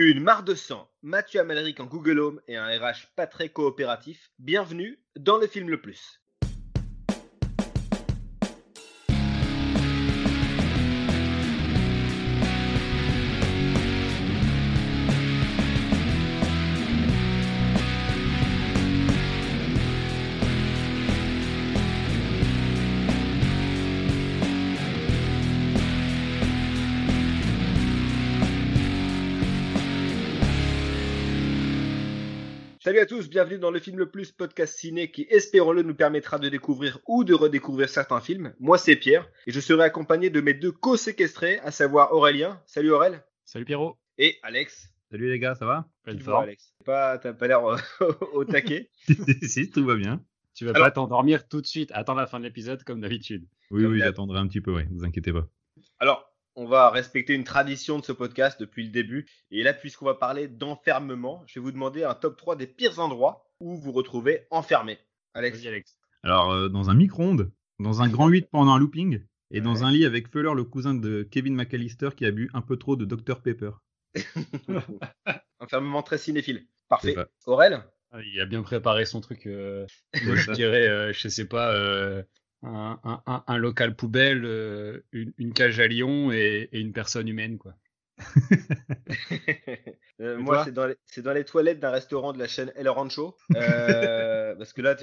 Une mare de sang, Mathieu Amalric en Google Home et un RH pas très coopératif. Bienvenue dans le film le plus. Salut à tous, bienvenue dans le film le plus podcast ciné qui, espérons-le, nous permettra de découvrir ou de redécouvrir certains films. Moi, c'est Pierre et je serai accompagné de mes deux co-séquestrés, à savoir Aurélien. Salut Aurel. Salut Pierrot. Et Alex. Salut les gars, ça va? Pleine Tu forme. Alex. Pas, t'as pas l'air euh, au taquet. Si, tout va bien. Tu vas Alors- pas t'endormir tout de suite. Attends la fin de l'épisode comme d'habitude. Oui, Comme oui, j'attendrai un petit peu, ouais, vous inquiétez pas. Alors, on va respecter une tradition de ce podcast depuis le début. Et là, puisqu'on va parler d'enfermement, je vais vous demander un top 3 des pires endroits où vous retrouvez enfermé. Alex. Vas-y Alex. Alors, euh, dans un micro-ondes, dans un grand 8 pendant un looping, et dans un lit avec Fuller, le cousin de Kevin McAllister, qui a bu un peu trop de Dr Pepper. Enfermement très cinéphile. Parfait. Aurel Ah, Il a bien préparé son truc. euh, moi, je dirais, euh, je sais pas, euh, un, un- un- un local poubelle, euh, une, une cage à lion et, et une personne humaine, quoi. Euh, moi, c'est dans, les, c'est dans les toilettes d'un restaurant de la chaîne El Rancho. Euh, parce que là,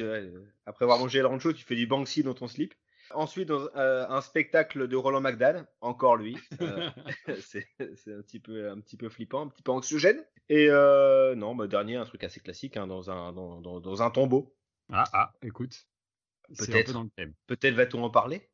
après avoir mangé El Rancho, tu fais du Banksy dans ton slip. Ensuite, dans un spectacle de Roland McDan, encore lui. C'est un, petit peu, un petit peu flippant, un petit peu anxiogène. Et non, bah, dernier, un truc assez classique, hein, dans, un, dans, dans, dans un tombeau. Ah, ah, écoute. Peut-être. peu va-t-on en parler?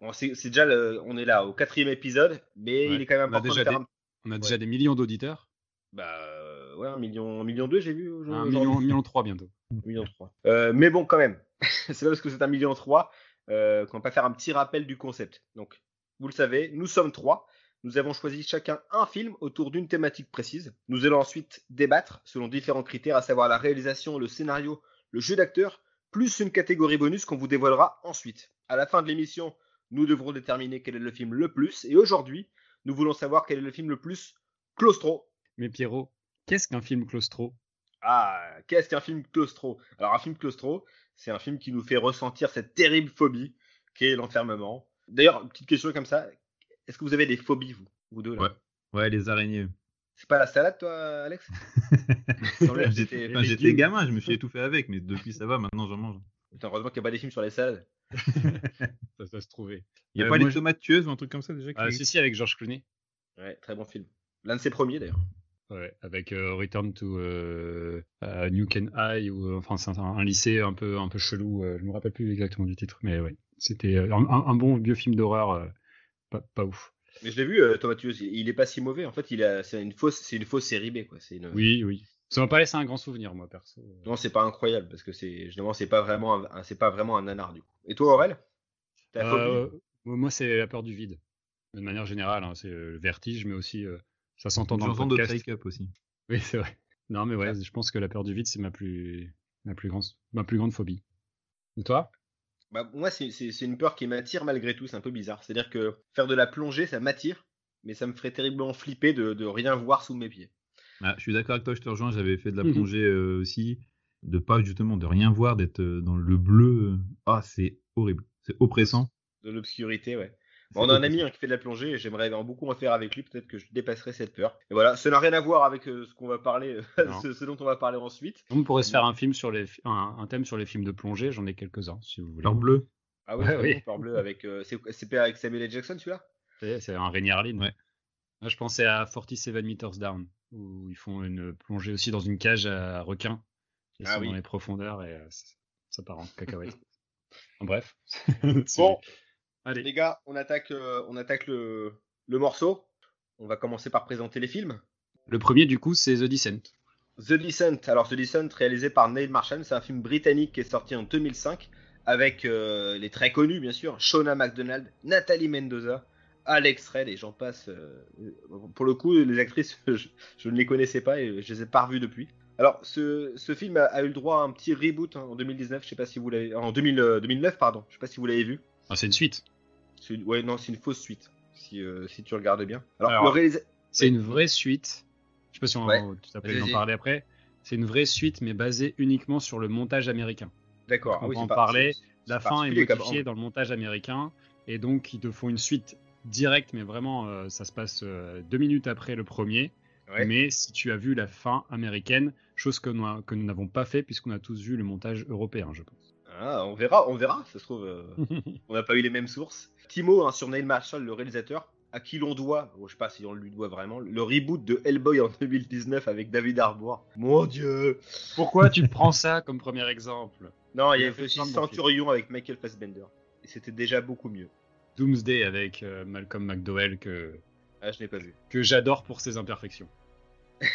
Bon, c'est déjà, le- on est là au quatrième épisode, mais Ouais, il est quand même on a important déjà des-. On a déjà des millions d'auditeurs. Bah, ouais, un million, un million deux, j'ai vu Un million, un million trois bientôt. million 3. Euh, mais bon, quand même, c'est pas parce que c'est un million 3 euh, qu'on va pas faire un petit rappel du concept. Donc, vous le savez, nous sommes trois. Nous avons choisi chacun un film autour d'une thématique précise. Nous allons ensuite débattre selon différents critères, à savoir la réalisation, le scénario, le jeu d'acteur, plus une catégorie bonus qu'on vous dévoilera ensuite. À la fin de l'émission, nous devrons déterminer quel est le film le plus. Et aujourd'hui, nous voulons savoir quel est le film le plus claustro. Mais Pierrot, qu'est-ce qu'un film claustro? Ah, qu'est-ce qu'un film claustro? Alors un film claustro, c'est un film qui nous fait ressentir cette terrible phobie qu'est l'enfermement. D'ailleurs, petite question comme ça, est-ce que vous avez des phobies, vous, vous deux là? Ouais. Ouais, les araignées. C'est pas la salade, toi, Alex? J'étais enfin, gamin, je me suis étouffé avec, mais depuis ça va, maintenant j'en mange. Putain, heureusement qu'il n'y a pas des films sur les salades. Ça doit se trouver. Il y a Euh, pas moi, les tomates tueuses ou un truc comme ça déjà Ah, si, si, avec George Clooney. Ouais, très bon film. L'un de ses premiers, d'ailleurs. Ouais, avec euh, Return to euh, New Ken High ou enfin c'est un, un lycée un peu un peu chelou. euh, je me rappelle plus exactement du titre, mais ouais, c'était un, bon vieux film d'horreur, euh, pas, pas ouf. Mais je l'ai vu, euh, Thomas Tueuse, il est pas si mauvais. En fait, il a, c'est une fausse, c'est une fausse série B, quoi. C'est une... Oui, oui. Ça m'a pas laissé un grand souvenir, moi perso. Non, c'est pas incroyable parce que c'est, généralement, c'est pas vraiment, c'est pas vraiment un nanar du coup. Et toi, Aurel? Euh, moi, c'est la peur du vide. De manière générale, hein, c'est euh, le vertige, mais aussi euh, ça s'entend dans le de podcast. Psych Up aussi. Oui, c'est vrai. Non, mais ouais, je pense que la peur du vide, c'est ma plus ma plus grande ma plus grande phobie. Et toi? Bah, moi, c'est une peur qui m'attire malgré tout, c'est un peu bizarre. C'est-à-dire que faire de la plongée, ça m'attire, mais ça me ferait terriblement flipper de, de rien voir sous mes pieds. Ah, je suis d'accord avec toi, je te rejoins, j'avais fait de la Mhm. plongée euh, aussi, de pas justement de rien voir, d'être euh, dans le bleu. Ah, c'est horrible, c'est oppressant. De l'obscurité, ouais. Bon, on a un ami hein, qui fait de la plongée et j'aimerais en beaucoup en faire avec lui. Peut-être que je dépasserai cette peur. Et voilà, ça n'a rien à voir avec euh, ce qu'on va parler, euh, ce, ce dont on va parler ensuite. On pourrait se faire un film sur les un, un thème sur les films de plongée. J'en ai quelques-uns, si vous voulez. Fleur bleue. Ah ouais, Ouais, oui. bon, peur bleue avec. euh, c'est c'est pas avec Samuel L. Jackson celui-là? C'est un Rainier Lynn. Ouais. Moi, je pensais à 47 Meters Down, où ils font une plongée aussi dans une cage à requins. Ils Ah sont oui. dans les profondeurs et euh, ça, ça part en cacahuète. En bref. Bon, Allez. les gars, on attaque, euh, on attaque le, le morceau. On va commencer par présenter les films. Le premier, du coup, c'est The Descent. The Descent. Alors, The Descent, réalisé par Neil Marshall, c'est un film britannique qui est sorti en 2005 avec euh, les très connus, bien sûr, Shona MacDonald, Nathalie Mendoza, Alex Red et j'en passe. euh, pour le coup, les actrices, je, je ne les connaissais pas et je les ai pas revues depuis. Alors, ce, ce film a, a eu le droit à un petit reboot hein, en 2019, je sais pas si vous l'avez, en 2000, euh, 2009, pardon, je sais pas si vous l'avez vu. Ah, c'est une suite. Ouais, non, c'est une fausse suite, si, euh, si tu regardes bien. Alors, Alors, le réalisa- C'est une vraie suite. sais pas si on, Ouais. d'en Vas-y. parler après. C'est une vraie suite, mais basée uniquement sur le montage américain. D'accord. On Ah oui, va en pas- parler. La fin est modifiée dans le montage américain, et donc ils te font une suite directe, mais vraiment, euh, ça se passe euh, deux minutes après le premier. Ouais. Mais si tu as vu la fin américaine, chose que nous n'avons pas fait puisqu'on a tous vu le montage européen, je pense. Ah, on verra, on verra. Ça se trouve, euh, on n'a pas eu les mêmes sources. Petit mot hein, sur Neil Marshall, le réalisateur, à qui l'on doit, oh, je sais pas si on lui doit vraiment, le reboot de Hellboy en 2019 avec David Harbour. Mon dieu Pourquoi tu prends ça comme premier exemple? Non, il y Il a a fait aussi Centurion avec Michael Fassbender. Et c'était déjà beaucoup mieux. Doomsday avec euh, Malcolm McDowell que, Ah, je n'ai pas vu. que j'adore pour ses imperfections.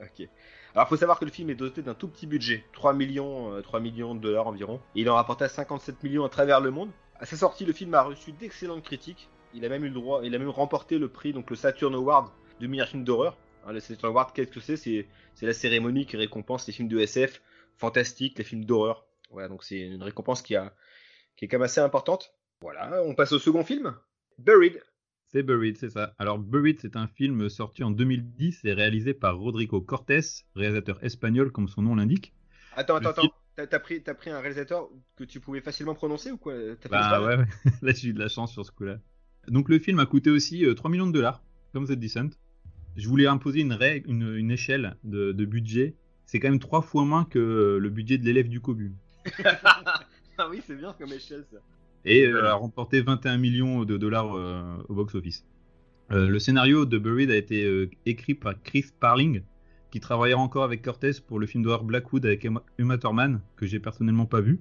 Ok. Alors, faut savoir que le film est doté d'un tout petit budget, 3 millions, euh, 3 millions de dollars environ. Et il en rapportait 57 millions à travers le monde. À sa sortie, le film a reçu d'excellentes critiques. Il a même eu le droit, il a même remporté le prix, donc le Saturn Award du meilleur film d'horreur. Hein, le Saturn Award, qu'est-ce que c'est? C'est la cérémonie qui récompense les films de SF fantastiques, les films d'horreur. Voilà, donc c'est une récompense qui, qui est quand même assez importante. Voilà, on passe au second film, Buried. C'est Buried, c'est ça. Alors Buried, c'est un film sorti en 2010 et réalisé par Rodrigo Cortés, réalisateur espagnol comme son nom l'indique. Attends, attends, film- attends. T'as pris, pris un réalisateur que tu pouvais facilement prononcer ou quoi? Fait Bah ouais, là j'ai eu de la chance sur ce coup-là. Donc le film a coûté aussi euh, 3 millions de dollars, comme The Descent. Je voulais imposer une, règle, une, une échelle de, de budget. C'est quand même trois fois moins que euh, le budget de l'élève du Cobu. ah oui, c'est bien comme échelle ça. Et euh, a remporté 21 millions de dollars euh, au box-office. Euh, le scénario de Buried a été écrit par Chris Parling, qui travaillera encore avec Cortés pour le film d'horreur Blackwood avec Uma Thurman, que j'ai personnellement pas vu.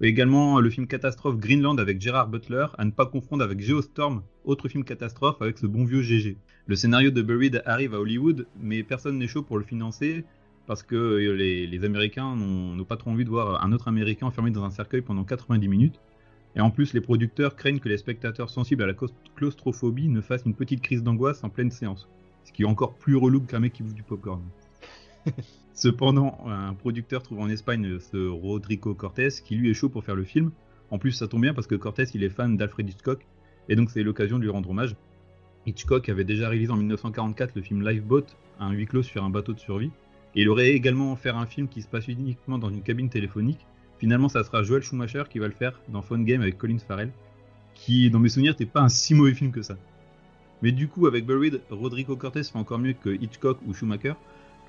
Et également le film catastrophe Greenland avec Gerard Butler, à ne pas confondre avec Geostorm, autre film catastrophe avec ce bon vieux GG. Le scénario de Buried arrive à Hollywood, mais personne n'est chaud pour le financer parce que les, les Américains n'ont pas trop envie de voir un autre Américain enfermé dans un cercueil pendant 90 minutes. Et en plus, les producteurs craignent que les spectateurs sensibles à la claus- claustrophobie ne fassent une petite crise d'angoisse en pleine séance. Ce qui est encore plus relou qu'un mec qui bouffe du popcorn. Cependant, un producteur trouve en Espagne ce Rodrigo Cortés qui lui est chaud pour faire le film. En plus, ça tombe bien parce que Cortés il est fan d'Alfred Hitchcock et donc c'est l'occasion de lui rendre hommage. Hitchcock avait déjà réalisé en 1944 le film Lifeboat, un huis clos sur un bateau de survie. Et il aurait également fait un film qui se passe uniquement dans une cabine téléphonique. Finalement, ça sera Joel Schumacher qui va le faire dans Phone Game avec Colin Farrell, qui, dans mes souvenirs, n'était pas un si mauvais film que ça. Mais du coup, avec Buried, Rodrigo Cortés fait encore mieux que Hitchcock ou Schumacher,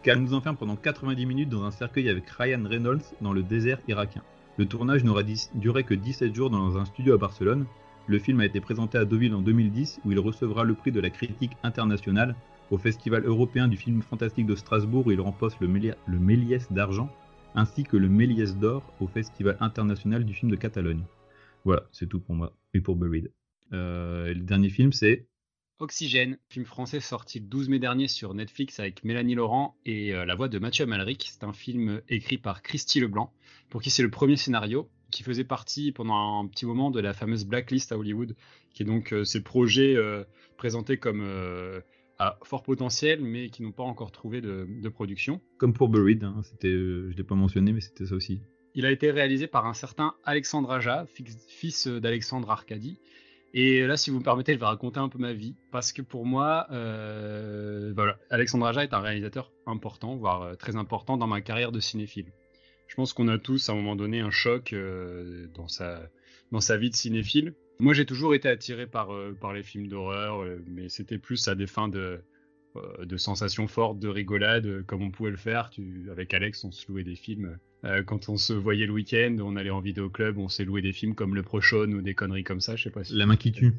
car il nous enferme pendant 90 minutes dans un cercueil avec Ryan Reynolds dans le désert irakien. Le tournage n'aura duré que 17 jours dans un studio à Barcelone. Le film a été présenté à Deauville en 2010, où il recevra le prix de la critique internationale au Festival européen du film fantastique de Strasbourg, où il remporte le Méliès d'argent, ainsi que le Méliès d'or au Festival international du film de Catalogne. Voilà, c'est tout pour moi et pour Buried. Euh, le dernier film, c'est Oxygène, film français sorti le 12 mai dernier sur Netflix avec Mélanie Laurent et euh, la voix de Mathieu Amalric. C'est un film écrit par Christy Leblanc, pour qui c'est le premier scénario, qui faisait partie pendant un petit moment de la fameuse Blacklist à Hollywood, qui est donc euh, ces projets euh, présentés comme euh, à fort potentiel, mais qui n'ont pas encore trouvé de, de production. comme pour Buried, hein, c'était, euh, je l'ai pas mentionné, mais c'était ça aussi. Il a été réalisé par un certain Alexandre Aja, fils d'Alexandre Arcadi. Et là, si vous me permettez, je vais raconter un peu ma vie. Parce que pour moi, euh, voilà, Alexandre Aja est un réalisateur important, voire euh, très important dans ma carrière de cinéphile. Je pense qu'on a tous, à un moment donné, un choc euh, dans, sa, dans sa vie de cinéphile. Moi, j'ai toujours été attiré par, euh, par les films d'horreur, euh, mais c'était plus à des fins de, euh, de sensations fortes, de rigolade, comme on pouvait le faire. Tu, avec Alex, on se louait des films. Quand on se voyait le week-end, on allait en vidéoclub, on s'est loué des films comme Le Prochaune ou des conneries comme ça. Je sais pas si La main qui tue.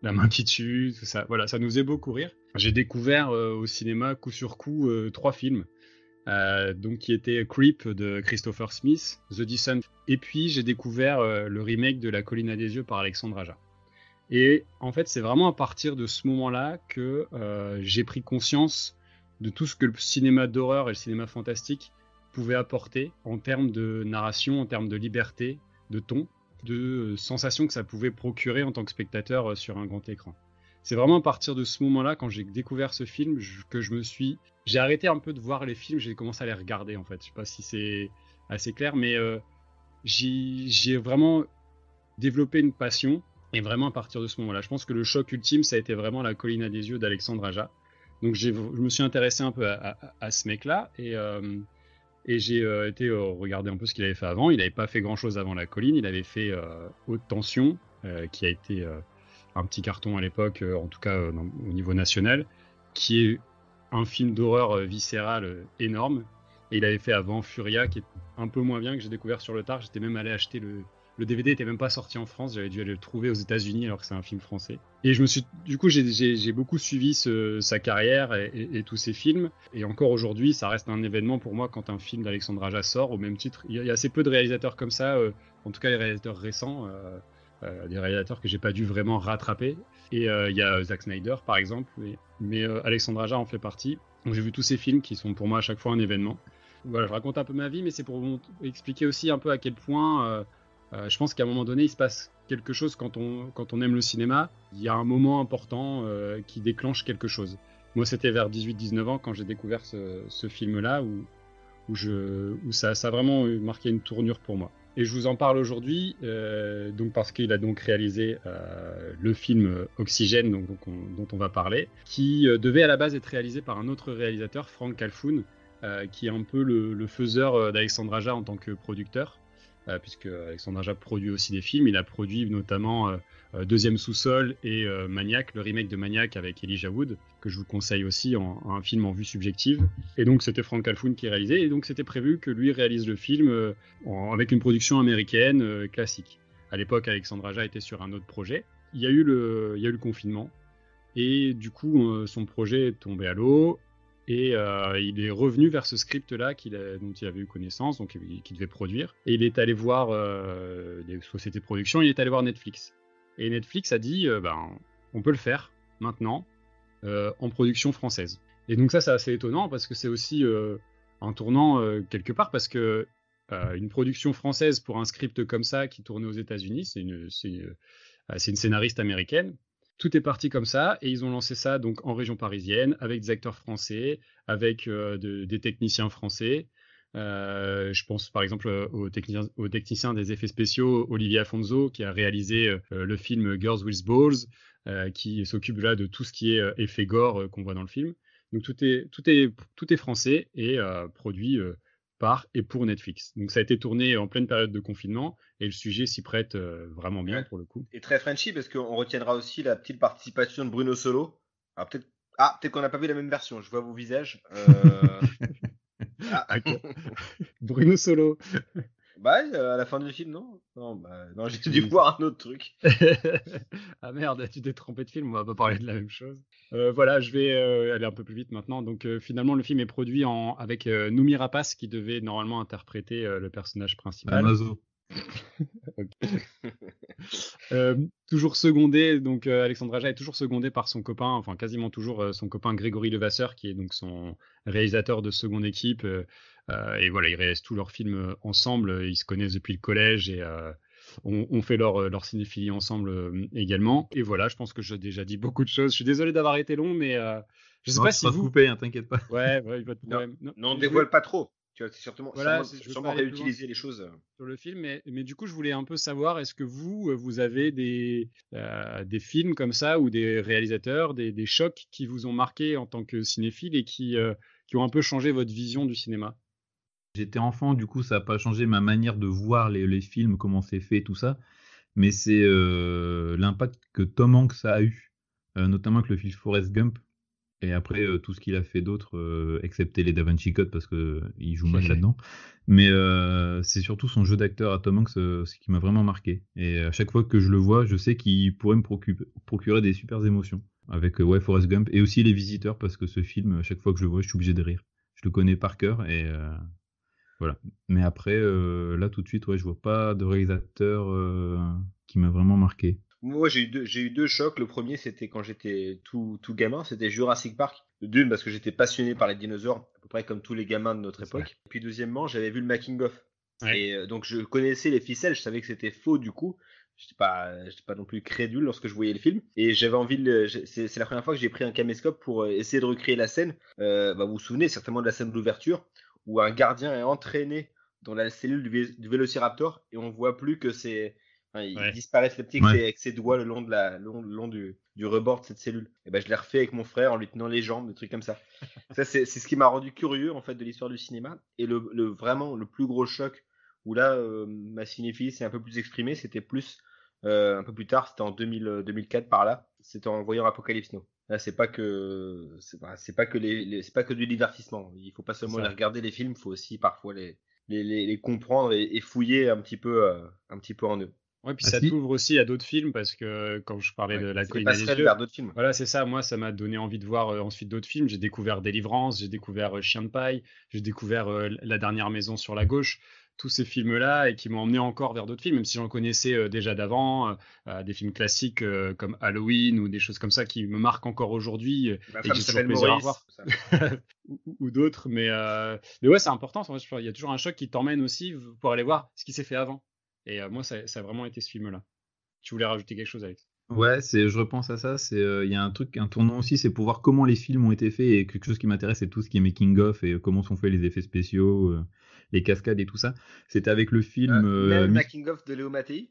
la main qui tue, tout ça. Voilà, ça nous faisait beaucoup rire. J'ai découvert au cinéma coup sur coup trois films. Euh, donc qui étaient Creep de Christopher Smith, The Descent, et puis j'ai découvert euh, le remake de La Colline à des yeux par Alexandre Aja. Et en fait, c'est vraiment à partir de ce moment-là que euh, j'ai pris conscience de tout ce que le cinéma d'horreur et le cinéma fantastique pouvaient apporter en termes de narration, en termes de liberté, de ton, de sensations que ça pouvait procurer en tant que spectateur sur un grand écran. C'est vraiment à partir de ce moment-là, quand j'ai découvert ce film, que je me suis, j'ai arrêté un peu de voir les films, j'ai commencé à les regarder en fait. Je sais pas si c'est assez clair, mais euh, j'ai vraiment développé une passion et vraiment à partir de ce moment-là. Je pense que le choc ultime, ça a été vraiment la colline à des yeux d'Alexandre Aja. Donc je me suis intéressé un peu à, ce mec-là et, et j'ai été regarder un peu ce qu'il avait fait avant. Il n'avait pas fait grand-chose avant La Colline. Il avait fait Haute Tension, qui a été un petit carton à l'époque, en tout cas au niveau national, qui est un film d'horreur viscéral énorme et il avait fait avant Furia, qui est un peu moins bien, que j'ai découvert sur le tard. J'étais même allé acheter le. DVD était même pas sorti en France, j'avais dû aller le trouver aux États-Unis alors que c'est un film français. Et je me suis, du coup, j'ai beaucoup suivi sa carrière et, tous ses films. Et encore aujourd'hui, ça reste un événement pour moi quand un film d'Alexandre Aja sort au même titre. Il y, a, assez peu de réalisateurs comme ça, euh, en tout cas les réalisateurs récents, euh, euh, des réalisateurs que j'ai pas dû vraiment rattraper. Et il y a Zack Snyder par exemple, mais, mais Alexandre Aja en fait partie. Donc j'ai vu tous ces films qui sont pour moi à chaque fois un événement voilà, je raconte un peu ma vie, mais c'est pour vous expliquer aussi un peu à quel point euh, euh, je pense qu'à un moment donné, il se passe quelque chose quand on, quand on aime le cinéma. Il y a un moment important euh, qui déclenche quelque chose. Moi, c'était vers 18-19 ans quand j'ai découvert ce, film-là où, où, je, où ça, ça, a vraiment marqué une tournure pour moi. Et je vous en parle aujourd'hui, donc parce qu'il a donc réalisé le film Oxygène, dont on va parler, qui devait à la base être réalisé par un autre réalisateur, Frank Calfoun, euh, qui est un peu le, faiseur euh, d'Alexandre Aja en tant que producteur, euh, puisque Alexandre Aja produit aussi des films. Il a produit notamment Deuxième sous-sol et Maniac, le remake de Maniac avec Elijah Wood, que je vous conseille aussi en, un film en vue subjective. Et donc c'était Frank Calfoun qui réalisait, et donc c'était prévu que lui réalise le film avec une production américaine classique. À l'époque, Alexandre Aja était sur un autre projet. Il y a eu le, il y a eu le confinement, et du coup, son projet est tombé à l'eau. Et euh, il est revenu vers ce script-là dont il avait eu connaissance, donc qu'il devait produire. Et il est allé voir euh, sociétés de production, il est allé voir Netflix. Et Netflix a dit, euh, ben, on peut le faire maintenant en production française. Et donc ça, c'est assez étonnant parce que c'est aussi un tournant quelque part parce que une production française pour un script comme ça qui tournait aux États-Unis, c'est une scénariste américaine tout est parti comme ça et ils ont lancé ça donc en région parisienne avec des acteurs français, avec euh, des techniciens français. Euh, je pense par exemple euh, au technicien, des effets spéciaux Olivier Afonso qui a réalisé le film Girls with Balls, qui s'occupe là de tout ce qui est effet gore qu'on voit dans le film. Donc tout est, tout est, tout est français et produit par et pour Netflix. Donc ça a été tourné en pleine période de confinement et le sujet s'y prête euh, vraiment bien pour le coup. Et très Frenchy parce qu'on retiendra aussi la petite participation de Bruno Solo. Alors peut-être ah, peut-être qu'on n'a pas vu la même version, je vois vos visages. Euh, ah. Bruno Solo. Bah, à la fin du film, non? Non, bah, non j'ai dû voir un autre truc. ah merde, tu t'es trompé de film, on va pas parler de la même chose. Euh, voilà, je vais euh, aller un peu plus vite maintenant. Donc, euh, finalement, le film est produit en, avec Noumi Rapace qui devait normalement interpréter le personnage principal. Amazon. toujours secondé, donc Alexandre Aja est toujours secondé par son copain, enfin quasiment toujours son copain Grégory Levasseur, qui est donc son réalisateur de seconde équipe. et voilà, ils réalisent tous leurs films ensemble. Ils se connaissent depuis le collège et on, fait leur, leur cinéphilie ensemble également. Et voilà, je pense que j'ai déjà dit beaucoup de choses. Je suis désolé d'avoir été long, mais je sais pas si vous. couper, hein, t'inquiète pas. Ouais, ouais, pas de problème. Non, non, dévoile pas trop. Tu vois, c'est sûrement, voilà, sûrement, réutiliser les choses. Sur le film, mais, mais, du coup, je voulais un peu savoir, est-ce que vous, euh, vous avez des, euh, des films comme ça ou des réalisateurs, des, des, chocs qui vous ont marqué en tant que cinéphile et qui, euh, qui ont un peu changé votre vision du cinéma? J'étais enfant, du coup, ça n'a pas changé ma manière de voir les, les films, comment c'est fait, tout ça. Mais c'est l'impact que Tom Hanks a eu, notamment avec le film Forrest Gump. Et après, euh, tout ce qu'il a fait d'autre, euh, excepté les Da Vinci Code, parce qu'il euh, joue mal là-dedans. Mais c'est surtout son jeu d'acteur à Tom Hanks qui m'a vraiment marqué. Et à chaque fois que je le vois, je sais qu'il pourrait me procurer des super émotions. Avec ouais, Forrest Gump et aussi Les Visiteurs, parce que ce film, à chaque fois que je le vois, je suis obligé de rire. Je le connais par cœur et voilà. Mais après, là tout de suite, ouais, je vois pas de réalisateur qui m'a vraiment marqué. Moi, j'ai eu, deux, j'ai eu deux chocs. Le premier, c'était quand j'étais tout, tout gamin, c'était Jurassic Park. D'une, parce que j'étais passionné par les dinosaures, à peu près comme tous les gamins de notre époque. Et puis deuxièmement, j'avais vu le making of. Et euh, donc je connaissais les ficelles, je savais que c'était faux du coup. J'étais pas, j'étais pas non plus crédule lorsque je voyais le film. Et j'avais envie de, c'est, la première fois que j'ai pris un caméscope pour euh, essayer de recréer la scène. Euh, bah, vous vous souvenez certainement de la scène d'ouverture où un gardien est entraîné dans la cellule du, du Vélociraptor et on voit plus que c'est il Ouais. disparaît petit à petit avec, Ouais. ses, avec ses doigts le long, de la, le long, le long du, du rebord de cette cellule. Et ben, je l'ai refait avec mon frère en lui tenant les jambes, des trucs comme ça. ça, c'est ce qui m'a rendu curieux en fait de l'histoire du cinéma. Et le, le vraiment le plus gros choc où là euh, ma cinéphilie s'est un peu plus exprimée, c'était plus euh, un peu plus tard, c'était en 2000, euh, 2004 par là. C'était en voyant Apocalypse Now. Là, c'est pas que c'est pas, que les, les- c'est pas que du divertissement. Il faut pas seulement les regarder les films, il faut aussi parfois les les, les, les comprendre et, et fouiller un petit peu euh, un petit peu en eux. Ouais, puis Ah, ça si. t'ouvre aussi à d'autres films parce que quand je parlais de la colline des yeux, vers d'autres films. Voilà, c'est ça. Moi, ça m'a donné envie de voir euh, ensuite d'autres films. J'ai découvert Délivrance, j'ai découvert euh, Chien de paille, j'ai découvert euh, La dernière maison sur la gauche. Tous ces films-là et qui m'ont emmené encore vers d'autres films, même si j'en connaissais euh, déjà d'avant, euh, euh, des films classiques euh, comme Halloween ou des choses comme ça qui me marquent encore aujourd'hui euh, et j'ai s'appelle plaisir à Maurice. Ça. ou, ou- d'autres. Mais, euh, mais ouais, c'est important. En fait, qu'il y a toujours un choc qui t'emmène aussi pour aller voir ce qui s'est fait avant. Et euh, moi, ça, ça a vraiment été ce film-là. Tu voulais rajouter quelque chose, Alex? Ouais, c'est, je repense à ça. C'est, euh, il y a un truc, un tournant aussi, c'est pour voir comment les films ont été faits et quelque chose qui m'intéresse, c'est tout ce qui est making of et euh, comment sont faits les effets spéciaux, euh, les cascades et tout ça. C'était avec le film. Euh, euh, le making of de Léo Mattei.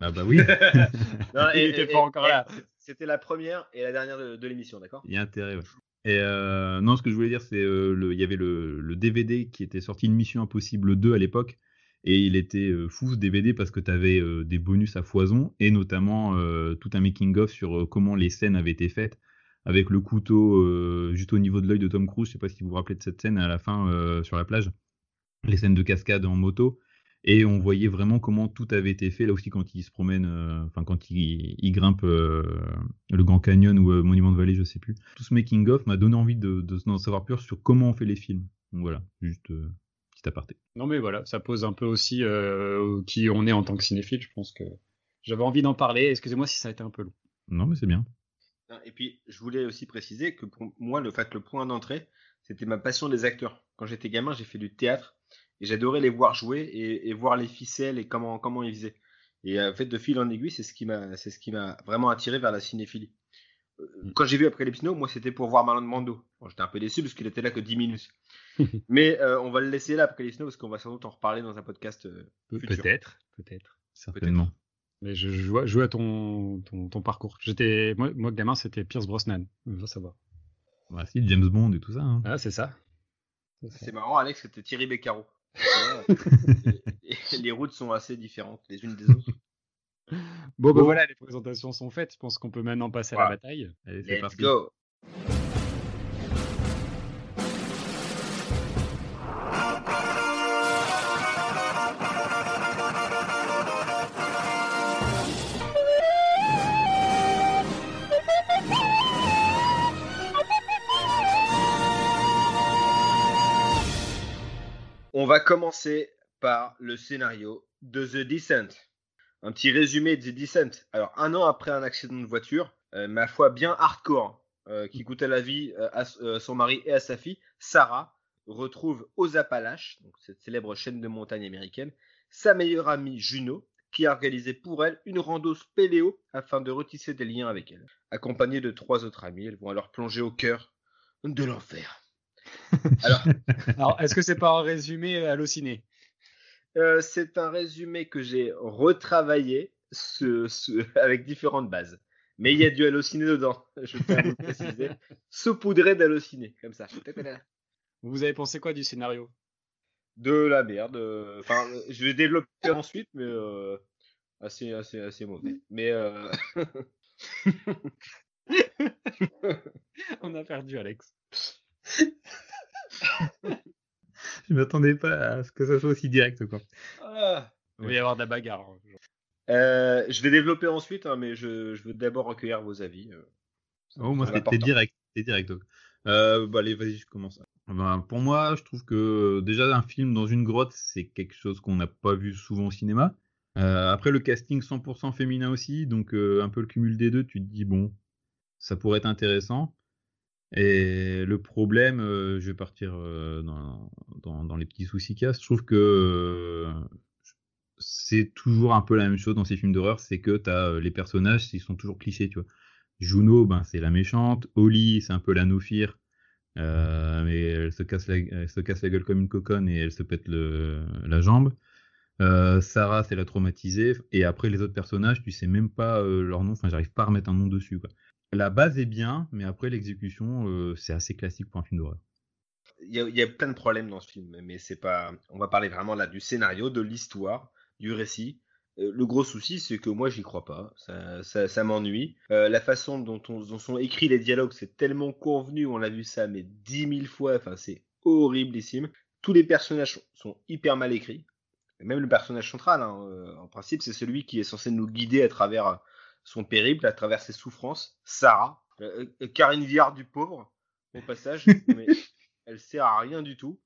Ah bah oui, Non, Il était pas encore là. C'était la première et la dernière de, de l'émission, d'accord? Il y a intérêt. Ouais. Et euh, non, ce que je voulais dire, c'est euh, le, il y avait le, le DVD qui était sorti, une Mission Impossible 2 à l'époque. Et il était euh, fou ce DVD parce que tu avais des bonus à foison et notamment euh, tout un making-of sur euh, comment les scènes avaient été faites avec le couteau euh, juste au niveau de l'œil de Tom Cruise. Je sais pas si vous vous rappelez de cette scène à la fin euh, sur la plage, les scènes de cascade en moto. Et on voyait vraiment comment tout avait été fait là aussi quand il se promène, euh, enfin quand il, grimpe euh, le Grand Canyon ou euh, Monument de Vallée, je sais plus. Tout ce making-of m'a donné envie de, savoir plus sur comment on fait les films. Donc voilà, juste euh, petit aparté. Non, mais voilà, ça pose un peu aussi euh, qui on est en tant que cinéphile. Je pense que j'avais envie d'en parler. Excusez-moi si ça a été un peu long. Non, mais c'est bien. Et puis, je voulais aussi préciser que pour moi, le fait le point d'entrée, c'était ma passion des acteurs. Quand j'étais gamin, j'ai fait du théâtre et j'adorais les voir jouer et, et voir les ficelles et comment comment ils faisaient. Et en fait, de fil en aiguille, c'est ce qui m'a c'est ce qui m'a vraiment attiré vers la cinéphilie. Euh, Quand j'ai vu après Now, moi, c'était pour voir Marlon Brando. Bon, j'étais un peu déçu parce qu'il était là que 10 minutes. Mais euh, on va le laisser là après Now parce qu'on va sans doute en reparler dans un podcast. euh, Futur. Peut-être, peut-être. Certainement. Mais je, je vois, je vois ton, ton, ton parcours. J'étais, moi, moi, gamin, c'était Pierce Brosnan. Il faut savoir. Bah, si, James Bond et tout ça. hein. Ah, c'est ça. C'est marrant, Alex, c'était Thierry Beccaro. Et- et les routes sont assez différentes les unes des autres. Bon, ben Bon. voilà, les présentations sont faites. Je pense qu'on peut maintenant passer à Voilà. la bataille. Allez, c'est Let's parti. go. On va commencer par le scénario de The Descent. Un petit résumé de The Descent. Alors, un an après un accident de voiture, euh, ma foi bien hardcore, euh, qui coûtait la vie euh, à euh, son mari et à sa fille, Sarah retrouve aux Appalaches, donc cette célèbre chaîne de montagne américaine, sa meilleure amie Juno, qui a organisé pour elle une rando spéléo afin de retisser des liens avec elle. Accompagnée de trois autres amis, elles vont alors plonger au cœur de l'enfer. Alors, Alors, est-ce que c'est pas un résumé halluciné? Euh, c'est un résumé que j'ai retravaillé ce- ce- avec différentes bases. Mais il y a du halluciné dedans, je à vous préciser. Saupoudré d'halluciné, comme ça. Vous avez pensé quoi du scénario? De la merde. euh, Enfin, je vais développer ensuite, mais euh, assez, assez, assez mauvais. Mais euh, On a perdu Alex. Je m'attendais pas à ce que ça soit aussi direct, quoi. ah. Il va y avoir de la bagarre. hein. Euh, je vais développer ensuite, hein, mais je, je veux d'abord recueillir vos avis. euh. Oh, moi, c'était direct. C'était direct. donc. Euh, bah, allez, vas-y, je commence. Ben, pour moi, je trouve que déjà un film dans une grotte, c'est quelque chose qu'on n'a pas vu souvent au cinéma. Euh, après, le casting 100% féminin aussi, donc euh, un peu le cumul des deux, tu te dis, bon, ça pourrait être intéressant. Et le problème, euh, je vais partir euh, dans, les petits soucis a, je trouve que euh, c'est toujours un peu la même chose dans ces films d'horreur, c'est que tu as les personnages, ils sont toujours clichés, tu vois. Juno, ben, c'est la méchante. Holly, c'est un peu la. Euh, mais elle se, casse la, casse gueule comme une coconne et elle se pète la jambe. Sarah, c'est la traumatisée. Et après, les autres personnages, tu sais même pas leur nom. Enfin, j'arrive pas à remettre un nom dessus. La base est bien, mais après, l'exécution, euh, c'est assez classique pour un film d'horreur. Il y, a, plein de problèmes dans ce film, mais c'est pas. On va parler vraiment là du scénario, de l'histoire, du récit. Le gros souci, c'est que moi, j'y crois pas. Ça, m'ennuie. Euh, la façon dont, on, sont écrits les dialogues, c'est tellement convenu. On a vu ça, mais dix mille fois. Enfin, c'est horriblissime. Tous les personnages sont hyper mal écrits. Même le personnage central, hein, euh, en principe, c'est celui qui est censé nous guider à travers son périple, à travers ses souffrances. Sarah, euh, Karine Viard du pauvre, au passage, mais elle sert à rien du tout.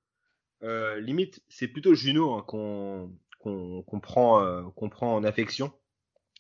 Euh, limite, c'est plutôt Juno hein, qu'on qu prend, euh, prend en affection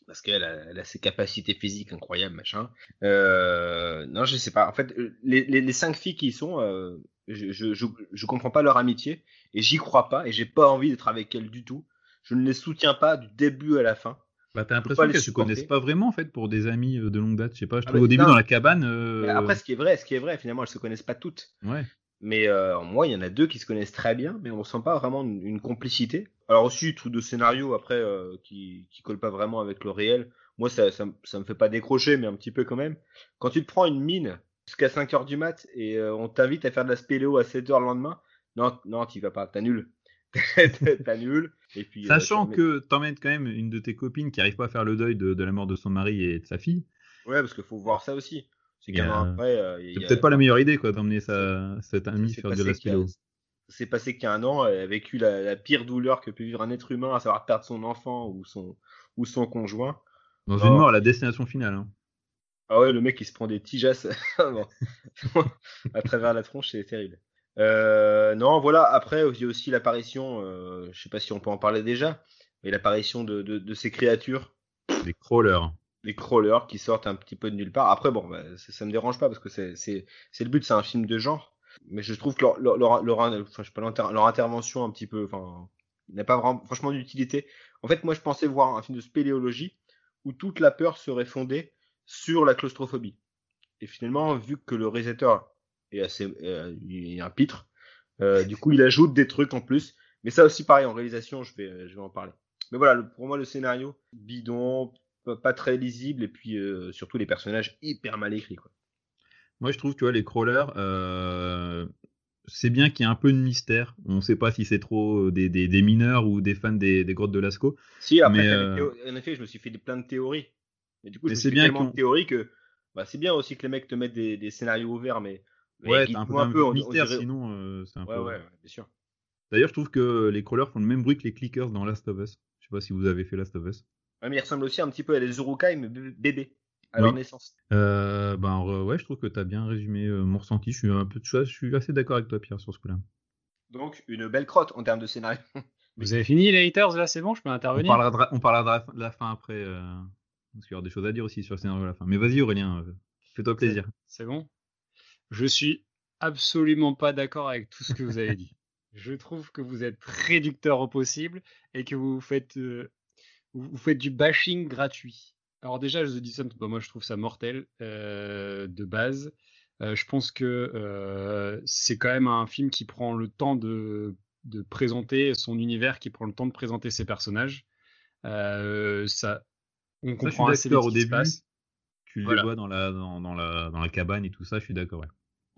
parce qu'elle a, elle a, ses capacités physiques incroyables, machin. Euh, non, je sais pas. En fait, les, les, les cinq filles qui y sont, euh, je, je, je, je, comprends pas leur amitié et j'y crois pas et j'ai pas envie d'être avec elles du tout. Je ne les soutiens pas du début à la fin. Bah, t'as l'impression qu'elles se connaissent pas vraiment en fait pour des amis de longue date. Je sais pas. Je trouve ah, au début dans la cabane. Euh... Après, ce qui est vrai, ce qui est vrai, finalement, elles se connaissent pas toutes. Ouais. Mais euh, moi, il y en a deux qui se connaissent très bien, mais on ressent pas vraiment une, une complicité. Alors aussi, tout de scénario après euh, qui qui colle pas vraiment avec le réel. Moi, ça, ça, ça me fait pas décrocher, mais un petit peu quand même. Quand tu te prends une mine jusqu'à 5 heures du mat et euh, on t'invite à faire de la spéléo à 7 heures le lendemain, non, non, t'y vas pas, t'annules. t'annules. Et puis, Sachant euh, que t'emmènes quand même une de tes copines qui arrive pas à faire le deuil de, de la mort de son mari et de sa fille. Ouais, parce qu'il faut voir ça aussi. C'est. Euh, peut-être pas la meilleure idée, quoi, d'emmener sa, cette amie faire de la. C'est passé qu'il y a un an, elle a vécu la, la, pire douleur que peut vivre un être humain, à savoir perdre son enfant ou son, ou son conjoint. Dans une mort, la destination finale. Hein. Ah ouais, le mec il se prend des tiges à travers la tronche, c'est terrible. Euh, non, voilà. Après, il y a aussi l'apparition, euh, je sais pas si on peut en parler déjà, mais l'apparition de, de, de, ces créatures. Les crawlers. Les crawlers qui sortent un petit peu de nulle part. Après, bon, bah, ça, ça me dérange pas parce que c'est le but, c'est un film de genre. Mais je trouve que leur leur leur, leur, enfin, je sais pas, leur intervention un petit peu, enfin, n'a pas vraiment, franchement d'utilité. En fait, moi, je pensais voir un film de spéléologie où toute la peur serait fondée sur la claustrophobie. Et finalement, vu que le réalisateur est assez, euh, il est un pitre, euh, du coup, il ajoute des trucs en plus. Mais ça aussi, pareil, en réalisation, je vais, je vais en parler. Mais voilà, le, pour moi, le scénario bidon, pas très lisible, et puis euh, surtout les personnages hyper mal écrits. Quoi. Moi, je trouve, tu vois, les crawlers, euh, c'est bien qu'il y ait un peu de mystère. On ne sait pas si c'est trop des, des, des, mineurs ou des fans des, des grottes de Lascaux. Si, après, mais, en effet, je me suis fait plein de théories. Et du coup, c'est bien tellement de théories que bah, c'est bien aussi que les mecs te mettent des scénarios ouverts, mais, mais ouais, t'as un peu, un peu mystère, dirait... sinon euh, c'est un ouais, peu. Ouais, bien sûr. D'ailleurs, je trouve que les crawlers font le même bruit que les clickers dans Last of Us. Je sais pas si vous avez fait Last of Us. Ouais, mais ils ressemblent aussi un petit peu à les Urukai, mais bébés à oui. leur naissance. Euh, ben ouais, je trouve que tu as bien résumé euh, mon ressenti. Je suis un peu je suis assez d'accord avec toi, Pierre, sur ce coup-là. Donc une belle crotte en termes de scénario. Vous avez fini les haters? Là, c'est bon, je peux intervenir? On parlera de, on parlera de la fin après, euh, parce qu'il y aura des choses à dire aussi sur le scénario à la fin. Mais vas-y Aurélien, euh, fais-toi plaisir. C'est bon? Je suis absolument pas d'accord avec tout ce que vous avez dit. Je trouve que vous êtes réducteur au possible et que vous faites, euh, vous faites du bashing gratuit. Alors déjà, The Descent, bah, moi je trouve ça mortel euh, de base. Euh, je pense que c'est quand même un film qui prend le temps de, de, présenter son univers, qui prend le temps de présenter ses personnages. ça, on comprend ça, assez au début. Tu voilà. les vois dans la, dans, dans, la, dans la cabane et tout ça, je suis d'accord. Ouais.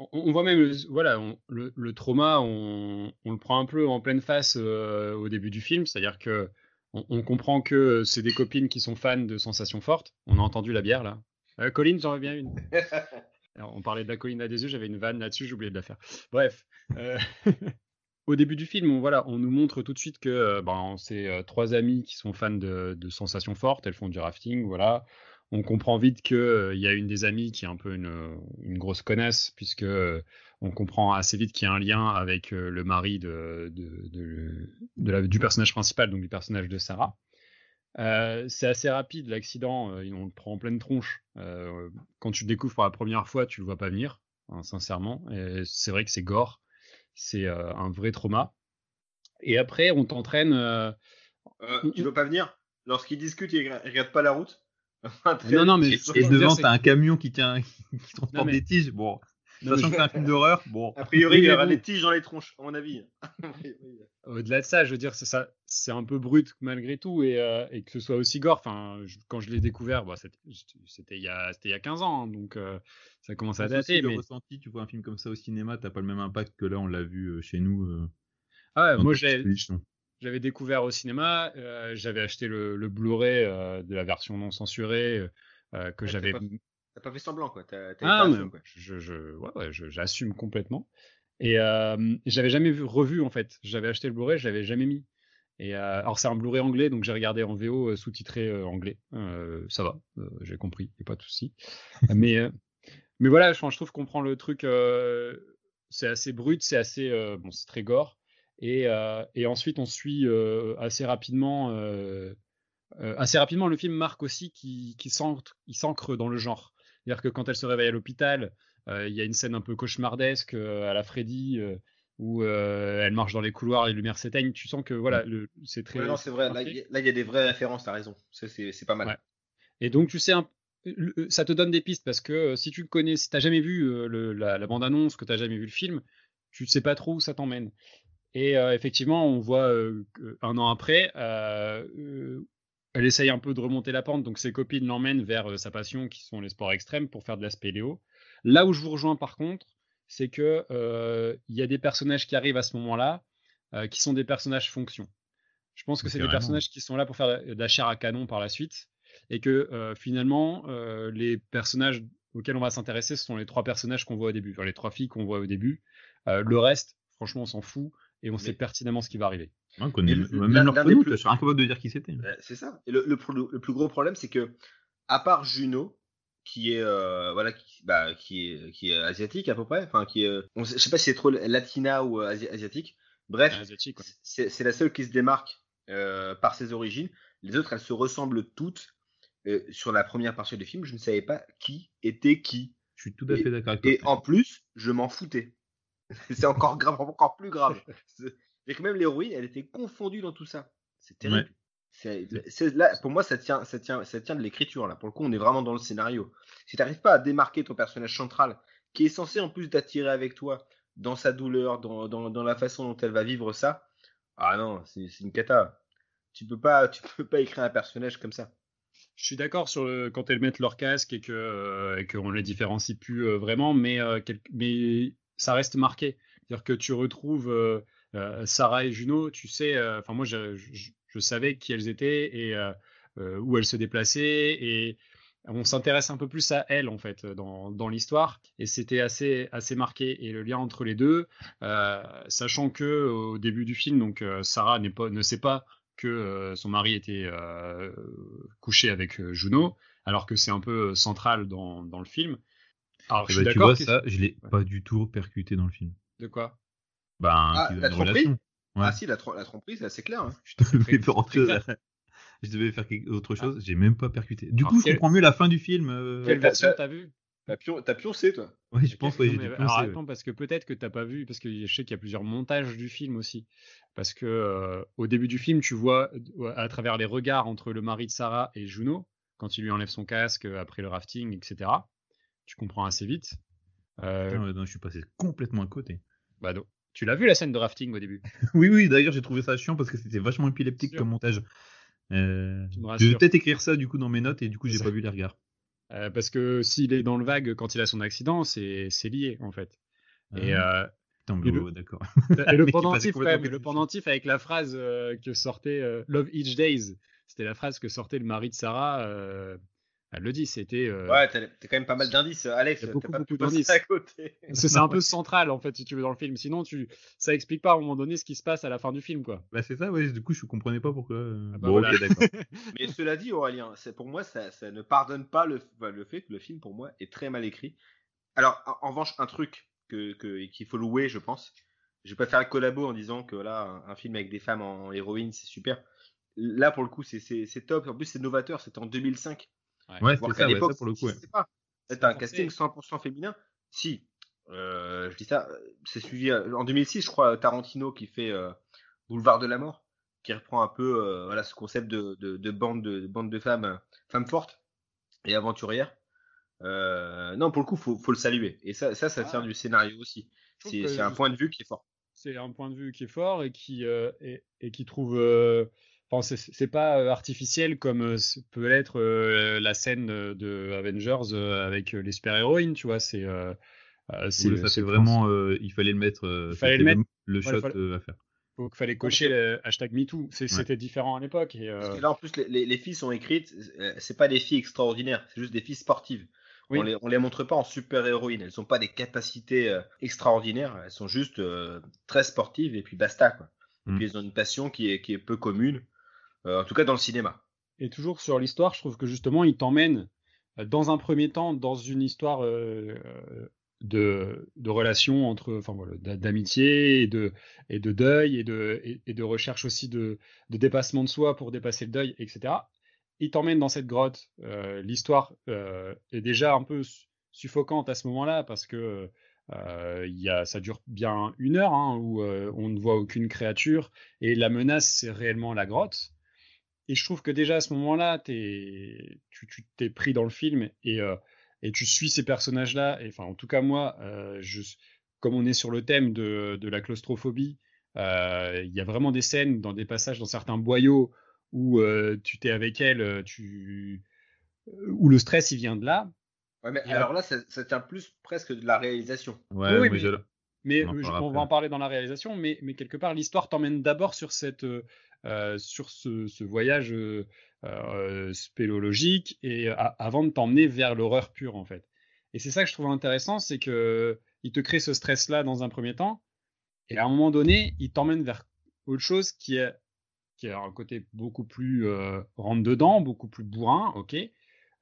On, on, voit même, voilà, on, le, le, trauma, on, on, le prend un peu en pleine face au début du film, c'est-à-dire que on, comprend que c'est des copines qui sont fans de sensations fortes. On a entendu la bière là. Euh, Colline, j'en reviens une. Alors, on parlait de la colline à des yeux, j'avais une vanne là-dessus, j'ai oublié de la faire. Bref. Euh... Au début du film, on, voilà, on nous montre tout de suite que euh, ben, c'est euh, trois amies qui sont fans de, de, sensations fortes, elles font du rafting, voilà. On comprend vite qu'il euh, y a une des amies qui est un peu une, grosse connasse, puisque on comprend assez vite qu'il y a un lien avec euh, le mari de, du personnage principal, donc du personnage de Sarah. Euh, c'est assez rapide l'accident, euh, on le prend en pleine tronche. Euh, quand tu le découvres pour la première fois, tu le vois pas venir, hein, sincèrement. C'est vrai que c'est gore, c'est euh, un vrai trauma. Et après, on t'entraîne. tu veux pas venir? Lorsqu'ils discutent, ils regardent pas la route? non, non, mais. Et devant, t'as un camion qui tient, qui transporte mais... des tiges. Bon. Sachant que c'est un film d'horreur, bon. A priori, il y aura des tiges dans les tronches, à mon avis. Au-delà de ça, je veux dire, c'est ça, c'est un peu brut malgré tout, et, euh, et que ce soit aussi gore. Enfin, je- quand je l'ai découvert, bon, c'était il y a, c'était il y a 15 ans, hein, donc euh, ça commence à dater. le Mais ressenti, tu vois un film comme ça au cinéma, t'as pas le même impact que là, on l'a vu euh, chez nous. euh, ah ouais, moi, j'ai-. J'avais découvert au cinéma, euh, j'avais acheté le, le Blu-ray euh, de la version non censurée euh, que Ouais, j'avais. t'as pas fait semblant, quoi. T'as, t'as Ah, été à mais quoi. je, je, ouais, ouais, j'assume complètement. Et j'avais jamais vu, revu en fait. J'avais acheté le Blu-ray, je l'avais jamais mis. Et alors c'est un Blu-ray anglais, donc j'ai regardé en VO sous-titré anglais. Ça va, j'ai compris, y a pas de souci. mais mais voilà, je, je trouve qu'on prend le truc, c'est assez brut, c'est assez bon, c'est très gore. Et, euh, et ensuite on suit euh, assez rapidement. euh, euh, assez rapidement, le film marque aussi qu'il qui s'ancre, dans le genre. C'est-à-dire que quand elle se réveille à l'hôpital, euh, il y a une scène un peu cauchemardesque euh, à la Freddy euh, où euh, elle marche dans les couloirs, les lumières s'éteignent. Tu sens que voilà, le- c'est très. Ouais, non, c'est vrai. Là, il y a- y des vraies références, t'as raison. C'est, pas mal. Ouais. Et donc tu sais, un- le- ça te donne des pistes parce que euh, si tu connais, si t'as jamais vu euh, le- la, la bande-annonce, que t'as jamais vu le film, tu sais pas trop où ça t'emmène. Et euh, effectivement, on voit euh, un an après, euh, euh, elle essaye un peu de remonter la pente, donc ses copines l'emmènent vers sa passion, qui sont les sports extrêmes, pour faire de la spéléo. Là où je vous rejoins par contre, c'est que il y a des personnages qui arrivent à ce moment-là, qui sont des personnages fonction. Je pense que c'est des personnages qui sont là pour faire de la chair à canon par la suite, et que finalement, les personnages auxquels on va s'intéresser, ce sont les trois personnages qu'on voit au début, enfin, les trois filles qu'on voit au début. Le reste, franchement, on s'en fout, et on sait pertinemment ce qui va arriver. On connaît Et le- même leur prénom, plus- je suis incapable de dire qui c'était. C'est ça. Et le, le, pro- le plus gros problème, c'est que, à part Juno, qui est, euh, voilà, qui, bah, qui est, qui est asiatique à peu près, enfin, qui est, on sait- je sais pas si c'est trop latina ou euh, asi- asiatique. Bref, Asiatique, ouais. c'est la seule qui se démarque euh, par ses origines. Les autres, elles se ressemblent toutes. Euh, sur la première partie du film, je ne savais pas qui était qui. Je suis tout à Et- fait d'accord avec toi. Et en plus, je m'en foutais. c'est encore grave, encore plus grave. C'est que même l'héroïne, elle était confondue dans tout ça. C'est terrible. Ouais. Là, pour moi, ça tient, ça tient, ça tient de l'écriture. Là, pour le coup, on est vraiment dans le scénario. Si tu n'arrives pas à démarquer ton personnage central, qui est censé en plus t'attirer avec toi dans sa douleur, dans, dans, dans la façon dont elle va vivre ça, ah non, c'est une cata. Tu peux pas, tu peux pas écrire un personnage comme ça. Je suis d'accord sur le, quand elles mettent leur casque et que euh, qu'on les différencie plus euh, vraiment, mais euh, quel- mais ça reste marqué. C'est-à-dire que tu retrouves euh, euh, Sarah et Juno, tu sais, euh, enfin moi je, savais qui elles étaient et où elles se déplaçaient et on s'intéresse un peu plus à elles en fait dans, dans l'histoire et c'était assez assez marqué et le lien entre les deux, sachant que au début du film donc Sarah ne sait pas que son mari était couché avec Juno, alors que c'est un peu central dans, dans le film. Alors, Eh je suis ben, tu vois, que- ça, je l'ai Ouais. pas du tout percuté dans le film. De quoi? Ben, Ah, la une tromperie relation. Ouais. Ah si, la, trom- la tromperie, c'est assez clair. hein. Je devais Très- faire autre très chose. clair. Je devais faire quelque- autre chose. J'ai même pas percuté. Du Alors, coup, je comprends mieux la fin du film. euh, Quelle version t'as- vu? T'as pion- t'as pioncé, toi. Ouais, je pense, dû alors attends, parce que peut-être que t'as pas vu, parce que je sais qu'il y a plusieurs montages du film aussi. Parce que euh, au début du film, tu vois euh, à travers les regards entre le mari de Sarah et Juno, quand il lui enlève son casque après le rafting, etc. Tu comprends assez vite. Euh, Putain, non, je suis passé complètement à côté. bah, donc, tu l'as vu la scène de rafting au début? Oui, oui, d'ailleurs, j'ai trouvé ça chiant parce que c'était vachement épileptique comme montage. Euh, je vais peut-être écrire ça du coup dans mes notes et du coup, j'ai pas vu les regards. Euh, parce que s'il est dans le vague quand il a son accident, c'est lié en fait. Et, d'accord. et le pendentif, quand même, le pendentif avec la phrase que sortait Love Each Days, c'était la phrase que sortait le mari de Sarah. Elle le dit, c'était. euh, Ouais, t'as quand même pas mal d'indices, Alex. T'as beaucoup, pas beaucoup d'indices. à côté. parce que c'est un peu central en fait, si tu veux, dans le film. Sinon, tu, ça explique pas à un moment donné ce qui se passe à la fin du film, quoi. Bah, c'est ça, ouais, du coup, je comprenais pas pourquoi. euh, Ah bah bon, voilà. d'accord. Mais cela dit, Aurélien, c'est pour moi, ça, ça ne pardonne pas le, enfin, le fait que le film, pour moi, est très mal écrit. Alors, en, en revanche, un truc que que- qu'il faut louer, je pense. Je vais pas faire un collabo en disant que là, un, un film avec des femmes en héroïne, c'est super. Là, pour le coup, c'est- c'est c'est top. En plus, c'est novateur. C'était en 2005. Ouais, c'est ça, ouais, ça pour le coup. ça ouais. C'est un casting 100% féminin. Si, euh, je dis ça, c'est suivi euh, en 2006, je crois, Tarantino qui fait euh, Boulevard de la mort, qui reprend un peu euh, voilà ce concept de, de, de bande de, de bande de femmes, euh, femmes fortes et aventurières. non, pour le coup, faut, faut le saluer. Et ça, ça, ça tient ah. du scénario aussi. C'est un point de vue qui est fort. C'est un point de vue qui est fort et qui, et, et, qui trouve Enfin, c'est pas euh, artificiel comme euh, peut l'être euh, la scène de Avengers avec les super-héroïnes, tu vois. C'est c'est vraiment, il fallait le mettre, il fallait le, mettre, le shot à faire. Il fallait cocher le hashtag MeToo. C'était différent à l'époque. Parce que là, en plus, les, les, filles sont écrites, c'est pas des filles extraordinaires, c'est juste des filles sportives. On, les, on les montre pas en super-héroïnes. Elles n'ont pas des capacités extraordinaires. Elles sont juste très sportives et puis basta. Quoi. Et mm. puis elles ont une passion qui est, qui est peu commune. Euh, en tout cas dans le cinéma. Et toujours sur l'histoire, je trouve que justement, il t'emmène euh, dans un premier temps dans une histoire euh, de, de relations entre, enfin voilà, d'amitié et de, deuil et de, recherche aussi de, dépassement de soi pour dépasser le deuil, etc. Il t'emmène dans cette grotte. L'histoire est déjà un peu suffocante à ce moment-là parce que y a, ça dure bien une heure hein, où on ne voit aucune créature et la menace c'est réellement la grotte. Et je trouve que déjà à ce moment-là, tu t'es pris dans le film et, euh, et tu suis ces personnages-là. Enfin, en tout cas, moi, euh, je, comme on est sur le thème de, de la claustrophobie, euh, il y a vraiment des scènes dans des passages dans certains boyaux où tu t'es avec elle, tu, où le stress il vient de là. Ouais, mais alors là, ça, tient plus presque de la réalisation. Ouais, oui, mais, mais, on, va en parler dans la réalisation, mais, mais quelque part, l'histoire t'emmène d'abord sur cette, euh, sur ce, voyage euh, euh, spéléologique et avant de t'emmener vers l'horreur pure en fait. Et c'est ça que je trouve intéressant, c'est que il te crée ce stress-là dans un premier temps, et à un moment donné, il t'emmène vers autre chose qui est qui a un côté beaucoup plus rentre dedans, beaucoup plus bourrin, ok.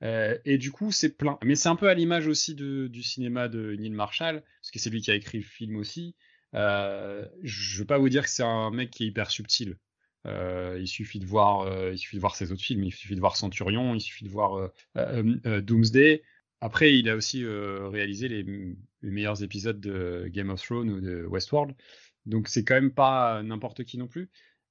Et du coup, c'est plein. Mais c'est un peu à l'image aussi du cinéma de Neil Marshall, parce que c'est lui qui a écrit le film aussi. je ne veux pas vous dire que c'est un mec qui est hyper subtil. Euh, il suffit de voir, euh, il suffit de voir ses autres films. Il suffit de voir Centurion, il suffit de voir euh, Doomsday. Après, il a aussi réalisé les, meilleurs épisodes de Game of Thrones ou de Westworld. Donc c'est quand même pas n'importe qui non plus.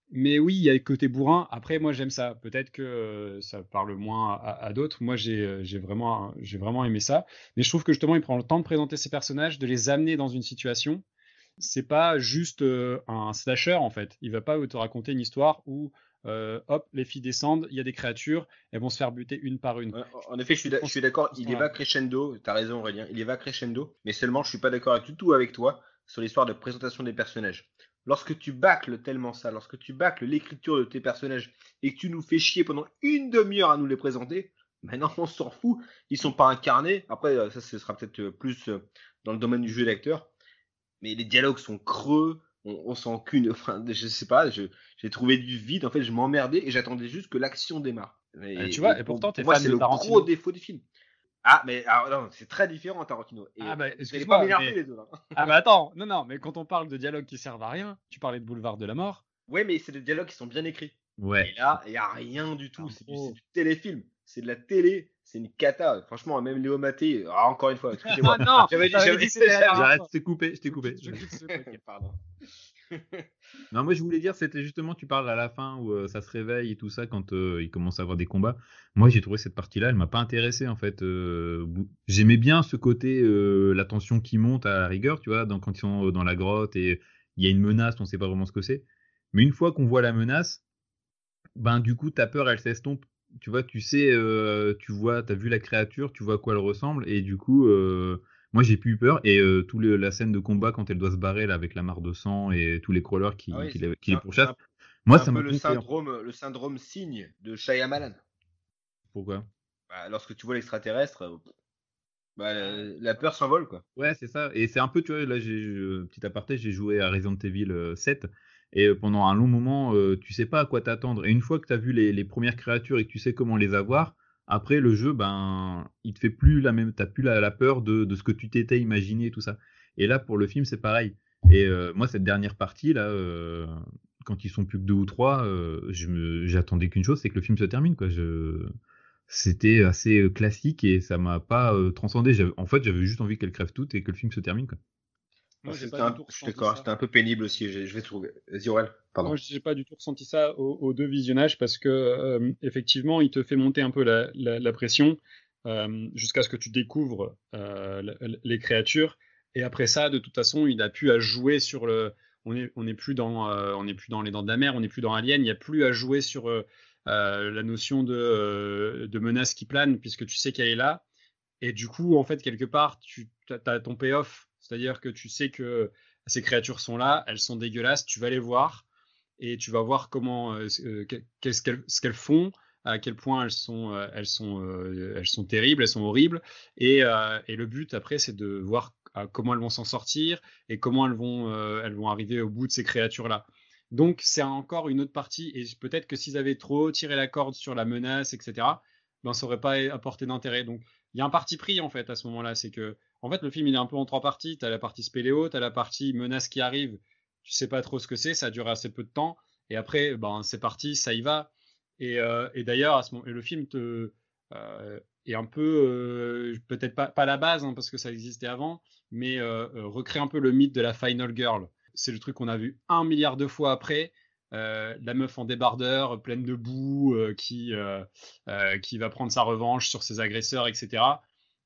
Mais oui, il y a le côté bourrin. Après, moi, j'aime ça. Peut-être que ça parle moins à, d'autres. Moi, j'ai vraiment, vraiment aimé ça. Mais je trouve que justement, il prend le temps de présenter ses personnages, de les amener dans une situation c'est pas juste euh, un slasher en fait. Il va pas te raconter une histoire où euh, hop, les filles descendent, il y a des créatures, elles vont se faire buter une par une. En effet, je suis d'accord, il y va crescendo, tu as raison Aurélien, il y va crescendo, mais seulement je suis pas d'accord du tout avec toi sur l'histoire de présentation des personnages. Lorsque tu bâcles tellement ça, lorsque tu bâcles l'écriture de tes personnages et que tu nous fais chier pendant une demi-heure à nous les présenter, maintenant on s'en fout, ils sont pas incarnés. Après, euh, ça ce sera peut-être plus dans le domaine du jeu d'acteur mais les dialogues sont creux, on, on sent qu'une, enfin, je sais pas, j'ai trouvé du vide, en fait, je m'emmerdais et j'attendais juste que l'action démarre. Et, tu vois, et, pourtant, t'es fan c'est le gros défaut du film. Ah, mais alors, c'est très différent Tarantino. Et ah, bah, excuse-moi. Mais... Les deux, hein. Ah, bah attends, non, non, mais quand on parle de dialogues qui servent à rien, tu parlais de Boulevard de la Mort. Ouais, mais c'est des dialogues qui sont bien écrits. Ouais. Et là, il n'y a rien du tout. C'est du, du, téléfilm. C'est de la télé c'est une cata. Franchement, même Léo Maté, ah, encore une fois, excusez-moi. ah non, j'avais dit, j'avais J'arrête, je t'ai coupé, je t'ai coupé. pardon. non, moi je voulais dire, c'était justement, tu parles à la fin où euh, ça se réveille et tout ça quand euh, il commence à avoir des combats. Moi j'ai trouvé cette partie-là, elle m'a pas intéressé en fait. Euh, j'aimais bien ce côté, la tension qui monte à la rigueur, tu vois, donc, quand ils sont dans la grotte et il y a une menace, on sait pas vraiment ce que c'est. Mais une fois qu'on voit la menace, ben du coup ta peur elle s'estompe tu vois, tu sais, euh, tu vois, tu as vu la créature, tu vois à quoi elle ressemble, et du coup, euh, moi j'ai plus eu peur. Et euh, tout la scène de combat quand elle doit se barrer là avec la mare de sang et tous les crawlers qui, ah qui, les pourchassent. Moi, ça m'a le syndrome, le syndrome signe de Shyamalan. Pourquoi? Bah, Lorsque tu vois l'extraterrestre, bah, la peur s'envole quoi. Ouais, c'est ça. Et c'est un peu, tu vois, là, j'ai petit aparté, j'ai joué à Resident Evil 7 et pendant un long moment, tu sais pas à quoi t'attendre. Et une fois que tu as vu les, premières créatures et que tu sais comment les avoir, après le jeu, ben, il te fait plus la même, t'as plus la, peur de, ce que tu t'étais imaginé, tout ça. Et là, pour le film, c'est pareil. Et moi, cette dernière partie là, quand ils sont plus que deux ou trois, j'attendais qu'une chose, c'est que le film se termine, quoi. Je, c'était assez classique et ça m'a pas transcendé. En fait, j'avais juste envie qu'elle crève toutes et que le film se termine, quoi. Moi, c'était un, un, peu pénible aussi, je, vais trouver. Vas-y, pardon. Moi, j'ai pas du tout ressenti ça aux, deux visionnages parce que, euh, effectivement, il te fait monter un peu la, pression. jusqu'à ce que tu découvres les créatures. Et après ça, de toute façon, il a pu à jouer sur le. On n'est on est plus, dans, on est plus dans les dents de la mer, on n'est plus dans Alien, il n'y a plus à jouer sur la notion de, de menace qui plane, puisque tu sais qu'elle est là. Et du coup, en fait, quelque part, tu as ton payoff. C'est-à-dire que tu sais que ces créatures sont là, elles sont dégueulasses, tu vas les voir et tu vas voir comment, euh, euh, qu'est-ce qu'elles, font, à quel point elles sont, euh, elles sont, elles sont terribles, elles sont horribles. Et, et le but après, c'est de voir comment elles vont s'en sortir et comment elles vont, elles vont arriver au bout de ces créatures-là. Donc c'est encore une autre partie et peut-être que s'ils avaient trop tiré la corde sur la menace, etc., ben ça aurait pas apporté d'intérêt. Donc il y a un parti pris en fait à ce moment-là, c'est que en fait le film il est un peu en trois parties. Tu as la partie spéléo, tu as la partie menace qui arrive, tu sais pas trop ce que c'est, ça dure assez peu de temps, et après ben c'est parti, ça y va. Et, euh, et d'ailleurs le film te euh, est un peu euh, peut-être pas, la base hein, parce que ça existait avant, mais recrée un peu le mythe de la final girl. C'est le truc qu'on a vu un milliard de fois après. La meuf en débardeur, pleine de boue, qui, qui va prendre sa revanche sur ses agresseurs, etc.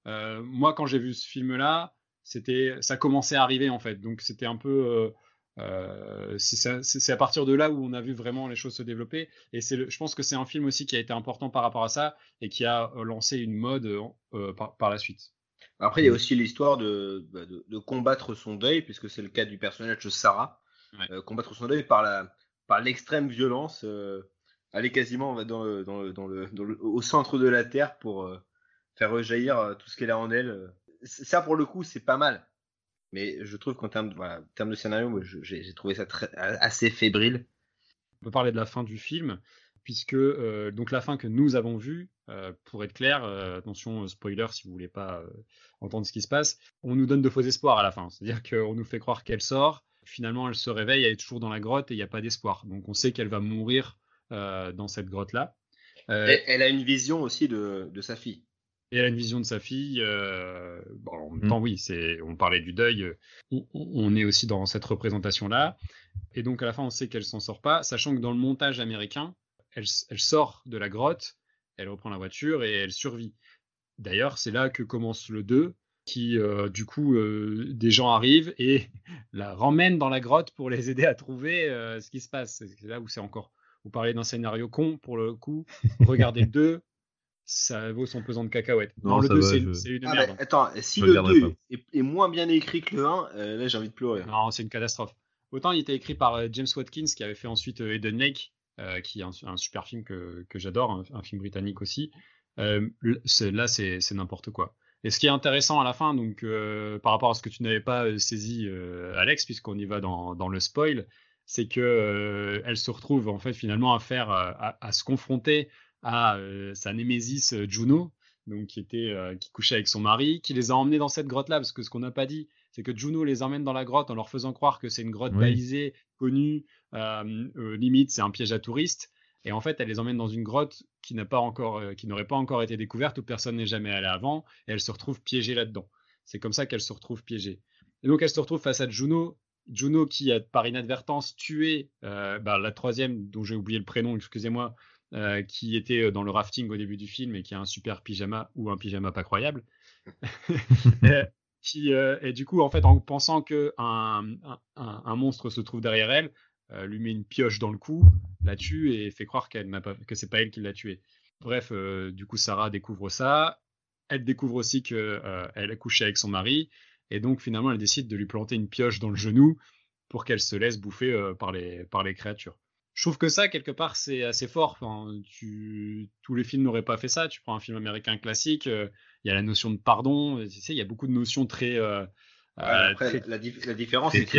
moi, quand j'ai vu ce film-là, c'était, ça commençait à arriver en fait. Donc c'était un peu, c'est à partir de là où on a vu vraiment les choses se développer. Et c'est, je pense que c'est un film aussi qui a été important par rapport à ça et qui a lancé une mode par, la suite. Après, il y a aussi l'histoire de, bah, de, combattre son deuil, puisque c'est le cas du personnage de Sarah. combattre son deuil par la, par l'extrême violence, euh, aller quasiment dans, dans, dans, le, au centre de la Terre pour euh, faire rejaillir euh, tout ce qu'elle a en elle. Ça, pour le coup, c'est pas mal. Mais je trouve qu'en termes, voilà, de scénario, j'ai trouvé ça très, assez fébrile. On peut parler de la fin du film, puisque donc la fin que nous avons vue, pour être clair, attention spoiler si vous voulez pas entendre ce qui se passe, on nous donne de faux espoirs à la fin. C'est-à-dire qu'on nous fait croire qu'elle sort, finalement elle se réveille, elle est toujours dans la grotte et il n'y a pas d'espoir. Donc on sait qu'elle va mourir euh, dans cette grotte-là. Euh, elle a une vision aussi de, sa fille. Et elle a une vision de sa fille. Euh, en même mm. temps, oui, c'est, on parlait du deuil. On, est aussi dans cette représentation-là. Et donc, à la fin, on sait qu'elle s'en sort pas, sachant que dans le montage américain, elle, elle, sort de la grotte, elle reprend la voiture et elle survit. D'ailleurs, c'est là que commence le 2, qui euh, du coup euh, des gens arrivent et la ramènent dans la grotte pour les aider à trouver euh, ce qui se passe. C'est là où c'est encore. Vous parlez d'un scénario con pour le coup. Regardez le 2, ça vaut son pesant de cacahuètes. Non, le 2 c'est une ah, merde. attends, si le 2 est, moins bien écrit que le 1, là j'ai envie de pleurer. Non, c'est une catastrophe. Autant il était écrit par James Watkins qui avait fait ensuite Eden Lake, qui est un, super film que, que j'adore, un, un, film britannique aussi. là c'est n'importe quoi. Et ce qui est intéressant à la fin, donc euh, par rapport à ce que tu n'avais pas euh, saisi, euh, Alex, puisqu'on y va dans, dans le spoil, c'est que elle se retrouve en fait finalement à faire, à, se confronter à sa némésis Juno, donc qui était, qui couchait avec son mari, qui les a emmenés dans cette grotte-là, parce que ce qu'on n'a pas dit, c'est que Juno les emmène dans la grotte en leur faisant croire que c'est une grotte balisée, connue, limite c'est un piège à touristes. Et en fait, elle les emmène dans une grotte qui n'a pas encore, euh, qui n'aurait pas encore été découverte, où personne n'est jamais allé avant, et elle se retrouve piégée là-dedans. C'est comme ça qu'elle se retrouve piégée. Et donc, elle se retrouve face à Juno, Juno qui a par inadvertance tué euh, bah, la troisième, dont j'ai oublié le prénom, excusez-moi, euh, qui était dans le rafting au début du film et qui a un super pyjama ou un pyjama pas croyable. qui, et du coup, en fait, en pensant que un, un, monstre se trouve derrière elle, euh, lui met une pioche dans le cou, la tue et fait croire qu'elle n'a pas, que c'est pas elle qui l'a tué. Bref, euh, du coup, Sarah découvre ça. Elle découvre aussi qu'elle euh, a couché avec son mari. Et donc, finalement, elle décide de lui planter une pioche dans le genou pour qu'elle se laisse bouffer par, les, par les créatures. Je trouve que ça, quelque part, c'est assez fort. tu... Tous les films n'auraient pas fait ça. Tu prends un film américain classique, il y a la notion de pardon. Tu sais, il y a beaucoup de notions très, après, la, différence, c'est que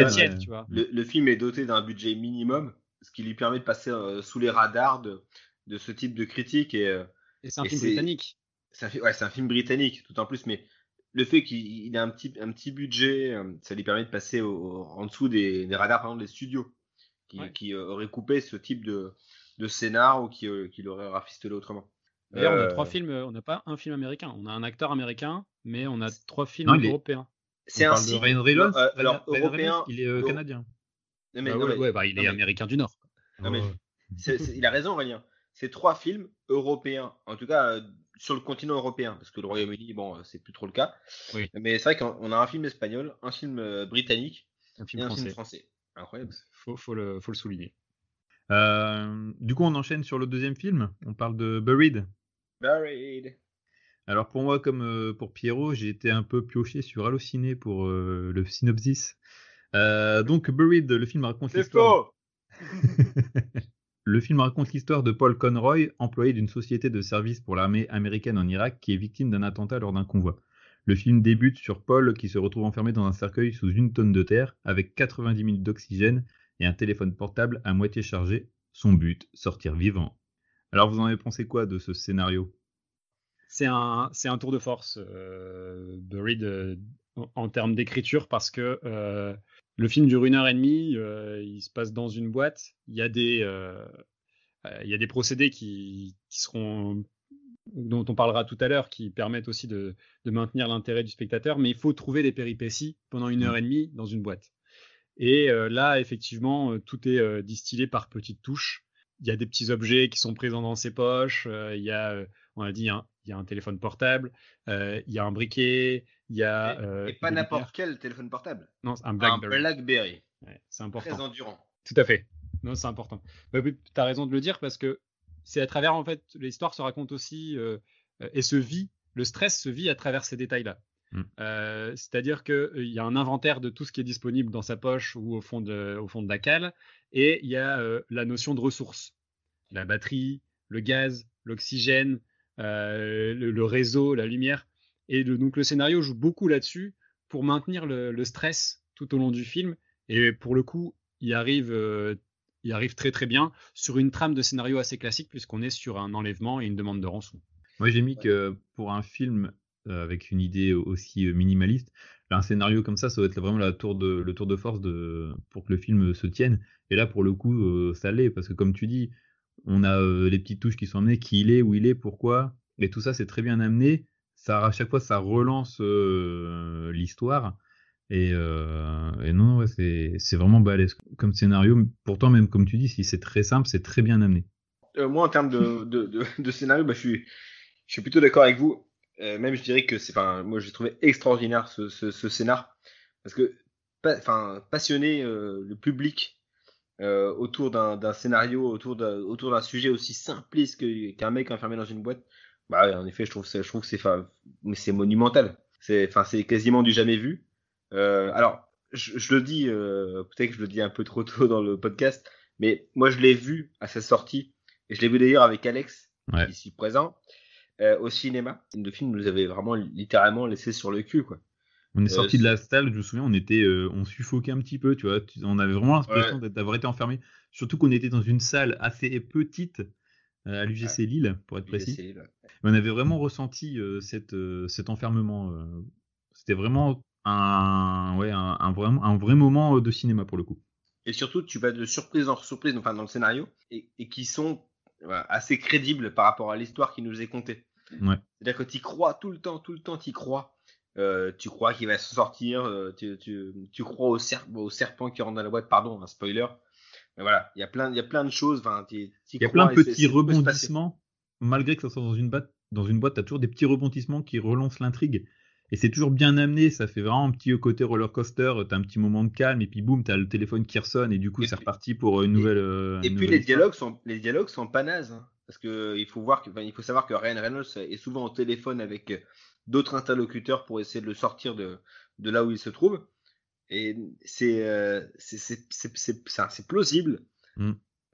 le, film est doté d'un budget minimum, ce qui lui permet de passer euh, sous les radars de, de, ce type de critique. Et, euh, c'est un film britannique. C'est un, ouais, un, film britannique, tout en plus, mais le fait qu'il ait un petit, un petit budget, euh, ça lui permet de passer en dessous des, des, radars, par exemple, des studios, qui, qui auraient coupé ce type de, de scénar ou qui, qui l'auraient rafistolé autrement. D'ailleurs, on a trois films, on n'a pas un film américain. On a un acteur américain, mais on a trois films européens. C'est un site. Ryan Reynolds, euh, alors européen. il est euh, canadien. Mais, bah, ouais, bah, il est américain du Nord. il a raison, Aurélien. C'est trois films européens, en tout cas sur le continent européen, parce que le Royaume-Uni, bon, euh, c'est plus trop le cas. Oui. Mais c'est vrai qu'on a un film espagnol, un film euh, britannique Un et un français. film français. Incroyable. Faut, faut, le, faut le souligner. Euh, du coup, on enchaîne sur le deuxième film. On parle de Buried. Buried. Alors pour moi, comme euh, pour Pierrot, j'ai été un peu pioché sur Allociné pour euh, le synopsis. Donc Buried, le film raconte l'histoire. Le film raconte l'histoire de Paul Conroy, employé d'une société de service pour l'armée américaine en Irak, qui est victime d'un attentat lors d'un convoi. Le film débute sur Paul qui se retrouve enfermé dans un cercueil sous une tonne de terre, avec 90 minutes d'oxygène et un téléphone portable à moitié chargé. Son but, sortir vivant. Alors vous en avez pensé quoi de ce scénario? C'est un, tour de force, euh, Buried, euh, en, en termes d'écriture, parce que euh, le film dure une heure et demie, euh, il se passe dans une boîte, il y a des, euh, euh, procédés qui seront dont on parlera tout à l'heure, qui permettent aussi de, de maintenir l'intérêt du spectateur, mais il faut trouver des péripéties pendant une heure et demie dans une boîte. Et euh, là, effectivement, euh, tout est euh, distillé par petites touches. Il y a des petits objets qui sont présents dans ses poches. il y a, on a dit, un- il y a un téléphone portable. il y a un briquet. Il y a. Et, et pas n'importe quel téléphone portable. Non, c'est un Un BlackBerry. Blackberry. Ouais, c'est important. Très endurant. Tout à fait. Non, c'est important. Bah, tu as raison de le dire parce que c'est à travers, en fait, l'histoire se raconte aussi euh, euh, et se vit, le stress se vit à travers ces détails-là. Mm. Euh, C'est-à-dire qu'il y a un inventaire de tout ce qui est disponible dans sa poche ou au fond de, au fond de la cale et il y a la notion de ressources. La batterie, le gaz, l'oxygène, le, le réseau, la lumière. Et le- donc le scénario joue beaucoup là-dessus pour maintenir le, le stress tout au long du film. Et pour le coup, il arrive, il arrive très très bien sur une trame de scénario assez classique puisqu'on est sur un enlèvement et une demande de rançon. Moi, j'ai mis que pour un film euh, avec une idée aussi euh, minimaliste, un scénario comme ça, ça doit être vraiment la tour de, le tour de force de, pour que le film se tienne. Et là, pour le coup, euh, ça l'est, parce que comme tu dis, on a euh, les petites touches qui sont amenées, qui il est, où il est, pourquoi, et tout ça, c'est très bien amené. Ça, à chaque fois, ça relance euh, l'histoire. Et, euh, non, ouais, c'est vraiment balèze comme scénario. Pourtant, même comme tu dis, si c'est très simple, c'est très bien amené. Euh, moi, en termes de, de, scénario, bah, je, suis, je suis plutôt d'accord avec vous. Euh, même, je dirais que c'est, moi, j'ai trouvé extraordinaire ce, ce, scénar. Parce que, enfin, passionner le public autour d'un scénario, autour d'un autour sujet aussi simpliste qu'un mec enfermé dans une boîte, bah, en effet, je trouve, ça- je trouve que c'est, monumental. C'est quasiment du jamais vu. Euh, alors, je, je le dis, euh, peut-être que je le dis un peu trop tôt dans le podcast, mais moi, je l'ai vu à sa sortie et je l'ai vu d'ailleurs avec Alex, Ouais. ici présent, euh, au cinéma. Le film nous avait vraiment littéralement laissé sur le cul, quoi. On est Euh, sorti de la salle, je me souviens, on était, euh, on suffoquait un petit peu, tu vois. On avait vraiment l'impression Ouais. d'avoir été enfermé. Surtout qu'on était dans une salle assez petite à l'UGC Lille, pour être précis. On avait vraiment ressenti cette, cet enfermement. C'était vraiment un, ouais, un, un, vrai, un vrai moment euh, de cinéma pour le coup. Et surtout, tu vas de surprise en surprise, enfin dans le scénario, et, et qui sont voilà, assez crédibles par rapport à l'histoire qui nous est contée. Ouais. C'est-à-dire que tu crois tout le temps, tout le temps, tu crois. Euh, tu crois qu'il va se sortir, euh, tu, tu, tu crois au, serp au serpent qui rentre dans la boîte, pardon, un spoiler. Mais voilà, il y a plein, il y a plein de choses. Il y a plein de petits rebondissements, malgré que ça soit dans une boîte, dans une boîte, t'as toujours des petits rebondissements qui relancent l'intrigue. Et c'est toujours bien amené, ça fait vraiment un petit côté roller coaster, t'as un petit moment de calme, et puis boum, t'as le téléphone qui ressonne, et du coup c'est reparti pour une nouvelle. euh, Et puis les histoire. dialogues sont les dialogues sont pas nazes hein. parce que il faut voir que enfin, il faut savoir que Ryan Reynolds est souvent au téléphone avec euh, d'autres interlocuteurs pour essayer de le sortir de de là où il se trouve et c'est euh, plausible. Mm.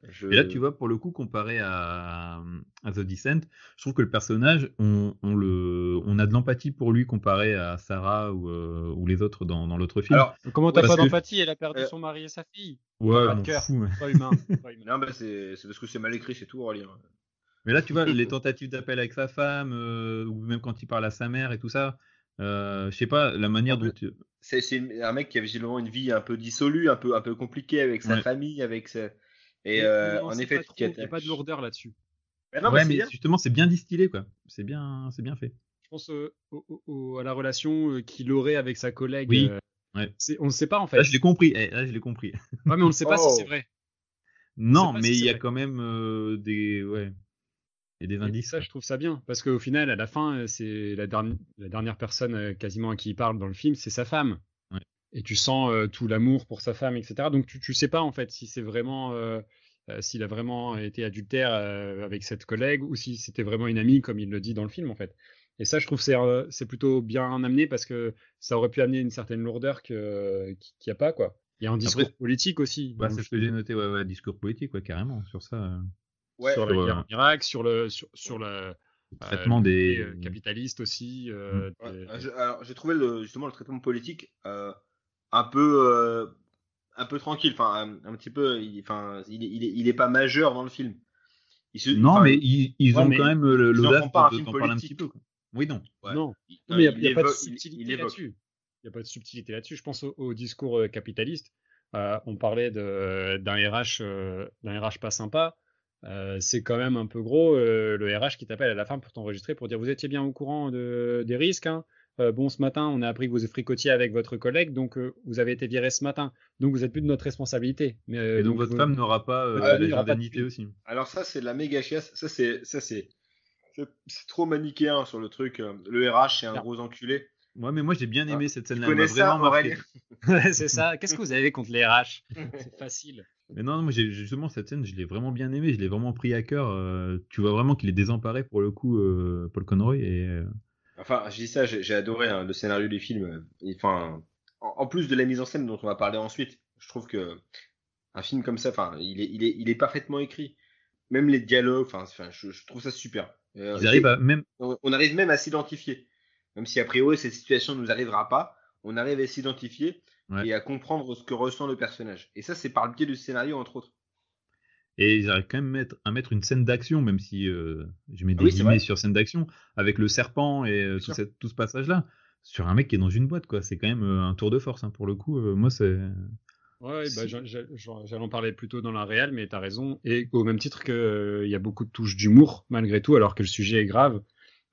Je- Et là, tu vois, pour le coup, comparé à, à The Descent, je trouve que le personnage, on, on le, on a de l'empathie pour lui comparé à Sarah ou, euh, ou les autres dans, dans l'autre film. Alors Comment t'as Parce pas que- d'empathie? Elle a perdu Euh, son mari et sa fille. ouais, pas de cœur. mais- Pas humain. pas humain. non bah c'est parce que c'est mal écrit c'est tout Aurélien. Mais là, tu vois, les tentatives d'appel avec sa femme, euh, ou même quand il parle à sa mère et tout ça, euh, je sais pas, la manière dont. C'est un mec qui a visiblement une vie un peu dissolue, un peu un peu compliquée avec sa Ouais. famille, avec sa... et euh, on en effet il n'y a pas de lourdeur là-dessus. Mais non, ouais, mais c'est mais bien. justement, c'est bien distillé, quoi. C'est bien, c'est bien fait. Je pense euh, au- au- au- à la relation euh, qu'il aurait avec sa collègue. Oui. euh, Ouais. on ne sait pas en fait. Là, je l'ai compris. Eh, là, je l'ai compris. Ouais, mais on ne sait pas Oh. si c'est vrai. Non, mais si il y a vrai. quand même euh, des. Ouais. Et des Et indices. ça, je trouve ça bien. Parce qu'au final, à la fin, c'est la, derni- la dernière personne quasiment à qui il parle dans le film, c'est sa femme. Et tu sens euh, tout l'amour pour sa femme, etc. Donc tu, tu sais pas en fait si c'est vraiment, euh, euh, s'il a vraiment été adultère euh, avec cette collègue ou si c'était vraiment une amie comme il le dit dans le film en fait. Et ça, je trouve c'est euh, c'est plutôt bien amené parce que ça aurait pu amener une certaine lourdeur que qu'il n'y a pas quoi. Il y a un discours politique aussi. Bah, c'est le ce que j'ai noté, ouais, ouais, discours politique, ouais, carrément, sur ça. euh, Ouais, sur sur, la guerre euh, en Irak, sur le sur, sur le traitement le des- côté, euh, capitaliste aussi. euh, Ouais, des- euh, je- alors, j'ai trouvé le, justement le traitement politique euh, un peu euh, un peu tranquille, enfin un, un petit peu, il, enfin il, il, est, il est pas majeur dans le film. Il se- Non, mais ils, ils Ouais, ont mais quand même euh, l'audace d'en parler un petit peu. quoi. Oui, non. ouais, Non, il- mais il n'y a, pas de subtilité là-dessus. Il n'y a pas de subtilité là-dessus. Je pense au, au discours euh, capitaliste. Euh, on parlait de- d'un RH, euh, d'un RH pas sympa. Euh, c'est quand même un peu gros euh, le RH qui t'appelle à la fin pour t'enregistrer pour dire vous étiez bien au courant de- des risques. hein. Euh, bon, ce matin, on a appris que vous fricotiez avec votre collègue, donc euh, vous avez été viré ce matin. Donc vous êtes plus de notre responsabilité. Mais, euh, Et donc, votre vous- femme n'aura pas euh, indemnité thune. aussi. Alors ça c'est de la méga chiasse, ça c'est ça c'est c'est- c'est trop manichéen sur le truc. Le RH c'est un Non. gros enculé. Ouais, mais moi j'ai bien aimé Ah, cette scène-là. elle ça, vraiment marqué. C'est ça. Qu'est-ce que vous avez contre les RH C'est facile. Mais non, non, moi j'ai justement cette scène, je l'ai vraiment bien aimé, je l'ai vraiment pris à cœur. euh, tu vois vraiment qu'il est désemparé pour le coup, euh, Paul Conroy. Et euh, Enfin, je dis ça, j'ai adoré hein, le scénario du film. Enfin, en, en plus de la mise en scène dont on va parler ensuite, je trouve que un film comme ça, enfin, il est, il est, il est parfaitement écrit. Même les dialogues, enfin, je, je trouve ça super. Euh, ils arrivent c'est- à même. on, on arrive même à s'identifier. Même si a priori cette situation ne nous arrivera pas, on arrive à s'identifier Ouais. et à comprendre ce que ressent le personnage. Et ça, c'est par le biais du scénario, entre autres. Et ils arrivent quand même mettre, à mettre une scène d'action, même si euh, je mets Ah des oui, guillemets sur scène d'action, avec le serpent et euh, tout, cette- tout ce passage-là, sur un mec qui est dans une boîte, quoi. C'est quand même euh, un tour de force, hein, pour le coup. euh, moi, c'est. Ouais, bah, j'allais en parler plutôt dans la réelle, mais t'as raison. Et au même titre qu'il y a beaucoup de touches d'humour, malgré tout, alors que le sujet est grave.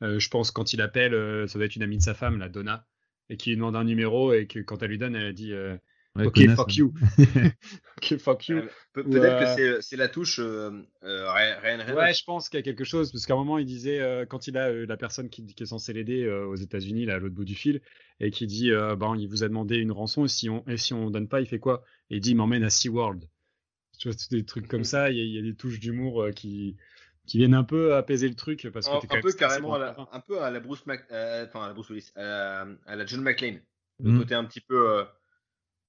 Euh, je pense quand il appelle, euh, ça doit être une amie de sa femme, la Donna, et qui lui demande un numéro, et que quand elle lui donne, elle a dit euh, ouais, Ok, fuck hein. you. ok, fuck you. Pe- Ou, Peut-être que euh, c'est- c'est la touche euh, euh, Ryan Ryan Reynolds. Ouais, je pense qu'il y a quelque chose, parce qu'à un moment, il disait, euh, quand il a euh, la personne qui, qui est censée l'aider euh, aux États-Unis, là, à l'autre bout du fil, et qui dit, euh, ben, il vous a demandé une rançon, et si on, et si on donne pas, il fait quoi? Et il dit, il m'emmène à SeaWorld. Tu vois, des trucs comme ça, il y, a- il y a des touches d'humour euh, qui, qui viennent un peu apaiser le truc, parce que un, quand peu carrément à la un peu à la Bruce Mac, euh, enfin à la Bruce Willis, à, à la John McClane. Le Mm. côté un petit peu, euh,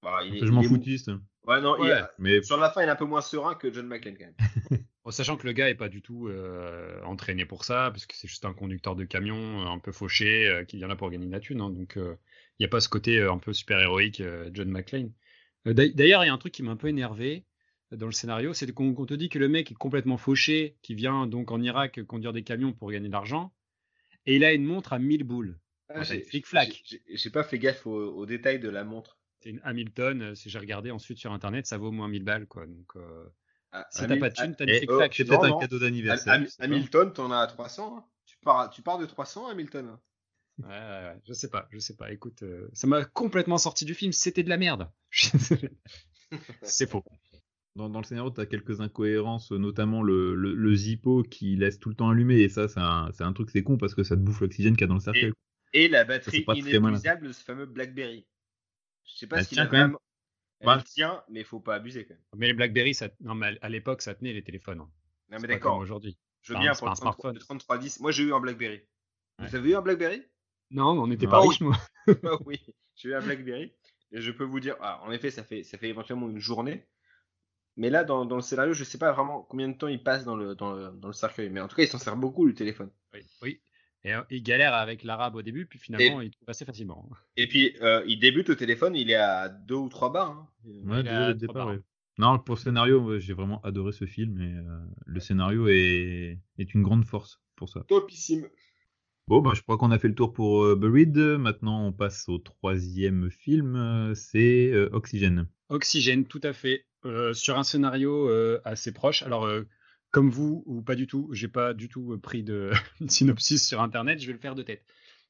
bah, il est, Je m'en foutiste. Ouais, non, il Mais sur la fin, il est un peu moins serein que John McClane quand même. Sachant que le gars est pas du tout euh, entraîné pour ça, parce que c'est juste un conducteur de camion euh, un peu fauché euh, qui vient là pour gagner de la thune. hein. donc il n'y a pas ce côté euh, un peu super héroïque euh, John McClane. Euh, d'ail- D'ailleurs, il y a un truc qui m'a un peu énervé euh, dans le scénario, c'est qu'on te dit que le mec est complètement fauché, qui vient donc en Irak conduire des camions pour gagner de l'argent, et il a une montre à 1000 boules. Ah, j'ai- pas fait gaffe aux, aux détails de la montre. C'est une Hamilton, euh, si j'ai regardé ensuite sur internet, ça vaut au moins 1000 balles. Quoi. Donc, euh, Ah, si t'as pas de thune, t'as une flic-flac. c'est peut-être un cadeau d'anniversaire. Hamilton, t'en as à 300. hein. Tu, pars, tu pars de 300, Hamilton. Ouais, ouais, ouais, je sais pas, je sais pas. Écoute, euh, ça m'a complètement sorti du film. C'était de la merde. C'est faux. Dans, dans le scénario, tu as quelques incohérences, notamment le, le, le Zippo qui laisse tout le temps allumé. Et ça, c'est un, truc, c'est con parce que ça te bouffe l'oxygène qu'il y a dans le cercueil. Et la c'est batterie pas très malin. inépuisable de ce fameux BlackBerry. Je sais pas tient a quand même. Elle Bah. tient, mais faut pas abuser quand même. Mais les BlackBerry, ça... non, mais à l'époque, ça tenait les téléphones. hein. Non, mais d'accord. aujourd'hui. Je veux Enfin, bien pour un 33 smartphone. le 3310. Moi, j'ai eu un BlackBerry. Ouais. Vous avez eu un BlackBerry? Non, on n'était pas Ah oui. riches, moi. Ah oui, j'ai eu un BlackBerry. Et je peux vous dire, ah, en effet, ça fait, ça fait éventuellement une journée. Mais là, dans, dans le scénario, je sais pas vraiment combien de temps il passe dans le, dans le, dans le cercueil. Mais en tout cas, il s'en sert beaucoup, le téléphone. Oui. oui. Et euh, il galère avec l'arabe au début, puis finalement, il trouve assez facilement. Et puis, euh, il débute au téléphone, il est à deux ou trois bars. hein. Ouais, déjà, départ, barres. ouais. Non, pour le scénario, ouais, j'ai vraiment adoré ce film et euh, le scénario est, est une grande force pour ça. Topissime. Bon, bah, je crois qu'on a fait le tour pour euh, Buried. Maintenant, on passe au troisième film, c'est euh, Oxygène. Oxygène, tout à fait. Euh, sur un scénario euh, assez proche. Alors, euh, comme vous, ou pas du tout, j'ai pas du tout pris de synopsis sur internet, je vais le faire de tête.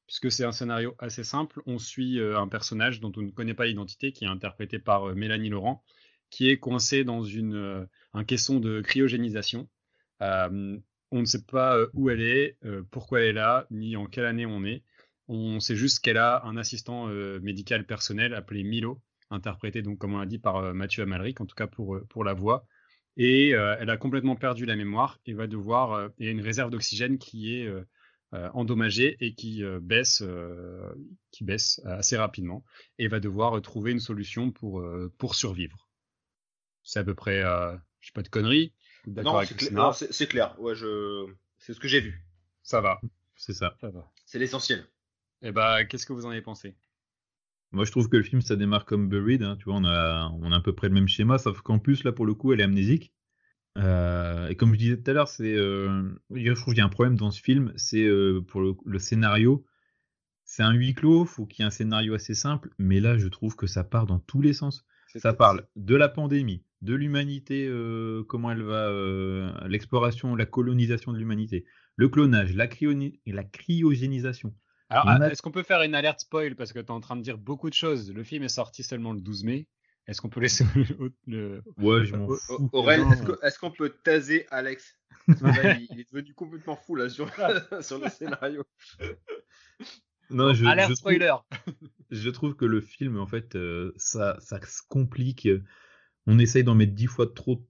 Puisque c'est un scénario assez simple. On suit un personnage dont on ne connaît pas l'identité, qui est interprété par Mélanie Laurent, qui est coincée dans une, un caisson de cryogénisation. On ne sait pas où elle est, pourquoi elle est là, ni en quelle année on est. On sait juste qu'elle a un assistant médical personnel appelé Milo, interprété donc comme on l'a dit par Mathieu Amalric, en tout cas pour, pour la voix. Et elle a complètement perdu la mémoire et va devoir. Il y a une réserve d'oxygène qui est endommagée et qui baisse, qui baisse assez rapidement et va devoir trouver une solution pour, pour survivre. C'est à peu près, je sais pas de conneries. Non, c'est clair. Ouais, je... C'est ce que j'ai vu. Ça va. C'est ça. ça va. C'est l'essentiel. Et eh bah, qu'est-ce que vous en avez pensé? Moi, je trouve que le film, ça démarre comme Buried. Hein. Tu vois, on a, on a à peu près le même schéma, sauf qu'en plus, là, pour le coup, elle est amnésique. Euh, et comme je disais tout à l'heure, c'est, euh, je trouve qu'il y a un problème dans ce film, c'est euh, pour le, scénario. C'est un huis clos, faut qu'il y ait un scénario assez simple, mais là, je trouve que ça part dans tous les sens. Ça parle de la pandémie, de l'humanité, comment elle va, l'exploration, la colonisation de l'humanité, le clonage, la, la cryogénisation. Alors, est-ce qu'on peut faire une alerte spoil parce que tu es en train de dire beaucoup de choses. Le film est sorti seulement le 12 mai. Est-ce qu'on peut laisser le. Ouais, je m'en fous. Aurel, est-ce qu'on peut taser Alex? Il, est devenu complètement fou là sur, sur le scénario. Non, je, Alerte spoiler. je trouve que le film, en fait, euh, ça, ça se complique on essaye d'en mettre dix fois trop,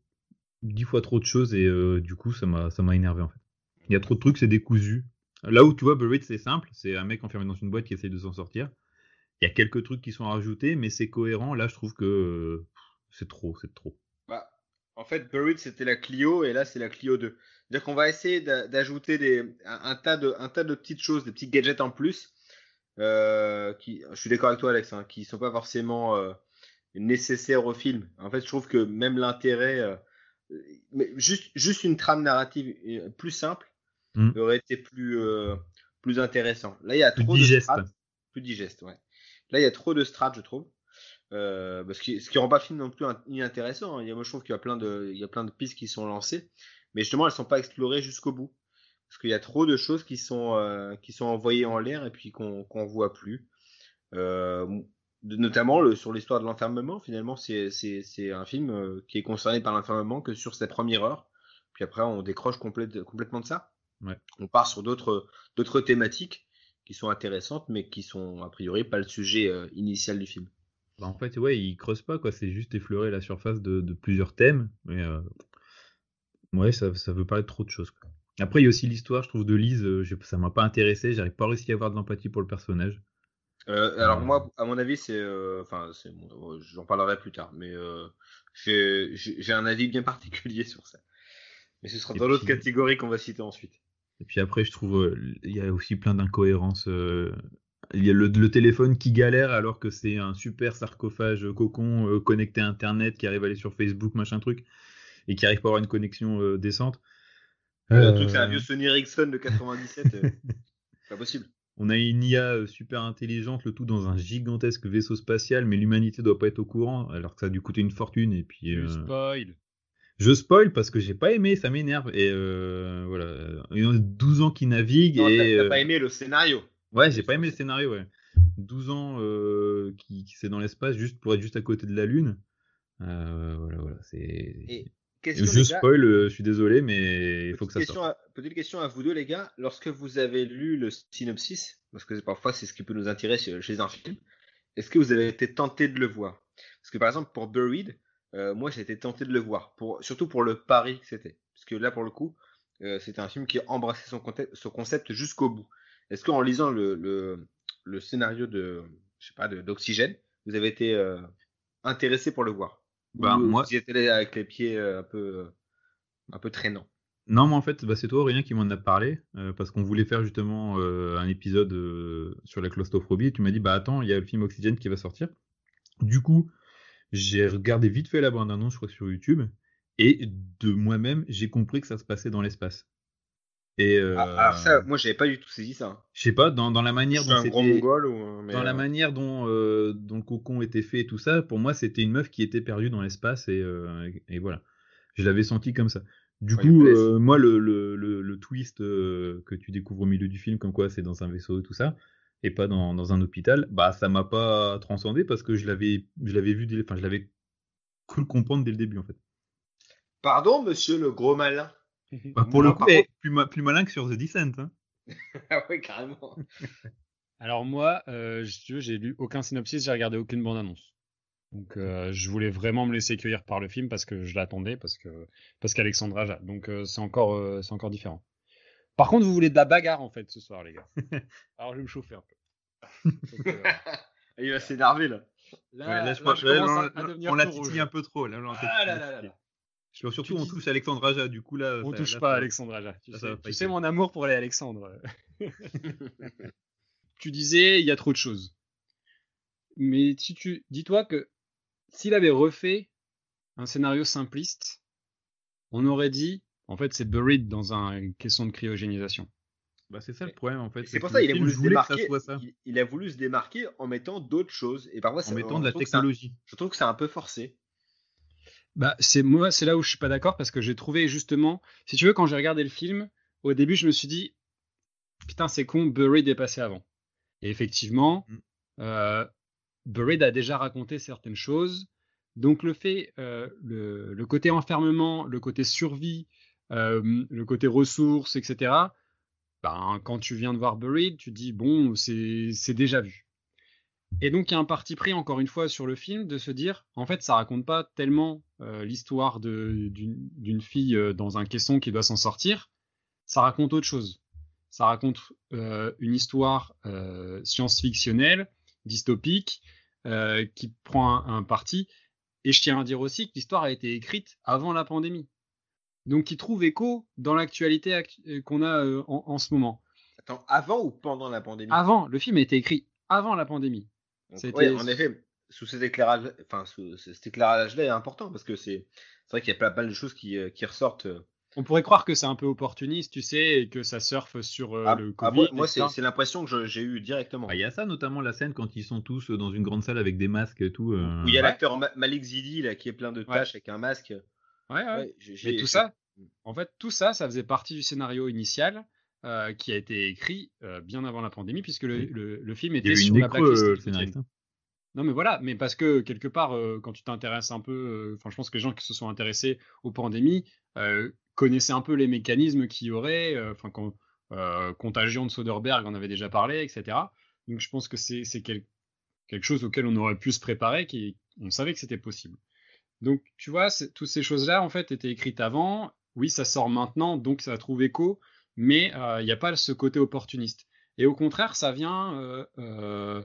dix fois trop de choses et euh, du coup ça m'a, ça m'a énervé en fait. Il y a trop de trucs, c'est décousu. Là où tu vois Buried c'est simple, c'est un mec enfermé dans une boîte qui essaye de s'en sortir. Il y a quelques trucs qui sont rajoutés, mais c'est cohérent. Là, je trouve que euh, c'est trop, c'est trop. Bah, en fait, Buried c'était la Clio et là c'est la Clio 2. C'est-à-dire qu'on va essayer d'ajouter un, tas de, petites choses, des petits gadgets en plus. Euh, qui, je suis d'accord avec toi, Alex, hein, qui sont pas forcément nécessaire au film. En fait, je trouve que même l'intérêt, euh, juste, une trame narrative euh, plus simple mm. aurait été plus, euh, plus intéressant. Là, il y a trop de strates. Plus digeste, ouais. Là, il y a trop de strates, je trouve. parce que, ce qui rend pas le film non plus inintéressant. Hein. Moi, je trouve qu'il y a plein de, il y a plein de pistes qui sont lancées, mais justement, elles sont pas explorées jusqu'au bout. Parce qu'il y a trop de choses qui sont, qui sont envoyées en l'air et puis qu'on qu'on voit plus. Euh, notamment le, sur l'histoire de l'enfermement. Finalement, c'est un film euh, qui est concerné par l'enfermement que sur cette première heure. Puis après, on décroche complètement de ça. On part sur d'autres thématiques qui sont intéressantes, mais qui sont a priori pas le sujet euh, initial du film. Bah, en fait, ouais, il creuse pas, quoi. C'est juste effleurer la surface de, plusieurs thèmes. Mais euh, ouais, ça, ça veut pas être trop de choses. Après, il y a aussi l'histoire, je trouve, de Lise. ça m'a pas intéressé. J'arrive pas réussi à avoir de l'empathie pour le personnage. Euh, alors moi, à mon avis, c'est, euh, enfin, j'en parlerai plus tard, mais euh, j'ai un avis bien particulier sur ça. Mais ce sera dans l'autre catégorie qu'on va citer ensuite. Et puis après, je trouve, il y a aussi plein d'incohérences. Il y a le, téléphone qui galère alors que c'est un super sarcophage cocon connecté à Internet qui arrive à aller sur Facebook, machin truc, et qui arrive pas à avoir une connexion décente. Le truc, c'est un vieux Sony Ericsson de 97. pas possible. On a une IA euh, super intelligente, le tout dans un gigantesque vaisseau spatial, mais l'humanité doit pas être au courant, alors que ça a dû coûter une fortune. Et puis. Euh... spoil. Je spoil parce que j'ai pas aimé, ça m'énerve. Et euh, voilà, il y a 12 ans qui navigue. Non, et t'as euh, pas aimé le scénario. Ouais, j'ai pas aimé le scénario. Ouais. 12 ans qui, qui c'est dans l'espace juste pour être juste à côté de la Lune. voilà, voilà, c'est je spoil, euh, je suis désolé, mais il faut que ça sorte. petite question à vous deux, les gars. Lorsque vous avez lu le synopsis, parce que parfois c'est ce qui peut nous intéresser chez un film, est-ce que vous avez été tenté de le voir? Parce que par exemple, pour Buried, euh, moi j'ai été tenté de le voir, pour, surtout pour le pari que c'était. Parce que là, pour le coup, euh, c'était un film qui embrassait son, son concept jusqu'au bout. Est-ce qu'en lisant le, le, le, scénario de, je sais pas, d'Oxygène, vous avez été intéressé pour le voir? Bah, moi, j'y étais avec les pieds euh, un peu, euh, un peu traînants? Non, mais en fait, bah, c'est toi, Aurélien, qui m'en a parlé, euh, parce qu'on voulait faire justement un épisode sur la claustrophobie, et tu m'as dit, bah attends, il y a le film Oxygène qui va sortir. Du coup, j'ai regardé vite fait la bande-annonce, je crois, sur YouTube, et de moi-même, j'ai compris que ça se passait dans l'espace. Et ah, alors ça, moi j'avais pas du tout saisi ça. Je sais pas, dans, dans la manière dont c'était, ou... dans la manière dont, dont le cocon était fait et tout ça, pour moi c'était une meuf qui était perdue dans l'espace et, et voilà, je l'avais senti comme ça. Du coup, moi le, le, le, twist que tu découvres au milieu du film, comme quoi c'est dans un vaisseau et tout ça, et pas dans, dans un hôpital, bah ça m'a pas transcendé parce que je l'avais je l'avais vu, enfin je l'avais cru comprendre dès le début en fait. Pardon, monsieur le gros malin? Bah, pour le coup, par eh, contre- plus, ma- plus malin que sur The Descent. Hein. ah ouais, carrément. Alors moi, euh, j'ai lu aucun synopsis, j'ai regardé aucune bande-annonce. Donc euh, je voulais vraiment me laisser cueillir par le film parce que je l'attendais, parce que parce qu'Alexandra Aja. Donc euh, c'est encore euh, c'est encore différent. Par contre, vous voulez de la bagarre en fait ce soir, les gars. Alors je vais me chauffer un peu. Donc, euh, Il va s'énerver là. là, Ouais, là, je là, pense je là, on- on l'a titillé un peu trop. Là, Ah là là là là. Je- Surtout, Tu on dis- touche Alexandre Aja. Du coup, là. On ça- touche là, pas Alexandre Aja. Tu, ça sais, tu mon amour pour les Alexandre. tu disais, il y a trop de choses. Mais si tu, dis-toi que s'il avait refait un scénario simpliste, on aurait dit, en fait, c'est buried dans un caisson de cryogénisation. Bah, c'est ça le problème en fait. C'est pour ça qu'il a voulu se démarquer. ça. Il, il a voulu se démarquer en mettant d'autres choses. Et parfois, En mettant de la un- technologie. Je trouve que c'est un peu forcé. Bah, c'est moi, c'est là où je suis pas d'accord parce que j'ai trouvé justement, si tu veux, quand j'ai regardé le film, au début, je me suis dit, putain, c'est con, Buried est passé avant. Et effectivement, Mm. euh, Buried a déjà raconté certaines choses. Donc le fait, euh, le, le côté enfermement, le côté survie, euh, le côté ressources, etc. Ben, quand tu viens de voir Buried, tu dis bon, c'est déjà vu. Et donc il y a un parti pris encore une fois sur le film de se dire, en fait, ça raconte pas tellement l'histoire d'une fille dans un caisson qui doit s'en sortir. Ça raconte autre chose. Ça raconte une histoire science-fictionnelle, dystopique, qui prend un parti. Et je tiens à dire aussi que l'histoire a été écrite avant la pandémie. Donc qui trouve écho dans l'actualité actu- euh, qu'on a euh, en, en ce moment. Attends, avant ou pendant la pandémie? Avant, le film a été écrit avant la pandémie. Donc, ouais, en effet, sous cet éclairage, enfin, sous cet éclairage-là est important parce que c'est vrai qu'il y a pas mal de choses qui, euh, qui ressortent. On pourrait croire que c'est un peu opportuniste, tu sais, et que ça surfe sur euh, Ah, le ah, Covid. moi, moi, c'est l'impression que j'ai eu directement. Bah, Il y a ça notamment la scène quand ils sont tous dans une grande salle avec des masques et tout. euh, Où il y a Ouais. l'acteur Ma- Malik Zidi là, qui est plein de Ouais. tâches avec un masque. Ouais, Mais tout ça, en fait, tout ça, ça faisait partie du scénario initial euh, qui a été écrit euh, bien avant la pandémie, puisque le, Oui. le- le film était sur la blacklist euh, hein. Non, mais voilà, mais parce que quelque part, euh, quand tu t'intéresses un peu, enfin, je pense que les gens qui se sont intéressés aux pandémies connaissaient un peu les mécanismes qu'il y aurait, enfin, quand Contagion de Soderbergh en avait déjà parlé, etc. Donc, je pense que c'est c'est quel- quelque chose auquel on aurait pu se préparer, qui on savait que c'était possible. Donc, tu vois, toutes ces choses-là, en fait, étaient écrites avant. Oui, ça sort maintenant, donc ça trouve écho, mais euh, il n'y a pas ce côté opportuniste. Et au contraire, ça vient. euh, euh,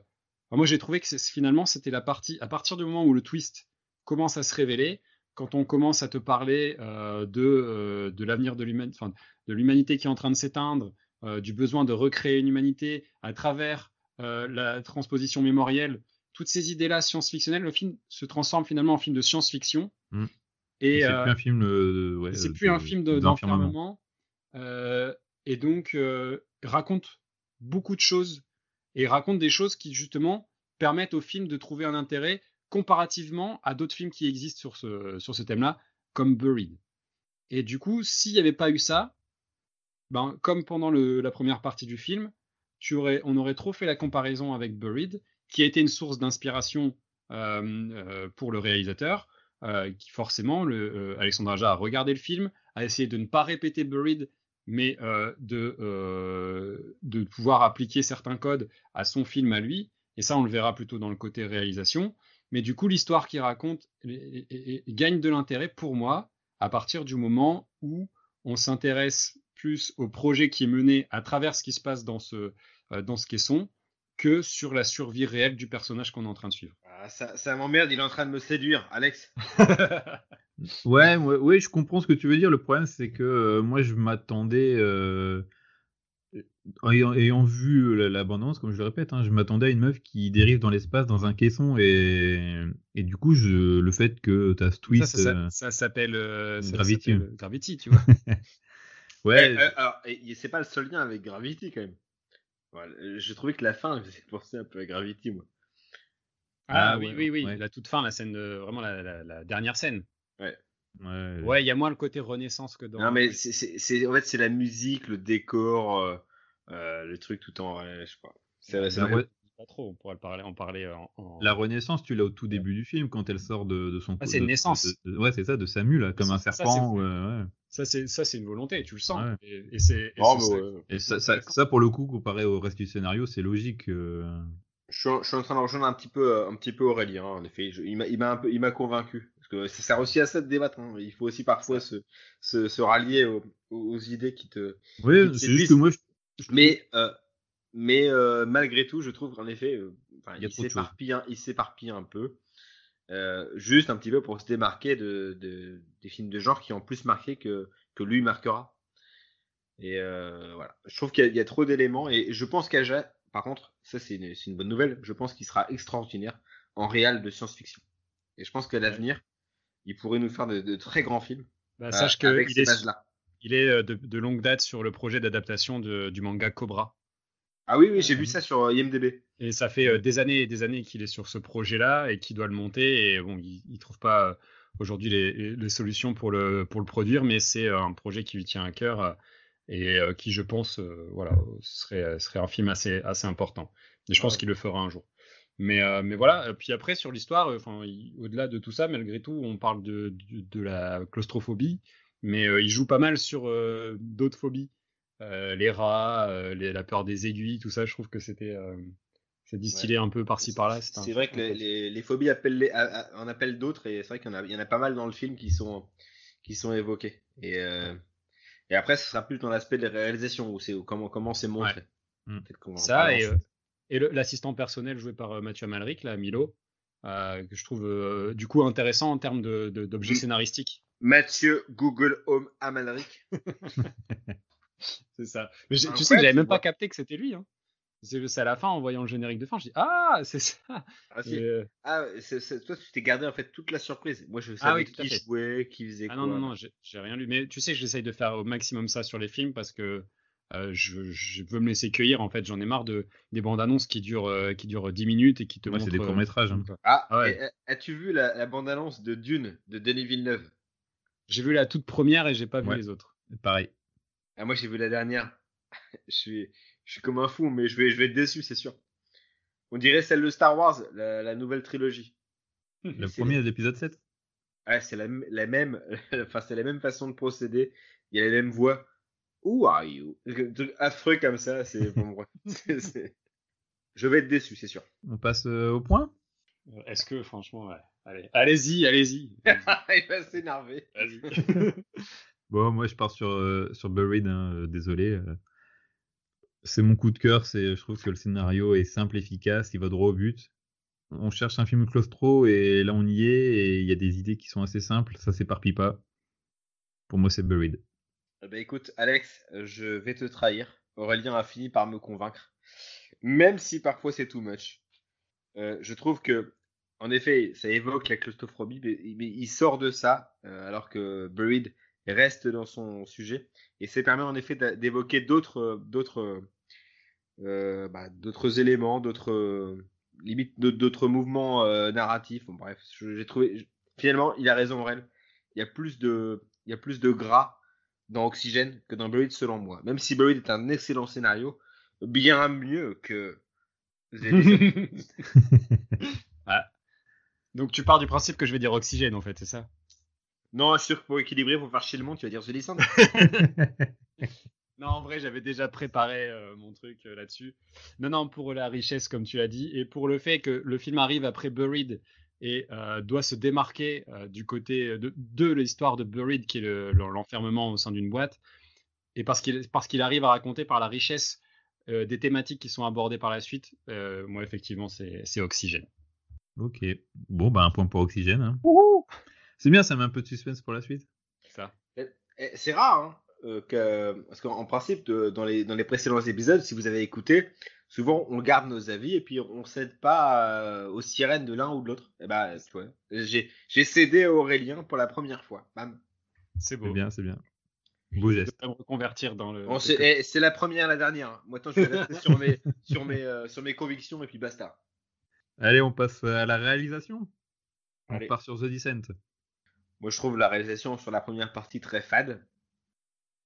moi, j'ai trouvé que finalement, c'était la partie. À partir du moment où le twist commence à se révéler, quand on commence à te parler de, l'avenir de l'humanité, qui est en train de s'éteindre, du besoin de recréer une humanité à travers la transposition mémorielle, toutes ces idées-là science-fictionnelles, le film se transforme finalement en film de science-fiction. Mm. Et, c'est euh, plus un film. euh, ouais, c'est euh, plus un film de- d'enfermement. euh, et donc, raconte beaucoup de choses. Et raconte des choses qui, justement, permettent au film de trouver un intérêt comparativement à d'autres films qui existent sur ce, sur ce thème-là, comme Buried. Et du coup, s'il n'y avait pas eu ça, ben, comme pendant le- la première partie du film, tu aurais, on aurait trop fait la comparaison avec Buried, qui a été une source d'inspiration euh, euh, pour le réalisateur, euh, qui forcément, le, Alexandre Aja a regardé le film, a essayé de ne pas répéter Buried, mais de, de pouvoir appliquer certains codes à son film à lui. Et ça, on le verra plutôt dans le côté réalisation. Mais du coup, l'histoire qu'il raconte gagne de l'intérêt pour moi à partir du moment où on s'intéresse plus au projet qui est mené à travers ce qui se passe dans ce, dans ce caisson que sur la survie réelle du personnage qu'on est en train de suivre. Ah, ça, ça m'emmerde, il est en train de me séduire, Alex. Ouais, ouais, ouais, je comprends ce que tu veux dire. Le problème, c'est que euh, moi, je m'attendais, euh, ayant, ayant vu la- l'abondance, comme je le répète, hein, je m'attendais à une meuf qui dérive dans l'espace dans un caisson et, et du coup, je, le fait que tu as ce twist. ça, ça- euh, ça s'appelle euh, Gravity. Gravity, tu vois. ouais, Eh, euh, alors, c'est pas le seul lien avec Gravity quand même. Voilà, J'ai trouvé que la fin me faisait penser un peu à Gravity, moi. Ah, Ah, oui, ouais, oui, oui, ouais. la toute fin, la scène, de- vraiment la, la- la dernière scène. ouais, Ouais, il y a moins le côté renaissance que dans. Non, mais c'est, en fait, c'est la musique, le décor, euh, euh, le truc tout en. ouais, je sais pas. C'est, ouais, pas trop. On pourrait parler, en parler en, La Renaissance, tu l'as au tout début du film quand elle sort de, de son. Ah, c'est une naissance. ouais, c'est ça, de Samu là, comme un serpent. Ça, c'est ça, c'est une volonté, tu le sens. Et, c'est. Et, ça, ça, pour le coup, comparé au reste du scénario, c'est logique. Je, suis, en, train de rejoindre un petit peu, un petit peu Aurélien. En effet, il m'a un peu, il m'a convaincu. Parce que ça sert aussi à ça de débattre. Hein. Il faut aussi parfois se, se, se rallier aux, aux, idées qui te. Oui, c'est juste que moi. Je... Mais euh, mais euh, malgré tout, je trouve qu'en effet, euh, il s'éparpille un, peu. Euh, juste un petit peu pour se démarquer de, des films de genre qui ont plus marqué que, que lui marquera. Et voilà. Je trouve qu'il y, a trop d'éléments et je pense qu'Aja, par contre, ça c'est une, bonne nouvelle, je pense qu'il sera extraordinaire en réel de science-fiction. Et je pense qu'à l'avenir, il pourrait nous faire de, très grands films. Bah, sache qu'il est, il est de, longue date sur le projet d'adaptation du manga Cobra. Ah oui, oui, j'ai vu ça sur euh, IMDb. Et ça fait euh, des années et des années qu'il est sur ce projet-là et qu'il doit le monter. Et bon, il ne trouve pas euh, aujourd'hui les, solutions pour le, pour le produire, mais c'est un projet qui lui tient à cœur et qui, je pense, voilà, serait, serait un film assez, assez important. Et je pense qu'il le fera un jour. Mais, mais voilà, puis après, sur l'histoire, enfin, au-delà de tout ça, malgré tout, on parle de, de, de la claustrophobie, mais il joue pas mal sur d'autres phobies. Euh, les rats, euh, la peur des aiguilles, tout ça, je trouve que c'était euh, c'est distillé un peu par-ci par-là. C'est vrai que les, phobies appellent les, en appellent d'autres et c'est vrai qu'il y, en a, y en a pas mal dans le film qui sont, qui sont évoqués. Et, et après, ce sera plus dans l'aspect de la réalisation, où c'est comment comment c'est montré. Mm. Ça et, et l'assistant personnel joué par Mathieu Malric, là, Milo, que je trouve du coup intéressant en termes d'objets de, scénaristiques. Mathieu Google Home Amalric. c'est ça. Mais tu sais que j'avais même pas capté que c'était lui. Hein. C'est à la fin, en voyant le générique de fin, je dis Ah, c'est ça Ah, euh, ah toi, tu t'es gardé en fait toute la surprise. Moi, je ah savais qui jouait, qui faisait ah, quoi. non, non, non, j'ai rien lu. Mais tu sais que j'essaye de faire au maximum ça sur les films parce que euh, je, veux me laisser cueillir. En fait, j'en ai marre de, des bandes annonces qui durent, euh, qui durent 10 minutes et qui te montrent. c'est des courts-métrages. Hein. Ah, as-tu vu la, bande annonce de Dune de Denis Villeneuve? J'ai vu la toute première et j'ai pas vu les autres. Pareil. Ah, moi, j'ai vu la dernière. je, suis, je suis comme un fou, mais je vais, je vais être déçu, c'est sûr. On dirait celle de Star Wars, la, nouvelle trilogie. Le premier l'épisode 7 Ouais, c'est la, la, même, enfin, c'est la même façon de procéder. Il y a les mêmes voix. Who are you? affreux comme ça, c'est bon, Je vais être déçu, c'est sûr. On passe euh, au point? Euh, Est-ce que, franchement, ouais. Allez, allez-y, allez-y. Il va s'énerver. Vas-y. Bon, moi je pars sur, euh, sur Buried, hein, euh, désolé. Euh. C'est mon coup de cœur, je trouve que le scénario est simple, efficace, il va droit au but. On cherche un film claustro et là on y est et il y a des idées qui sont assez simples, ça s'éparpille pas. Pour moi c'est Buried. Bah écoute, Alex, je vais te trahir. Aurélien a fini par me convaincre. Même si parfois c'est too much. je trouve que, en effet, ça évoque la claustrophobie, mais, il sort de ça, alors que Buried reste dans son sujet. Et ça permet en effet d'évoquer d'autres, d'autres, euh, bah, d'autres éléments, d'autres limites, d'autres mouvements euh, narratifs. Bon, bref, j'ai trouvé. Finalement, il a raison, Aurel. Il y a plus de, il y a plus de gras dans Oxygène que dans Buried, selon moi. Même si Buried est un excellent scénario, bien mieux que. ah. Donc tu pars du principe que je vais dire Oxygène, en fait, c'est ça? Non, je suis sûr que pour équilibrer, pour faire chier le monde, tu vas dire The Descent. non, en vrai, j'avais déjà préparé euh, mon truc euh, là-dessus. Non, non, pour la richesse, comme tu l'as dit, et pour le fait que le film arrive après Buried et euh, doit se démarquer du côté de, de l'histoire de Buried, qui est l'enfermement au sein d'une boîte, et parce qu'il parce qu'il arrive à raconter par la richesse des thématiques qui sont abordées par la suite, moi, effectivement, c'est Oxygène. Ok. Bon, bah, un point pour Oxygène. Hein. C'est bien, ça met un peu de suspense pour la suite. Ça. C'est rare, hein, euh, que, parce qu'en principe, dans, les, dans les précédents épisodes, si vous avez écouté, souvent on garde nos avis et puis on cède pas euh, aux sirènes de l'un ou de l'autre. Et eh bah, j'ai cédé à Aurélien pour la première fois. Bam. C'est beau. C'est bien, c'est bien. Beau geste. Je me reconvertir dans le. Eh, c'est la première, la dernière. Moi, tant je vais rester sur mes, sur, mes, euh, sur mes convictions et puis basta. Allez, on passe à la réalisation. On part sur The Descent. Moi, je trouve la réalisation sur la première partie très fade.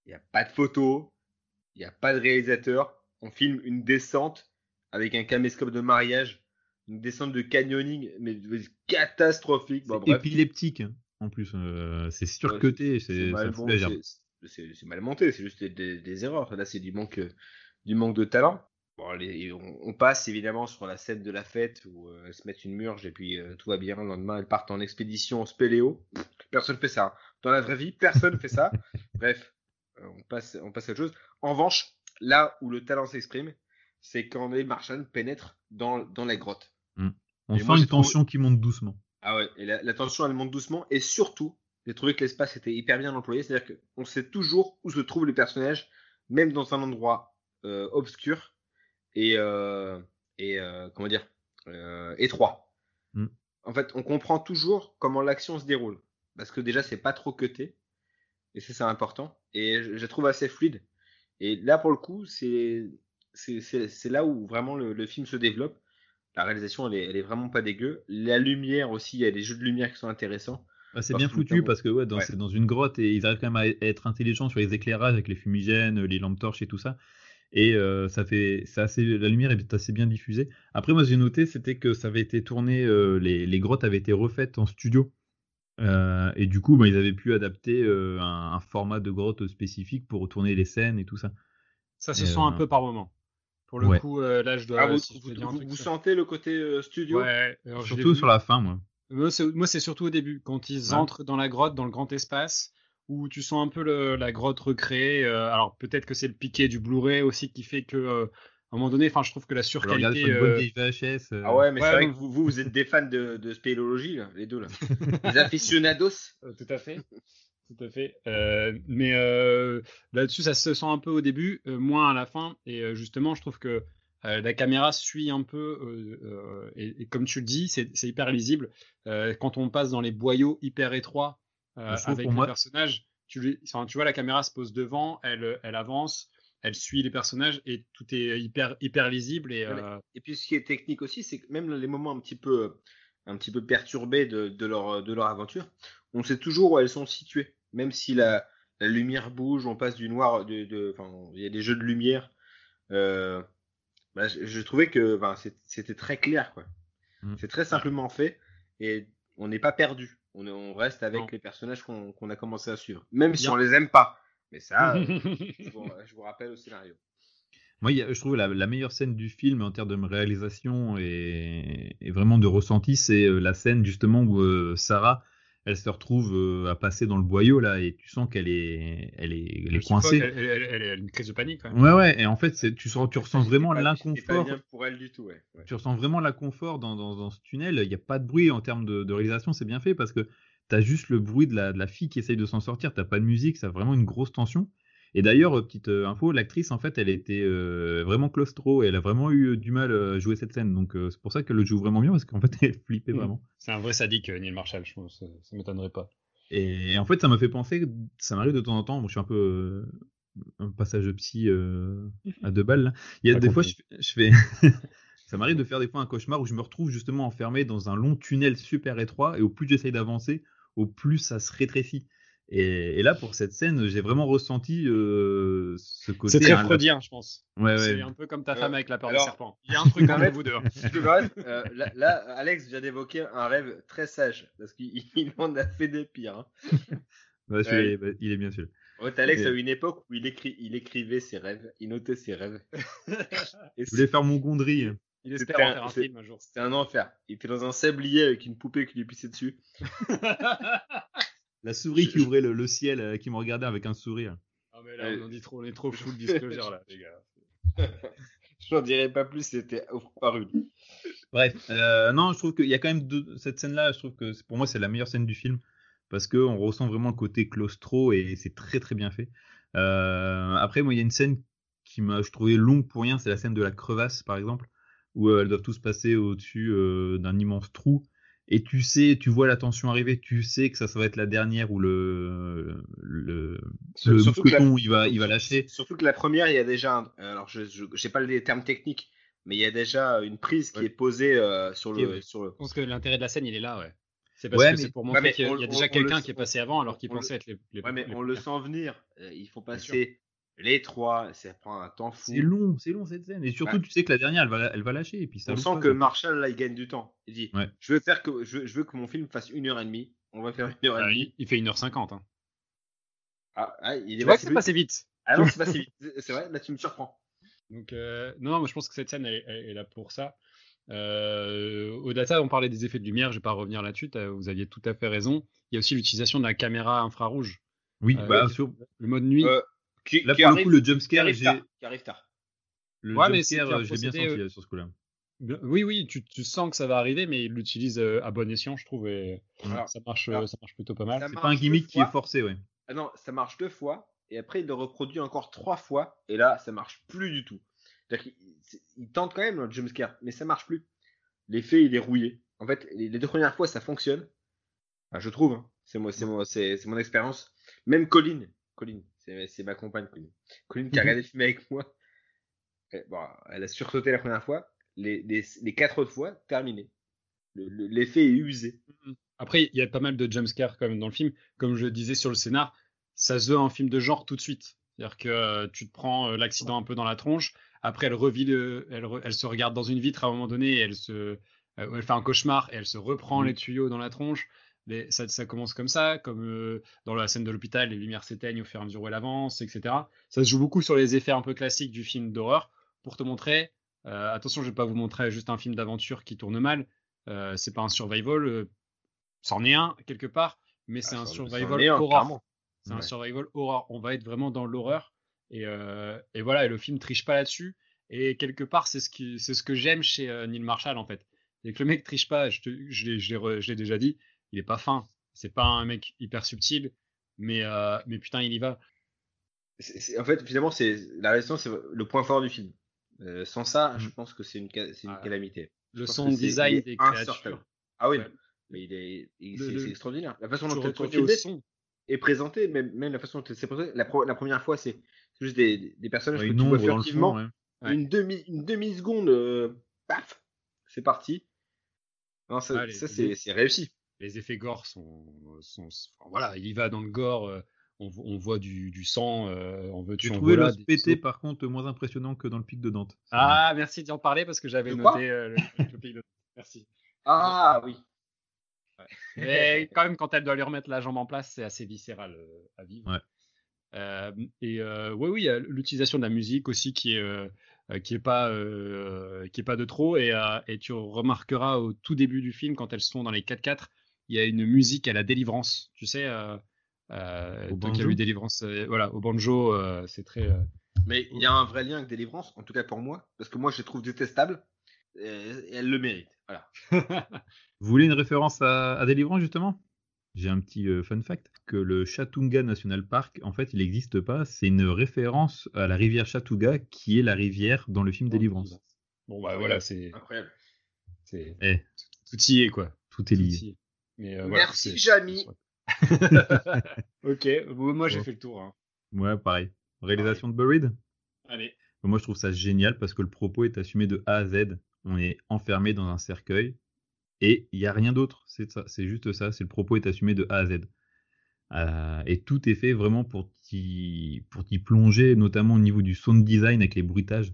Il n'y a pas de photo, il n'y a pas de réalisateur. On filme une descente avec un caméscope de mariage, une descente de canyoning, mais catastrophique. Bon, C'est bref. épileptique hein, en plus. euh, c'est surcoté. C'est mal, bon, monté, c'est juste des, des- des erreurs. Là, c'est du manque, euh, du manque de talent. Bon, allez, on, on passe évidemment sur la scène de la fête où euh, elles se mettent une murge et puis euh, tout va bien. Le lendemain, elles partent en expédition spéléo. Pff, Personne fait ça. hein. Dans la vraie vie, personne fait ça. Bref, euh, on passe, on passe à autre chose. En revanche, là où le talent s'exprime, c'est quand les Martians pénètrent dans, dans la grotte. On Et sent moi, une trouvé- tension qui monte doucement. Ah ouais, et la, la tension elle monte doucement et surtout, j'ai trouvé que l'espace était hyper bien employé, c'est-à-dire qu'on sait toujours où se trouvent les personnages, même dans un endroit obscur et, euh, et euh, comment dire, euh, étroit. Mm. En fait, on comprend toujours comment l'action se déroule, parce que déjà c'est pas trop cuté, et ça c'est important, et je, trouve assez fluide. Et là pour le coup, c'est là où vraiment le, le film se développe. La réalisation, elle est, elle est vraiment pas dégueu. La lumière aussi, il y a des jeux de lumière qui sont intéressants. Ah, c'est bien foutu parce que Ouais. c'est dans une grotte et ils arrivent quand même à être intelligents sur les éclairages avec les fumigènes, les lampes torches et tout ça. Et euh, ça fait, c'est assez, la lumière est assez bien diffusée. Après, moi, j'ai noté, c'était que ça avait été tourné, euh, les, les grottes avaient été refaites en studio. Euh, et du coup, bah, ils avaient pu adapter euh, un, un format de grotte spécifique pour tourner les scènes et tout ça. Ça se sent un peu par moment. Pour le ouais. coup, euh, là, je dois. Ah, vous, si je vous- un vous- vous sentez le côté euh, studio? Ouais, je Surtout sur la fin, moi. Moi, c'est moi, c'est surtout au début, quand ils Ouais. entrent dans la grotte, dans le grand espace, où tu sens un peu le- la grotte recréée. euh, alors peut-être que c'est le piqué du Blu-ray aussi qui fait que, euh, à un moment donné, enfin, je trouve que la surqualité. euh, VHS. euh, Ah ouais, mais Ouais, c'est vrai que vous, vous, vous êtes des fans de, de spéléologie, là, les deux, là. les aficionados. Euh, tout à fait. Tout à fait. Euh, mais euh, là-dessus, ça se sent un peu au début, euh, moins à la fin. Et euh, justement, je trouve que euh, la caméra suit un peu. euh, euh, et, et comme tu le dis, c'est c'est hyper lisible. Euh, quand on passe dans les boyaux hyper étroits euh, avec moi- personnages, tu, les- enfin, tu vois, la caméra se pose devant, elle, elle avance, elle suit les personnages et tout est hyper, hyper lisible. Et, euh, Et puis ce qui est technique aussi, c'est que même les moments un petit peu, un petit peu perturbés de, de leur, de leur aventure, on sait toujours où elles sont situées. Même si la, la lumière bouge, on passe du noir, de, de, enfin, il y a des jeux de lumière. Euh, bah, je, je trouvais que c'était très clair. quoi. Mm. C'est très simplement fait et on n'est pas perdu. On, est- on reste avec Non. les personnages qu'on a commencé à suivre. Même si on les aime pas. Mais ça, je, vous, je vous rappelle au scénario. Moi, il y a- je trouve la, la meilleure scène du film en termes de réalisation et, et vraiment de ressenti, c'est euh, la scène justement où euh, Sarah, elle se retrouve euh, à passer dans le boyau là et tu sens qu'elle est, elle est, elle coincée. Elle, elle- elle- elle a une crise de panique. quand même. Ouais, ouais. Et en fait, c'est- tu, sens- tu ressens vraiment l'inconfort. bien pour elle du tout. Ouais. Ouais. Tu ressens vraiment l'inconfort dans, dans, dans ce tunnel. Il n'y a pas de bruit en termes de, de réalisation, c'est bien fait parce que tu as juste le bruit de la, de la fille qui essaye de s'en sortir. T'as pas de musique, ça a vraiment une grosse tension. Et d'ailleurs, euh, petite euh, info, l'actrice en fait, elle était euh, vraiment claustro et elle a vraiment eu du mal à jouer cette scène. Donc euh, c'est pour ça qu'elle le joue vraiment bien parce qu'en fait, elle flippait Mm. vraiment. C'est un vrai sadique, Neil Marshall, je pense. Ça, ça m'étonnerait pas. Et, en fait, ça m'a fait penser, ça m'arrive de temps en temps, moi je suis un peu euh, un passage de psy à deux balles. là. Il y a Pas des fois, je fais, ça m'arrive de faire des fois un cauchemar où je me retrouve justement enfermé dans un long tunnel super étroit et au plus j'essaye d'avancer, au plus ça se rétrécit. Et, et là, pour cette scène, j'ai vraiment ressenti euh, ce côté. C'est très hein, freudien, je pense. Ouais, C'est ouais. un peu comme ta Euh, femme avec la peur alors, des serpents. Il y a un truc fait- vous deux. Euh, là, là, Alex vient d'évoquer un rêve très sage parce qu'il il en a fait des pires. hein. Ouais, celui-là, il est- bah, il est bien sûr. Alex Mais- a eu une époque où il, écrit, il écrivait ses rêves, il notait ses rêves. Et Je voulais faire mon gondry. Il espère C'était en un- faire un film un jour. C'était un enfer. Il était dans un sablier avec une poupée qui lui pissait dessus. La souris Je- qui ouvrait le, le ciel, euh, qui me regardait avec un sourire. Ah, mais là, on en dit trop, on est trop full disclosure là, les gars. Je n'en dirais pas plus, c'était pas rude. Bref, euh, non, je trouve qu'il y a quand même deux- cette scène-là. Je trouve que pour moi c'est la meilleure scène du film parce que on ressent vraiment le côté claustro et c'est très très bien fait. Euh, après, moi, il y a une scène qui m'a, je trouvais longue pour rien, c'est la scène de la crevasse par exemple, où euh, elles doivent tous passer au-dessus euh, d'un immense trou. Et tu sais, tu vois la tension arriver, tu sais que ça, ça va être la dernière où le le, le Surtout que la- mousqueton il va il va lâcher. Surtout que la première, il y a déjà, un- alors je n'ai pas les termes techniques, mais il y a déjà une prise qui Ouais. est posée euh, sur le, ouais. sur le. Je pense que l'intérêt de la scène, il est là, ouais. C'est parce Ouais, que c'est pour montrer qu'il y a, on- il y a on- déjà quelqu'un qui est passé avant alors qu'il le- pensait être les, les Ouais, mais les- on le sent venir. Il faut Bien sûr. passer les trois, ça prend un temps fou. C'est long, c'est long cette scène. Et surtout, Ouais. tu sais que la dernière, elle va, elle va lâcher. Et puis ça On sent pas, que. Marshall là, il gagne du temps. Il dit, Ouais. je veux faire que je, je veux que mon film fasse une heure et demie. On va faire une heure et Euh, demie. il, il fait 1h50. Hein. Ah, ah, il est vois que c'est passé vite. Ah non, c'est passé vite. C'est- vrai, là tu me surprends. Donc, euh, non, non, mais je pense que cette scène elle, elle- elle est là pour ça. Euh, au data, on parlait des effets de lumière, je vais pas revenir là-dessus, vous aviez tout à fait raison. Il y a aussi l'utilisation de la caméra infrarouge. Oui, Euh, bah, sur- Le mode nuit, Euh, qui, là qui pour arrive, le coup, le qui jumpscare, arrive j'ai tard. Qui arrive tard. le Ouais, jumpscare, euh, je l'ai bien senti euh, sur ce coup-là. oui, oui, tu, tu sens que ça va arriver, mais il l'utilise euh, à bon escient, je trouve, et Alors, ça, marche, alors, ça marche plutôt pas mal. C'est pas un gimmick qui est forcé, ouais. Ah non, ça marche deux fois, et après il le reproduit encore trois fois, et là ça marche plus du tout. C'est-à-dire qu'il c'est- il tente quand même le jumpscare, mais ça marche plus. L'effet il est rouillé. En fait, les, les deux premières fois ça fonctionne, Enfin, je trouve. hein. C'est moi, c'est moi, c'est c'est mon expérience. Même Colline, Colline, c'est ma compagne Colline. Colline qui a Mhm. regardé le film avec moi. Elle, bon, elle a sursauté la première fois. Les, les, les quatre autres fois, terminé. Le- le- L'effet est usé. Après, il y a pas mal de jumpscares quand même dans le film. Comme je disais sur le scénar, ça se veut un film de genre tout de suite. C'est-à-dire que euh, tu te prends euh, l'accident un peu dans la tronche, après elle revit le, elle, re- elle se regarde dans une vitre à un moment donné, et elle se, euh, elle fait un cauchemar et elle se reprend Mhm. les tuyaux dans la tronche. Les- ça, ça commence comme ça, comme euh, dans la scène de l'hôpital, les lumières s'éteignent au fur et à mesure où elle avance, etc. Ça se joue beaucoup sur les effets un peu classiques du film d'horreur pour te montrer. euh, attention, je vais pas vous montrer juste un film d'aventure qui tourne mal. Euh, c'est pas un survival. euh, c'en est un quelque part, mais c'est Ah, un ça en survival un, horror. C'est un survival horror. On va être vraiment dans l'horreur. Et, et voilà, et le film triche pas là-dessus. Et quelque part, c'est ce, qui, c'est ce que j'aime chez Neil Marshall, en fait. C'est que le mec triche pas, te- je l'ai déjà dit, il est pas fin. C'est pas un mec hyper subtil, mais, euh, mais putain, il y va. En fait, finalement, c'est la résistance, c'est le point fort du film. Euh, sans ça, je Mm. pense que c'est une, Ah. calamité. Le Je il design est des créatures. Ah oui, Ouais. mais il est, il- Le- c'est le- extraordinaire. La façon dont son. est présenté, même, même la façon dont c'est présenté. La, pro- la première fois, c'est juste des, des personnages Ouais, que tu vois le furtivement. fond, ouais. Ouais. Une demi, une demi seconde, euh, paf, c'est parti. Non, ça, ça, c'est réussi. Les effets gore sont, sont, enfin, voilà, il y va dans le gore. euh, on, vo- on voit du, du sang, euh, on veut J'ai trouvé des pété, par contre, moins impressionnant que dans le pic de Dante. Ah, merci d'y en parler parce que j'avais noté euh, le, le pic de- Merci. Ah oui. Mais quand même, quand elle doit lui remettre la jambe en place, c'est assez viscéral euh, à vivre. Ouais. Euh, et euh, oui, oui, il y a l'utilisation de la musique aussi qui est euh, euh, qui est pas euh, qui est pas de trop. Et, euh, et tu remarqueras au tout début du film quand elles sont dans les 4x4, il y a une musique à la délivrance. Tu sais, euh, euh, Au toi qui as banjo? Vu délivrance, euh, voilà, au banjo, euh, c'est très. euh, Mais il y a un vrai lien avec Délivrance, en tout cas pour moi, parce que moi je les trouve détestables, et elle le mérite. Voilà. Vous voulez une référence à, à Délivrance, justement? J'ai un petit euh, fun fact que le Chatunga National Park, en fait, il n'existe pas. C'est une référence à la rivière Chattooga, qui est la rivière dans le film Délivrance. Bon bah voilà, c'est Incroyable. c'est Eh, tout y est quoi. tout est Tout lié. Mais, euh, Merci, c'est- Jamy. ok, moi j'ai fait le tour. hein. Ouais, pareil. Réalisation de Buried Allez. Moi, je trouve ça génial parce que le propos est assumé de A à Z. On est enfermé dans un cercueil et il n'y a rien d'autre. C'est ça, c'est juste ça. C'est le propos est assumé de A à Z. Euh, et tout est fait vraiment pour t'y pour t'y plonger, notamment au niveau du sound design avec les bruitages.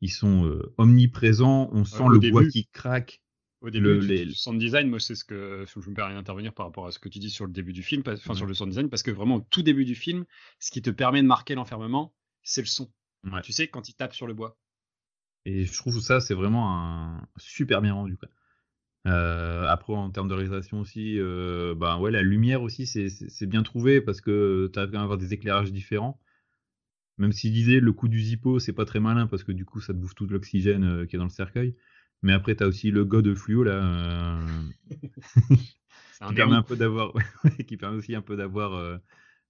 Ils sont euh, omniprésents. On sent le début. bois qui craque. Au début, Le- du, les- du sound design, moi, c'est ce que je me permets d'intervenir par rapport à ce que tu dis sur le début du film, enfin sur le sound design, parce que vraiment, au tout début du film, ce qui te permet de marquer l'enfermement, c'est le son. Ouais. Tu sais, quand il tape sur le bois. Et je trouve ça, c'est vraiment un super bien rendu. Quoi. Euh, après, en termes de réalisation aussi, euh, bah ouais, la lumière aussi, c'est- bien trouvé parce que tu arrives quand même avoir des éclairages différents. Même s'il disait le coup du zippo, c'est pas très malin parce que du coup, ça te bouffe tout l'oxygène euh, qui est dans le cercueil. Mais après, tu as aussi le god de fluo là, euh, qui permet un peu d'avoir, qui permet aussi un peu d'avoir euh,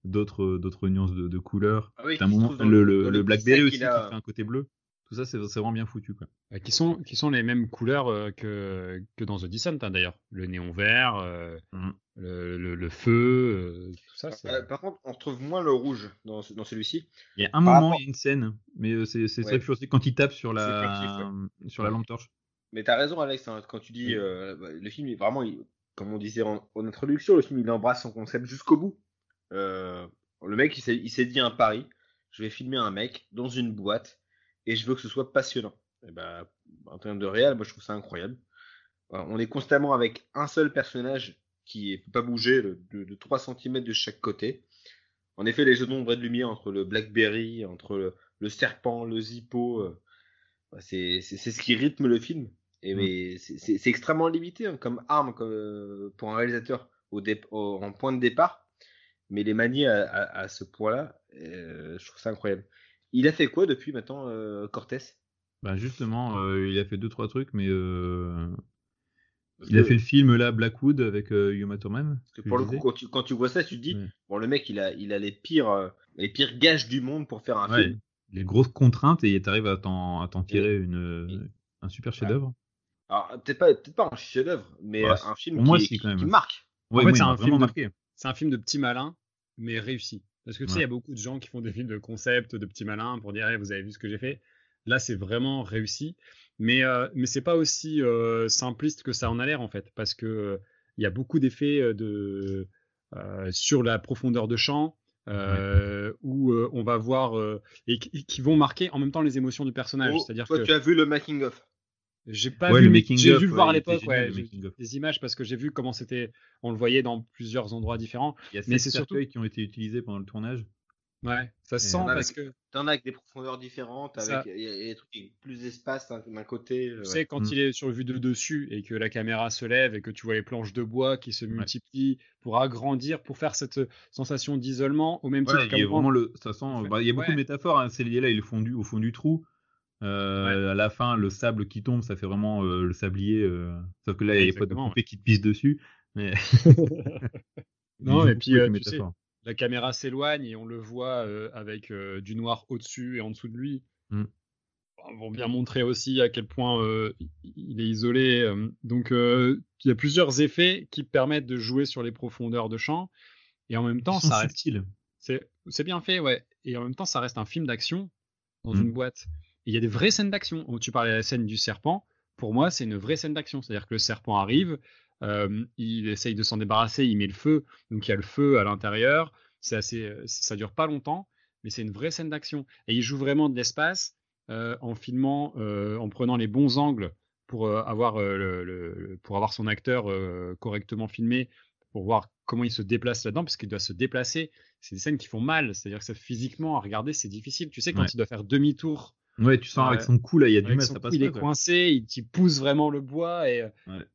d'autres d'autres nuances de, de couleurs. Ah oui, un moment, le, le- le, Blackberry aussi a. qui fait un côté bleu. Tout ça, c'est c'est vraiment bien foutu quoi. Euh, qui, sont, qui sont les mêmes couleurs euh, que, que dans The Descent, hein, d'ailleurs. Le néon vert, euh, Mhm. le, le- le feu, euh, tout ça. Euh, par contre, on retrouve moins le rouge dans, dans celui-ci. Il y a un Par moment, rapport- il y a une scène, mais c'est c'est Ouais. très furtif quand il tape sur la, furtif, sur la lampe torche. Mais t'as raison, Alex, hein, quand tu dis euh, bah, le film, est vraiment, il- comme on disait en, en introduction, le film il embrasse son concept jusqu'au bout. Euh, le mec, il s'est dit un pari. je vais filmer un mec dans une boîte et je veux que ce soit passionnant. Et ben, en termes de réel, moi je trouve ça incroyable. On est constamment avec un seul personnage qui ne peut pas bouger de, 3 cm de chaque côté. En effet, les jeux d'ombre et de lumière entre le Blackberry, entre le, serpent, le Zippo, euh, bah, c'est ce qui rythme le film. Et mm. c'est extrêmement limité hein, comme arme euh, pour un réalisateur au, en point de départ. Mais les manier à, ce point-là, euh, je trouve ça incroyable. Il a fait quoi depuis maintenant, Cortés? Bah justement, il a fait deux trois trucs, mais il a fait le film là, Blackwood, avec euh, Yuma Thurman. pour le coup, quand tu, vois ça, tu te dis, bon, le mec, il a, il a les pires, euh, les pires gages du monde pour faire un film. Les grosses contraintes et tu arrives à t'en tirer une, un super chef-d'œuvre. Alors, peut-être pas, peut pas un chef-d'œuvre, mais un film qui, qui, marque. en fait, c'est un, film de, un film de petits malins, mais réussi. Parce que tu sais, il y a beaucoup de gens qui font des films de concept, de petits malins, pour dire, vous avez vu ce que j'ai fait. Là, c'est vraiment réussi. Mais, euh, mais c'est pas aussi euh, simpliste que ça en a l'air en fait, parce que euh, il y a beaucoup d'effets de, sur la profondeur de champ, où on va voir et, qui vont marquer en même temps les émotions du personnage. Oh, C'est-à-dire toi, tu as vu le making of? J'ai pas vu, le j'ai vu le voir à l'époque, ouais, des images parce que j'ai vu comment c'était, on le voyait dans plusieurs endroits différents. Il y a mais c'est surtout qui ont été utilisés pendant le tournage. Ouais, ça sent parce que. T'en as avec des profondeurs différentes, avec y, a des trucs plus d'espace d'un côté. Tu sais, quand mm. il est sur le vue de dessus et que la caméra se lève et que tu vois les planches de bois qui se multiplient pour agrandir, pour faire cette sensation d'isolement, au même titre Il y a vraiment le, ça sent. Bah, il y a beaucoup de métaphores. Hein. C'est lié là, il est fondu au fond du trou. Euh, à la fin, le sable qui tombe, ça fait vraiment euh, le sablier. Euh, sauf que là, il n'y a pas de poupée qui te pisse dessus. Mais... non, et puis, tu sais, la caméra s'éloigne et on le voit avec du noir au-dessus et en dessous de lui. Mm. Vont bien montrer aussi à quel point il est isolé. donc, il y a plusieurs effets qui permettent de jouer sur les profondeurs de champ. Et en même temps, ça reste. C'est bien fait, ouais. Et en même temps, ça reste un film d'action dans mm. une boîte. Il y a des vraies scènes d'action. Tu parlais de la scène du serpent. Pour moi, c'est une vraie scène d'action. C'est-à-dire que le serpent arrive, euh, il essaye de s'en débarrasser, il met le feu, donc il y a le feu à l'intérieur. C'est assez, euh, ça dure pas longtemps, mais c'est une vraie scène d'action. Et il joue vraiment de l'espace euh, en filmant, en prenant les bons angles pour avoir le, pour avoir son acteur correctement filmé, pour voir comment il se déplace là-dedans, parce qu'il doit se déplacer. C'est des scènes qui font mal, c'est-à-dire que physiquement à regarder c'est difficile. Tu sais quand il doit faire demi-tour Ouais, tu sens avec son cou là, il y a du mal, ça passe Il est coincé, il, pousse vraiment le bois et,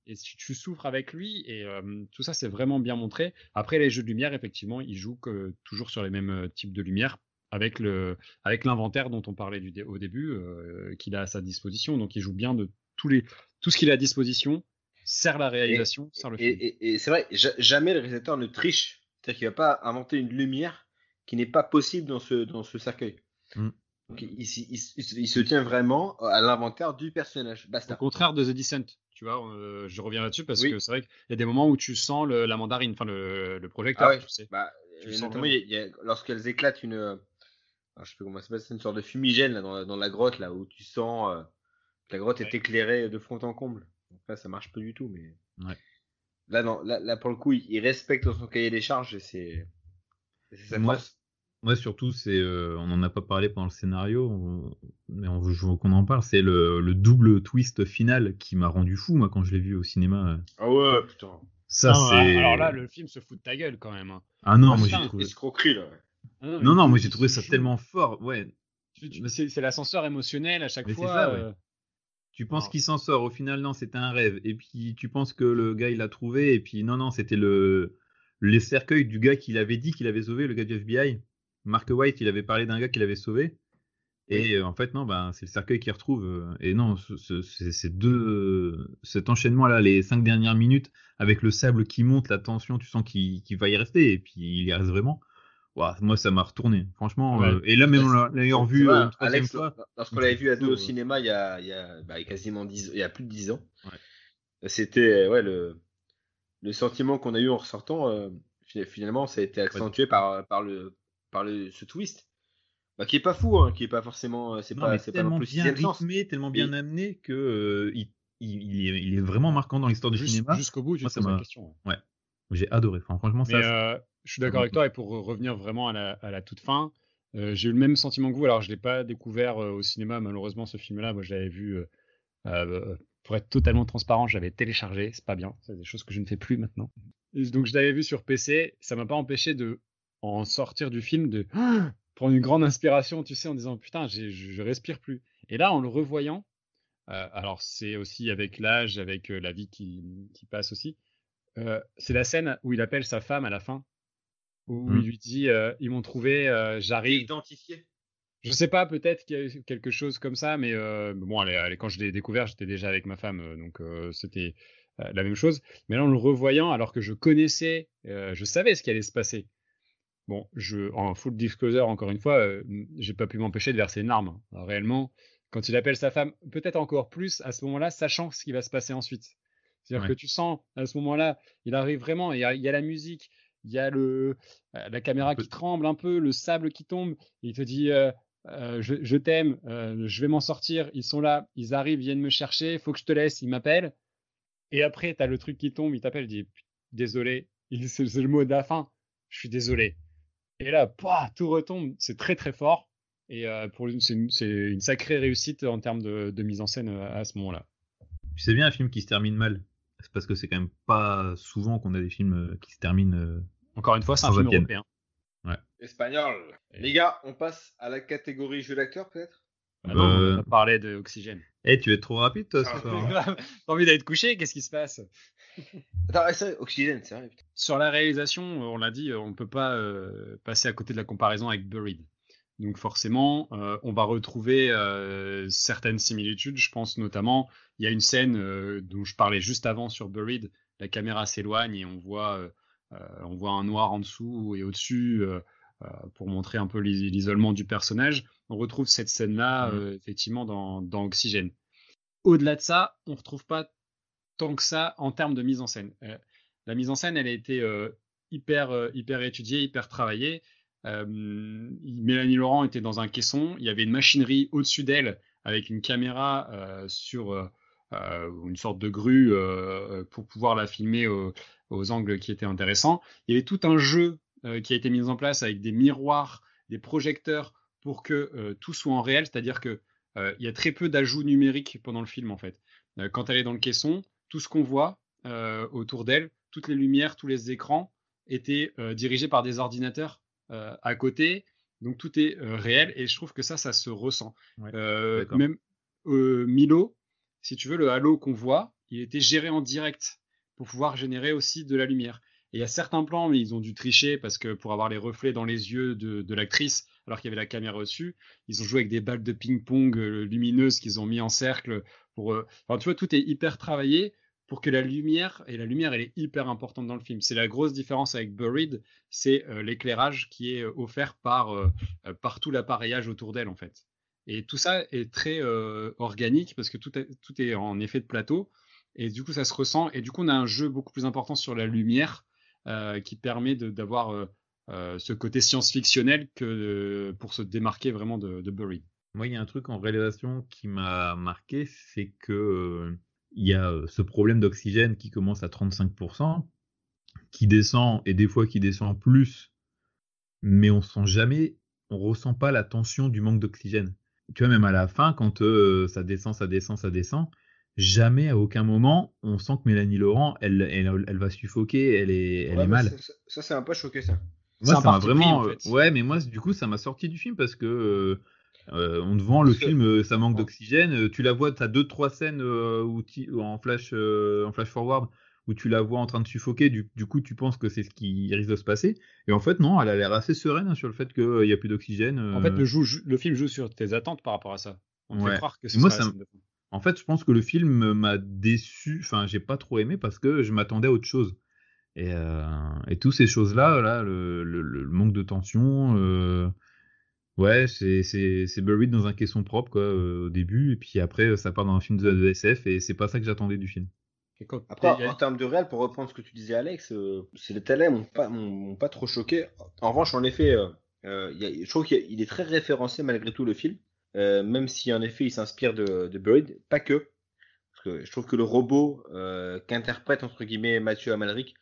et tu, souffres avec lui et euh, tout ça c'est vraiment bien montré. Après les jeux de lumière, effectivement, il joue que, toujours sur les mêmes euh, types de lumière avec le avec l'inventaire dont on parlait du, au début euh, qu'il a à sa disposition. Donc il joue bien de tous les tout ce qu'il a à disposition sert la réalisation, et, sert le film. Et, c'est vrai, jamais le réalisateur ne triche, c'est-à-dire qu'il va pas inventer une lumière qui n'est pas possible dans ce dans ce cercueil. Mm il, se tient vraiment à l'inventaire du personnage. Basta. Au contraire de The Descent, tu vois, euh, je reviens là-dessus parce que c'est vrai qu'il y a des moments où tu sens la mandarine, enfin le, projecteur, ah tu sais. Bah, lorsqu'elles éclatent une, je sais pas comment ça s'appelle, c'est une sorte de fumigène là, dans, la, grotte là où tu sens euh, que la grotte est éclairée de fond en comble. Donc là, ça marche pas du tout, mais là, non, là, pour le coup, il, respecte son cahier des charges et c'est sa force. Ouais, surtout, c'est, euh, on n'en a pas parlé pendant le scénario, mais on veut qu'on en parle. C'est le, le, double twist final qui m'a rendu fou, moi, quand je l'ai vu au cinéma. Ah ouais, putain. Ça, c'est. Alors là, le film se fout de ta gueule quand même. Hein. Ah non, moi j'ai trouvé. Escroquerie, là. Ah non, non, moi j'ai trouvé ça tellement fort. Ouais. C'est l'ascenseur émotionnel à chaque fois. Ça, euh. Tu penses qu'il s'en sort, au final, non, c'était un rêve. Et puis tu penses que le gars, il l'a trouvé, et puis non, non, c'était le les cercueils du gars qu'il avait dit qu'il avait sauvé, le gars du FBI. Mark White, il avait parlé d'un gars qu'il avait sauvé. Et euh, en fait, non, ben, c'est le cercueil qu'il retrouve. Euh, et non, c'est deux, cet enchaînement-là, les cinq dernières minutes, avec le sable qui monte, la tension, tu sens qu'il va y rester, et puis il y reste vraiment. moi, ça m'a retourné, franchement. Euh, et là, même on l'a revu une troisième fois. Lorsqu'on l'avait vu à deux au cinéma, il y a, il y a bah, quasiment dix, il y a plus de dix ans, c'était ouais, le, le sentiment qu'on a eu en ressortant. finalement, ça a été accentué par, par le par le, ce twist. Bah, qui est pas fou, hein, qui est pas forcément, euh, c'est pas, c'est pas non plus bien rythmé, tellement bien amené que euh, il, il, est, vraiment marquant dans l'histoire du cinéma. Jusqu'au bout, ça m'a question. Ouais, j'ai adoré. franchement, ça. Euh, je suis d'accord avec toi et pour revenir vraiment à la, à la toute fin, j'ai eu le même sentiment que vous. Alors, je l'ai pas découvert au cinéma, malheureusement, ce film-là. Moi, je l'avais vu. pour être totalement transparent, j'avais téléchargé. C'est pas bien. C'est des choses que je ne fais plus maintenant. donc, je l'avais vu sur PC. Ça m'a pas empêché de en sortir du film, de prendre une grande inspiration, tu sais, en disant putain, je, je respire plus. Et là, en le revoyant, alors c'est aussi avec l'âge, avec la vie qui, qui passe aussi. c'est la scène où il appelle sa femme à la fin où il mmh. lui dit ils m'ont trouvé, j'arrive. Identifié. Je sais pas, peut-être qu'il y a eu quelque chose comme ça, mais bon, allez, quand je l'ai découvert, j'étais déjà avec ma femme, donc c'était la même chose. Mais là, en le revoyant, alors que je connaissais, je savais ce qui allait se passer. Bon, je, en full disclosure, encore une fois, j'ai pas pu m'empêcher de verser une larme. réellement, quand il appelle sa femme, peut-être encore plus à ce moment-là, sachant ce qui va se passer ensuite. C'est-à-dire que tu sens à ce moment-là, il arrive vraiment, il y a la musique, il y a le, euh, la caméra qui tremble un peu, le sable qui tombe. il te dit euh, euh, Je, t'aime, je vais m'en sortir. Ils sont là, ils arrivent, viennent me chercher. il Faut que je te laisse. Ils m'appellent. Et après, tu as le truc qui tombe. Il t'appelle, il dit Désolé. C'est le mot de la fin. Je suis désolé. Et là, tout retombe. C'est très très fort. Et pour c'est une, sacrée réussite en termes de, de mise en scène à ce moment-là. C'est bien un film qui se termine mal. C'est parce que c'est quand même pas souvent qu'on a des films qui se terminent encore une fois, c'est un film européen. Ouais. Espagnol. Les gars, on passe à la catégorie jeu d'acteur peut-être? Ah non, on va parler d'oxygène. Eh, tu es trop rapide toi ce ah, soir. T'as envie d'être couché Qu'est-ce qui se passe? Attends, c'est oxygène, c'est vrai. Sur la réalisation, on l'a dit, on ne peut pas euh, passer à côté de la comparaison avec Buried. Donc forcément, euh, on va retrouver euh, certaines similitudes. Je pense notamment, il y a une scène dont je parlais juste avant sur Buried. La caméra s'éloigne et on voit euh, on voit un noir en dessous et au-dessus euh, euh, pour montrer un peu l'isolement du personnage. On retrouve cette scène-là mmh. effectivement dans, dans Oxygène. Au-delà de ça, on ne retrouve pas tant que ça en termes de mise en scène. la mise en scène, elle a été hyper, hyper étudiée, hyper travaillée. Mélanie Laurent était dans un caisson, il y avait une machinerie au-dessus d'elle avec une caméra sur une sorte de grue pour pouvoir la filmer aux angles qui étaient intéressants. Il y avait tout un jeu euh, qui a été mis en place avec des miroirs, des projecteurs pour que euh, tout soit en réel, c'est-à-dire que euh, il y a très peu d'ajouts numériques pendant le film en fait. quand elle est dans le caisson, tout ce qu'on voit autour d'elle, toutes les lumières, tous les écrans étaient dirigés par des ordinateurs à côté. Donc tout est réel et je trouve que ça, ça se ressent. même Milo, si tu veux, le halo qu'on voit, il était géré en direct pour pouvoir générer aussi de la lumière. Et il y a certains plans, mais ils ont dû tricher parce que pour avoir les reflets dans les yeux de, l'actrice, alors qu'il y avait la caméra dessus, ils ont joué avec des balles de ping-pong euh, lumineuses qu'ils ont mis en cercle. Pour, euh, Enfin, tu vois, tout est hyper travaillé pour que la lumière, et la lumière, elle est hyper importante dans le film. C'est la grosse différence avec Buried, c'est euh, l'éclairage qui est offert par, par tout l'appareillage autour d'elle, en fait. Et tout ça est très organique parce que tout tout est en effet de plateau. Et du coup, ça se ressent. Et du coup, on a un jeu beaucoup plus important sur la lumière qui permet d'avoir euh, euh, ce côté science-fictionnel pour se démarquer vraiment de, de Buried. Moi, il y a un truc en réalisation qui m'a marqué, c'est que il y a ce problème d'oxygène qui commence à 35%, qui descend et des fois qui descend plus, mais on sent jamais, on ressent pas la tension du manque d'oxygène. Tu vois, même à la fin, quand ça descend, ça descend, ça descend, jamais à aucun moment on sent que Mélanie Laurent elle, elle, va suffoquer, elle est, elle est mal. Ça, c'est un peu choqué ça. Moi ça m'a vraiment euh, ouais mais moi du coup ça m'a sorti du film parce que euh, euh, on te vend le film ça manque d'oxygène, tu la vois tu as deux trois scènes où en flash en flash forward où tu la vois en train de suffoquer, du, coup tu penses que c'est ce qui risque de se passer. Et en fait, non, elle a l'air assez sereine hein, sur le fait qu'il n'y a plus d'oxygène. En fait, le, le, film joue sur tes attentes par rapport à ça. On fait croire que c'est moi, ça, en fait, je pense que le film m'a déçu. Enfin, j'ai pas trop aimé parce que je m'attendais à autre chose. Et, euh, et toutes ces choses-là, là, le, le, manque de tension, euh, ouais, c'est buried dans un caisson propre quoi, euh, au début. Et puis après, ça part dans un film de, SF et c'est pas ça que j'attendais du film. Après, en termes de réel, pour reprendre ce que tu disais, Alex, c'est les télés m'ont pas, pas trop choqué. En revanche, en effet, je trouve qu'il est très référencé malgré tout le film. Euh, même si en effet il s'inspire de, de Buried, pas que. Parce que je trouve que le robot euh, qu'interprète entre guillemets Mathieu Amalric,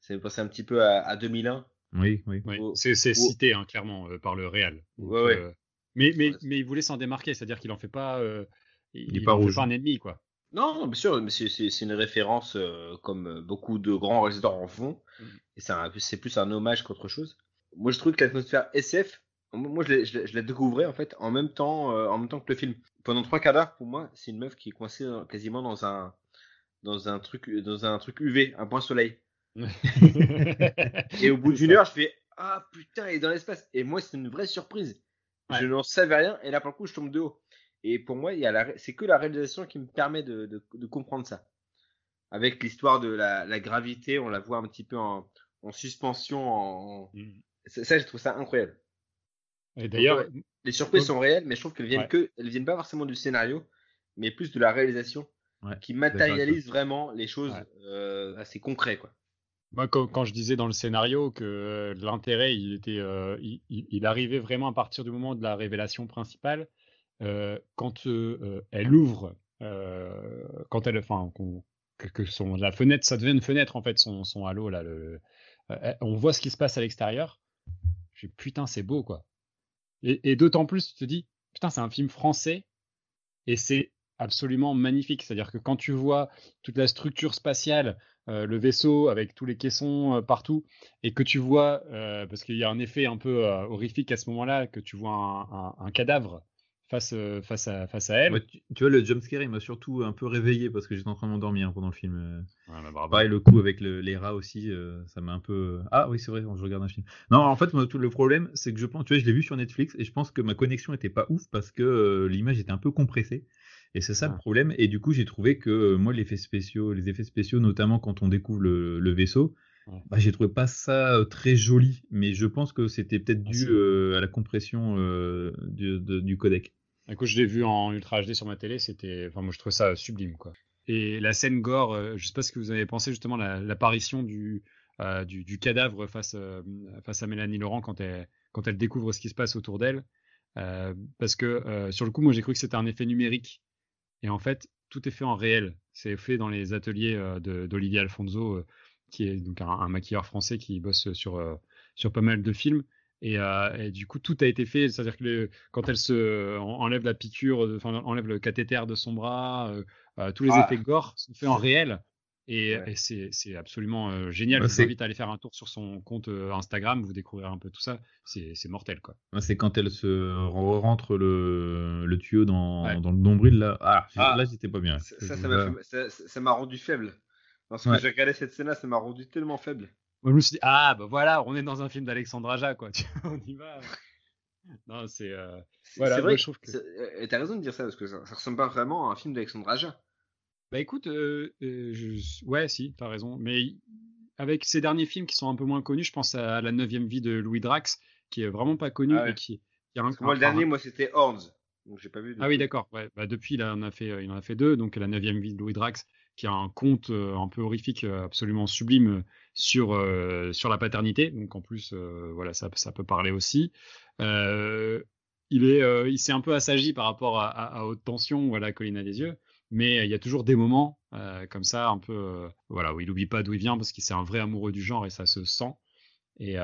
c'est passé un petit peu à, 2001 Oui, oui. Oh, c'est cité hein, clairement euh, par le Real. Donc, Ouais, ouais. euh, mais, mais, Ouais. mais il voulait s'en démarquer, c'est-à-dire qu'il en fait pas, euh, il, est pas en fait rouge. pas un ennemi quoi. Non, non, bien sûr, mais c'est- une référence euh, comme beaucoup de grands réalisateurs en font. Mhm. Et c'est plus un hommage qu'autre chose. Moi, je trouve que l'atmosphère SF, moi, je je la découvrais en fait en même temps, euh, en même temps que le film. Pendant trois quarts d'heure, pour moi, c'est une meuf qui est coincée dans- quasiment dans un dans un truc dans un truc UV, un point soleil. Et au bout d'une heure, je fais ah putain, elle est dans l'espace. Et moi, c'est une vraie surprise. Ouais. Je n'en savais rien et là, pour le coup, je tombe de haut. Et pour moi, il y a la c'est que la réalisation qui me permet de, de, de comprendre ça. Avec l'histoire de la, la gravité, on la voit un petit peu en, en suspension. En... Mm. Ça, je trouve ça incroyable. Et d'ailleurs, Ouais. Les surprises Donc- sont réelles, mais je trouve qu'elles viennent Ouais. que, elles viennent pas forcément du scénario, mais plus de la réalisation, Ouais, qui matérialise vraiment les choses Ouais. euh, assez concrets, quoi. Moi, quand, quand je disais dans le scénario que euh, l'intérêt, il était, euh, il, arrivait vraiment à partir du moment de la révélation principale, euh, quand elle ouvre, euh, quand elle, enfin, que, que son, la fenêtre, ça devient une fenêtre en fait, son, son halo là, le, euh, on voit ce qui se passe à l'extérieur. J'ai putain, c'est beau quoi. Et, d'autant plus, tu te dis, putain, c'est un film français et c'est absolument magnifique. C'est-à-dire que quand tu vois toute la structure spatiale, euh, le vaisseau avec tous les caissons euh, partout, et que tu vois, euh, parce qu'il y a un effet un peu horrifique à ce moment-là, que tu vois un cadavre face, euh, face, à, face à elle. Ouais, tu, tu vois, le jumpscare, il m'a surtout un peu réveillé parce que j'étais en train de m'endormir pendant le film. euh. Ouais, bah. Pareil, le coup avec le- les rats aussi, euh, ça m'a un peu. Ah oui, c'est vrai, je regarde un film. Non, en fait, moi, tout le problème, c'est que je pense, tu vois, je l'ai vu sur Netflix et je pense que ma connexion était pas ouf parce que euh, l'image était un peu compressée. Et c'est ça le Ah. problème. Et du coup, j'ai trouvé que euh, moi, les effets spéciaux, les effets spéciaux, notamment quand on découvre le, le vaisseau, Ouais. bah, j'ai trouvé pas ça très joli. Mais je pense que c'était peut-être Ah, dû euh, à la compression euh, du, de- du codec. Écoute, je l'ai vu en Ultra HD sur ma télé, c'était, enfin, moi je trouvais ça sublime, quoi. Et la scène gore, euh, je sais pas ce que vous avez pensé justement, la- l'apparition du, euh, du, du cadavre face, euh, face à Mélanie Laurent quand elle, quand elle découvre ce qui se passe autour d'elle. Euh, parce que sur le coup, moi j'ai cru que c'était un effet numérique. Et en fait, tout est fait en réel. C'est fait dans les ateliers d'Olivier Alfonso, qui est donc un, un maquilleur français qui bosse sur, sur pas mal de films. Et, euh, et du coup, tout a été fait. C'est-à-dire que le- quand elle se enlève la piqûre, enfin enlève le cathéter de son bras, euh, euh, tous les Ah. effets gore sont faits en réel. Et, Ouais. et c'est absolument euh, génial. Bah, je vous invite à aller faire un tour sur son compte Instagram, vous découvrirez un peu tout ça. C'est mortel, quoi. Moi, C'est quand elle se rentre le, le tuyau dans, Ouais. dans le nombril là. Ah, Ah. là j'étais pas bien. Ça, m'a ça- ça- ça m'a rendu faible. Lorsque Ouais. j'ai regardé cette scène-là, ça m'a rendu tellement faible. Moi, je me suis dit, ah, bah voilà, on est dans un film d'Alexandre Aja, quoi. On y va. Non, c'est. euh, Voilà, c'est moi, vrai, je trouve que- euh, t'as raison de dire ça, parce que ça, ça ressemble pas vraiment à un film d'Alexandre Aja. Bah écoute, euh, euh, je- ouais, si, t'as raison. Mais avec ces derniers films qui sont un peu moins connus, je pense à La neuvième vie de Louis Drax, qui est vraiment pas connu Ah ouais. et qui, qui a un, Parce que moi, le dernier, un- moi, c'était Horns. Donc, j'ai pas vu. Ah oui, d'accord. Ouais. Bah, depuis, là, on a fait, il en a fait deux. Donc, La neuvième vie de Louis Drax, qui a un conte euh, un peu horrifique, euh, absolument sublime euh, sur, sur la paternité. Donc, en plus, voilà, ça, ça peut parler aussi. Il est, il s'est un peu assagi par rapport à, Haute Tension ou à des yeux. Mais il y a toujours des moments comme ça, un peu, voilà, où il oublie pas d'où il vient parce qu'il c'est un vrai amoureux du genre et ça se sent. Et,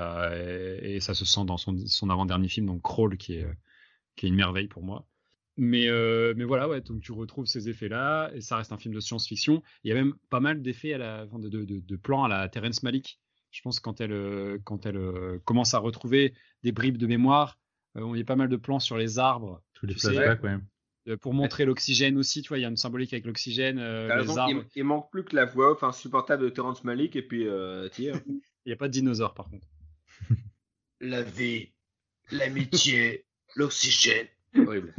ça se sent dans son, son avant-dernier film, donc Crawl, qui est, qui est une merveille pour moi. Mais, euh, mais voilà, ouais, donc tu retrouves ces effets-là, et ça reste un film de science-fiction. Il y a même pas mal d'effets, à la, de, de, de, de plans à la Terrence Malick. Je pense quand elle, euh, quand elle euh, commence à retrouver des bribes de mémoire, euh, il y a pas mal de plans sur les arbres Tous les flashbacks, ouais. euh, pour montrer l'oxygène aussi. Tu vois, il y a une symbolique avec l'oxygène, euh, il, il manque plus que la voix off insupportable de Terrence Malick et puis euh, hein. Il n'y a pas de dinosaures par contre. La vie, l'amitié, l'oxygène. Horrible.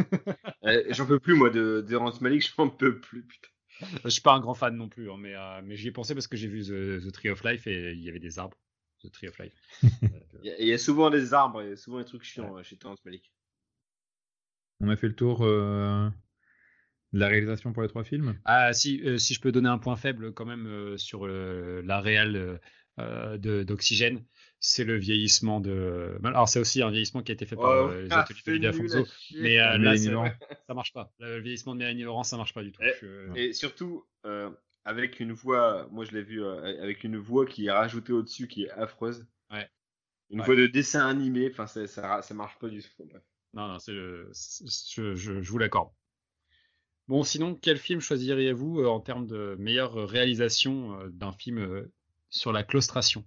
Euh, j'en peux plus, moi, de, de Terrence Malick, j'en peux plus, putain. Je suis pas un grand fan non plus, hein, mais, euh, mais j'y ai pensé parce que j'ai vu The, The Tree of Life et il y avait des arbres. The Tree of Life. Euh, Il y, a- il y a souvent des arbres, il y a souvent des trucs chiants euh, chez Terrence Malick. On a fait le tour euh, de la réalisation pour les trois films? Ah, si, euh, si je peux donner un point faible quand même euh, sur euh, la réal d'Oxygène, c'est le vieillissement de. Alors, c'est aussi un vieillissement qui a été fait par Oh, euh, les ateliers c'est d'Olivier nul Afonso. à chier. Mais euh, là, Mélanie c'est- Laurent. ça marche pas. Le vieillissement de Mélanie Laurent, ça marche pas du tout. Eh, Je- Et surtout, euh, avec une voix, moi je l'ai vu euh, avec une voix qui est rajoutée au-dessus, qui est affreuse. Ouais. Une Ouais. voix de dessin animé, enfin, ça, ça, ça marche pas du tout. Non, non, le- je, je, je vous l'accorde. Bon, sinon, quel film choisiriez-vous euh, en termes de meilleure réalisation euh, d'un film euh, sur la claustration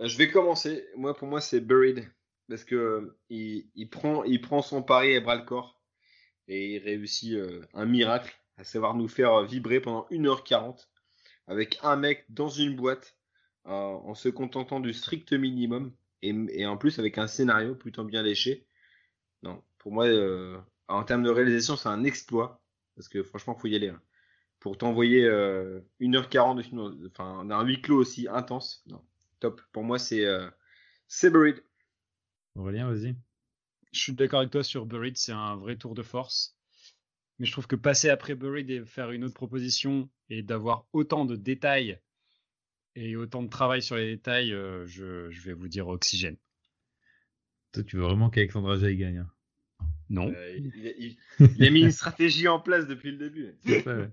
Euh, Je vais commencer. Moi, pour moi, c'est Buried. Parce que euh, il, il prend, il son pari à bras le corps. Et il réussit euh, un miracle, à savoir nous faire vibrer pendant 1h40 avec un mec dans une boîte en se contentant du strict minimum. Et, en plus, avec un scénario plutôt bien léché. Non, pour moi, en termes de réalisation, c'est un exploit. Parce que franchement, faut y aller. hein. Pour t'envoyer euh, 1h40 de film, enfin, d'un huis clos aussi intense. Non, top. Pour moi, c'est euh, c'est Buried. Aurélien, vas-y. Je suis d'accord avec toi sur Buried, c'est un vrai tour de force. Mais je trouve que passer après Buried et faire une autre proposition et d'avoir autant de détails et autant de travail sur les détails, euh, je, je vais vous dire Oxygène. Toi, tu veux vraiment qu'Alexandra Jay gagne. hein? Non. Euh, il, il- il- il a mis une stratégie en place depuis le début. C'est ça, ouais.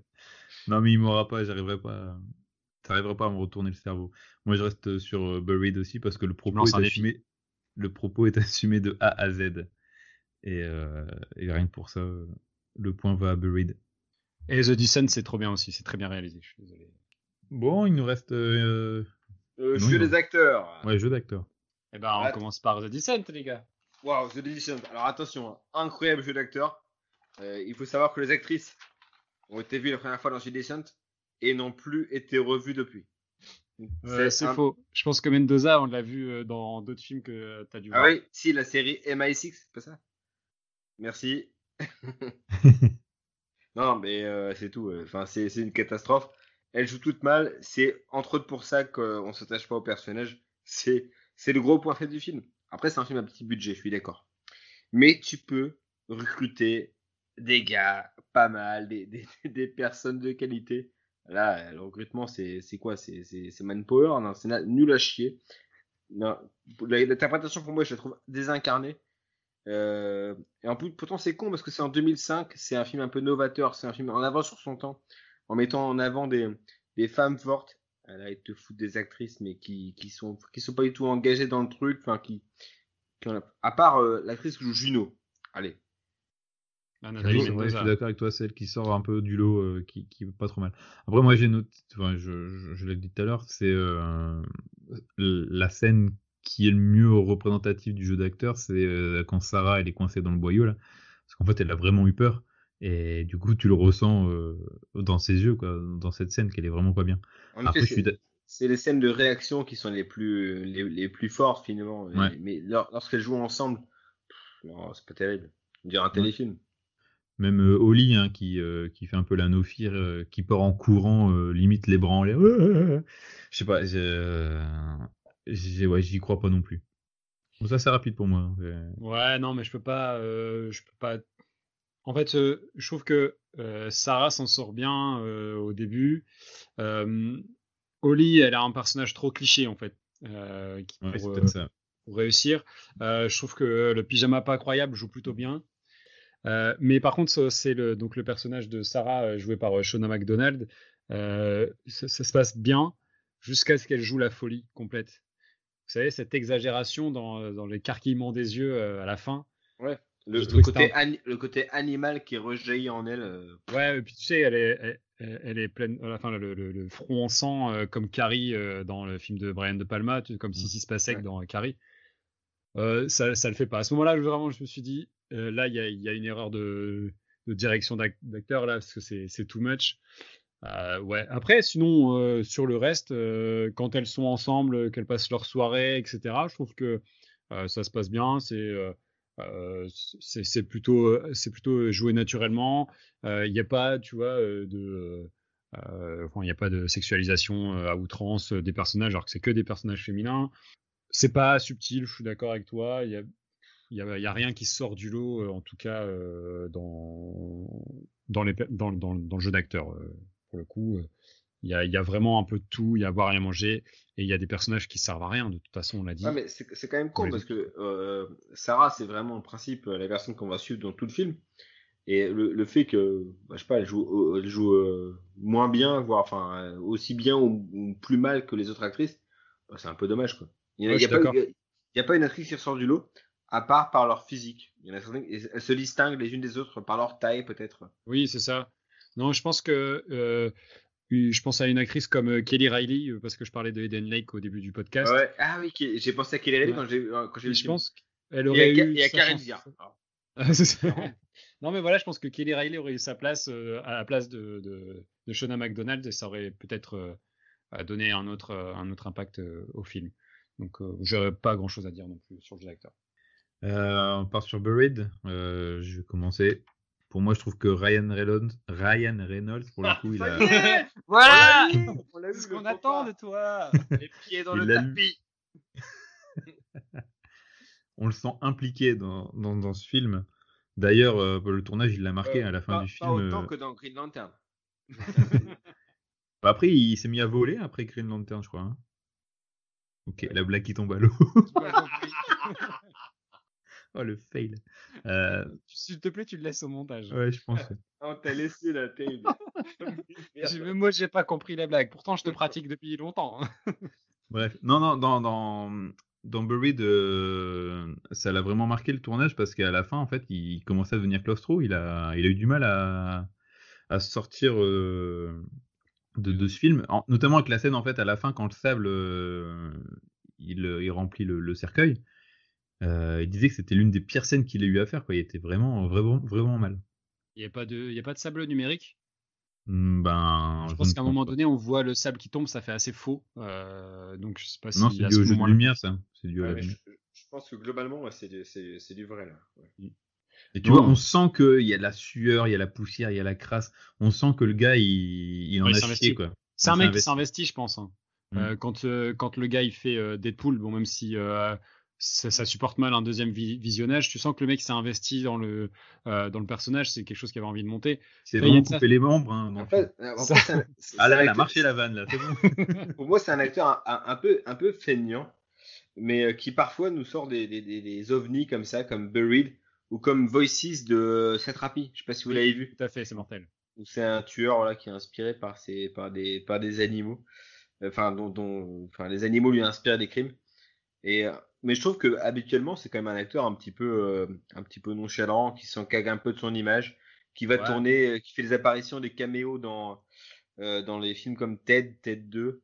Non, mais il m'aura pas, j'arriverai pas. à- T'arriveras pas à me retourner le cerveau. Moi, je reste sur Buried aussi parce que le propos, est assumé, le propos est assumé de A à Z. Et, euh, et rien que pour ça, le point va à Buried. Et The Descent, c'est trop bien aussi, c'est très bien réalisé. Je suis désolé. Bon, il nous reste euh, Euh, Non, jeu des acteurs. ouais, jeu d'acteur. Eh ben, on commence par The Descent, les gars. Waouh, The Descent. Alors attention, hein, incroyable jeu d'acteurs. Euh, il faut savoir que les actrices ont été vues la première fois dans The Descent et n'ont plus été revues depuis. Euh, c'est un- faux. Je pense que Mendoza, on l'a vu euh, dans d'autres films que tu as dû Ah voir. oui, si, la série MI6, c'est pas ça Merci. non, mais euh, c'est tout. euh, Enfin, c'est une catastrophe. Elle joue toute mal. C'est entre autres pour ça qu'on s'attache pas au personnage. C'est c'est le gros point faible du film. Après, c'est un film à petit budget, je suis d'accord. Mais tu peux recruter des gars pas mal, des, des, des personnes de qualité. Là, le recrutement, c'est quoi? C'est manpower? Non, c'est nul à chier. L'interprétation pour moi, je la trouve désincarnée. Euh, et en plus, pourtant, c'est con parce que c'est en 2005, c'est un film un peu novateur, c'est un film en avant sur son temps, en mettant en avant des, des femmes fortes. Là, ils te foutent des actrices, mais qui, qui sont qui sont pas du tout engagées dans le truc, enfin qui, à part euh, l'actrice qui joue Juno. Allez, Ouais, je suis d'accord avec toi, celle qui sort un peu du lot, euh, qui, qui pas trop mal. Après, moi, j'ai noté, enfin, je, je, je l'ai dit tout à l'heure, c'est euh, la scène qui est le mieux représentative du jeu d'acteur, c'est euh, quand Sarah elle est coincée dans le boyau là, parce qu'en fait, elle a vraiment eu peur, et du coup, tu le ressens euh, dans ses yeux, quoi, dans cette scène qu'elle est vraiment pas bien. en Après, effet, je suis c'est les scènes de réaction qui sont les plus les, les plus fortes finalement. Ouais. Mais lor- lorsqu'elles jouent ensemble, c'est pas terrible. On dirait un téléfilm. Même euh, Oli, hein, qui, euh, qui fait un peu la euh, qui part en courant, limite les bras en l'air. Je sais pas, ouais, j'y crois pas non plus. Bon, ça, c'est rapide pour moi. hein, Ouais, non, mais je peux pas. euh, je peux pas. En fait, euh, je trouve que euh, Sarah s'en sort bien au début. Oli, elle a un personnage trop cliché en fait, qui- Ouais, c'est pour, ça. pour réussir. Je trouve que le pyjama pas incroyable joue plutôt bien. Euh, mais par contre, c'est le, donc le personnage de Sarah euh, joué par euh, Shona McDonald. Euh, ça, ça se passe bien jusqu'à ce qu'elle joue la folie complète. Vous savez, cette exagération dans, dans les carquillements des yeux à la fin. Ouais. Le, côté le animal qui rejaillit en elle. euh, Ouais, et puis tu sais, elle est, elle, elle est pleine, à la fin, le, le- front en sang, euh, comme Carrie euh, dans le film de Brian De Palma, comme Sissy Spacek Ouais. dans Carrie. Ça, ça le fait pas. À ce moment-là, vraiment, je me suis dit, euh, là, il y a, une erreur de, direction d'ac- d'acteur, là, parce que c'est too much. Euh, ouais. Après, sinon, euh, sur le reste, quand elles sont ensemble, qu'elles passent leur soirée, etc., je trouve que ça se passe bien. C'est plutôt, plutôt joué naturellement. Il n'y a pas, tu vois, de. il n'y a pas de sexualisation à outrance des personnages, alors que c'est que des personnages féminins. C'est pas subtil, je suis d'accord avec toi. Il y a, y a rien qui sort du lot, euh, en tout cas euh, dans dans les pe- dans, dans, dans le jeu d'acteur. euh, pour le coup, il y a, il y a vraiment un peu de tout. Il y a à boire et à manger, et il y a des personnages qui servent à rien. De toute façon, on l'a dit. Mais c'est quand même con Vas-y. parce que euh, Sarah, c'est vraiment en principe la personne qu'on va suivre dans tout le film. Et le, le fait que, bah, je sais pas, elle joue, elle joue euh, moins bien, voire enfin aussi bien ou, ou plus mal que les autres actrices, bah, c'est un peu dommage quoi. Il y a, Ouais, a n'y a pas une actrice qui ressort du lot, à part par leur physique. Il y en a certaines, elles se distinguent les unes des autres par leur taille, peut-être. Oui, c'est ça. Non, je pense que euh, je pense à une actrice comme euh, Kelly Riley, parce que je parlais de Eden Lake au début du podcast. Ouais. Ah oui, j'ai pensé à Kelly Riley quand j'ai quand j'ai Je pense qu'elle aurait eu. Et à Karen Viard. non, mais voilà, je pense que Kelly Riley aurait eu sa place à la place de, de, de Shona McDonald et ça aurait peut-être donné un autre, un autre impact au film. Donc, euh, j'aurais pas grand chose à dire non plus sur le jeu d'acteur. Euh, on part sur Buried. Euh, je vais commencer. Pour moi, je trouve que Ryan Reynolds, Ryan Reynolds pour le coup, il a. voilà C'est ce qu'on attend de toi Les pieds dans le tapis On le sent impliqué dans, dans, dans ce film. D'ailleurs, euh, le tournage, il l'a marqué à la fin pas, du film. Pas autant que dans Green Lantern. Bah, après, il s'est mis à voler après Green Lantern, je crois. Hein. Ok, la blague qui tombe à l'eau. oh, le fail. Euh... S'il te plaît, tu le laisses au montage. Ouais, je pense. oh, t'as laissé la. Même moi, j'ai pas compris la blague. Pourtant, je te pratique depuis longtemps. hein. Bref, non, non, dans, dans, dans Buried, euh, ça l'a vraiment marqué le tournage parce qu'à la fin, en fait, il commençait à devenir claustro. Il a, il a eu du mal à, à sortir euh, de, de, ce film, en, notamment avec la scène en fait à la fin quand le sable euh, il, il, remplit le, le cercueil. Euh, il disait que c'était l'une des pires scènes qu'il ait eu à faire. Quoi. Il était vraiment, vraiment, vraiment mal. Il n'y a pas de, il y a pas de sable numérique? Mm, Ben, je pense qu'à un moment donné, on voit le sable qui tombe, ça fait assez faux. Euh, donc je sais pas si. Non, c'est dû au jeu de lumière, ça. C'est dû ouais, je, je, pense que globalement, ouais, c'est du vrai là. Ouais. Et tu vois, on sent qu'il y a de la sueur, il y a la poussière, il y a la crasse. On sent que le gars, il, il en ouais, a chié, quoi. C'est un mec qui s'investit, je pense. Hein. Mm. Euh, quand, euh, quand le gars, il fait euh, Deadpool, bon, même si euh, ça, ça, supporte mal un deuxième vi visionnage, tu sens que le mec s'est investi dans le, euh, dans le personnage, c'est quelque chose qu'il avait envie de monter. C'est vraiment coupé les membres. Hein, en fait, en fait ça... ah là, elle a marché la vanne, là, bon. Pour moi, c'est un acteur un, un, un, peu, un peu feignant, mais qui parfois nous sort des, des, des, des ovnis comme ça, comme Buried ou comme Voices de Seth Rapi. Je sais pas si vous l'avez vu. Tout à fait, c'est mortel. Où c'est un tueur voilà, qui est inspiré par, ses, par, des, par des animaux. Enfin, dont, dont, enfin, les animaux lui inspirent des crimes. Et, mais je trouve que habituellement, c'est quand même un acteur un petit peu, euh, un petit peu nonchalant, qui s'en cague un peu de son image, qui va ouais. tourner, qui fait des apparitions, des caméos dans, euh, dans les films comme Ted, Ted 2.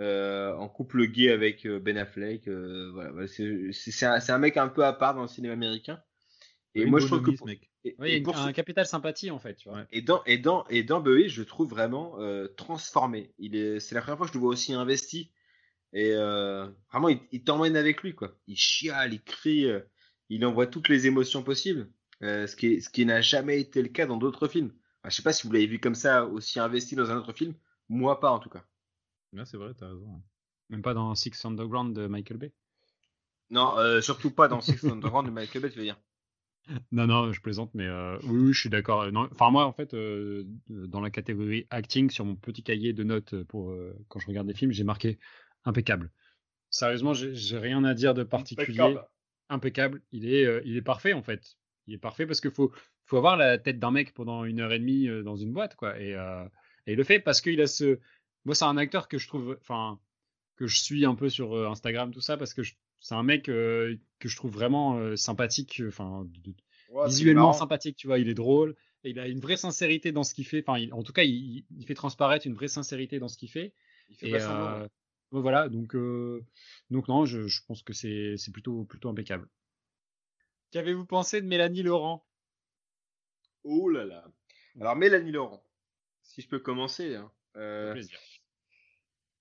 Euh, en couple gay avec Ben Affleck, voilà, c'est un, un mec un peu à part dans le cinéma américain. Et oui, moi, je trouve que. Mec. Et, oui, et pour un ce... capital sympathie, en fait. Tu vois. Et dans, et dans, et dans Bowie, je le trouve vraiment euh, transformé. Il est, c'est la première fois que je le vois aussi investi. Et euh, vraiment, il, il t'emmène avec lui, quoi. Il chiale, il crie, euh, il envoie toutes les émotions possibles. Euh, ce qui, ce qui n'a jamais été le cas dans d'autres films. Enfin, je sais pas si vous l'avez vu comme ça, aussi investi dans un autre film. Moi, pas, en tout cas. Là, c'est vrai, t'as raison. Même pas dans Six Underground de Michael Bay. Non, surtout pas dans Six Underground de Michael Bay, tu veux dire. Non, non, je plaisante, mais euh, oui, oui, je suis d'accord. Enfin, moi, en fait, euh, dans la catégorie acting, sur mon petit cahier de notes pour euh, quand je regarde des films, j'ai marqué impeccable. Sérieusement, j'ai rien à dire de particulier. Impeccable. impeccable. Il est, euh, il est parfait, en fait. Il est parfait parce qu'il faut, faut avoir la tête d'un mec pendant une heure et demie euh, dans une boîte, quoi. Et, euh, et il le fait parce qu'il a ce. Moi, c'est un acteur que je trouve. Enfin, que je suis un peu sur Instagram, tout ça, parce que c'est un mec euh, que je trouve vraiment sympathique, enfin ouais, visuellement sympathique, tu vois, il est drôle, et il a une vraie sincérité dans ce qu'il fait, enfin en tout cas il, il, fait transparaître une vraie sincérité dans ce qu'il fait. Il fait et, voilà, donc donc non, je, je pense que c'est c'est plutôt plutôt impeccable. Qu'avez-vous pensé de Mélanie Laurent? Oh là là. Alors Mélanie Laurent, si je peux commencer. Hein,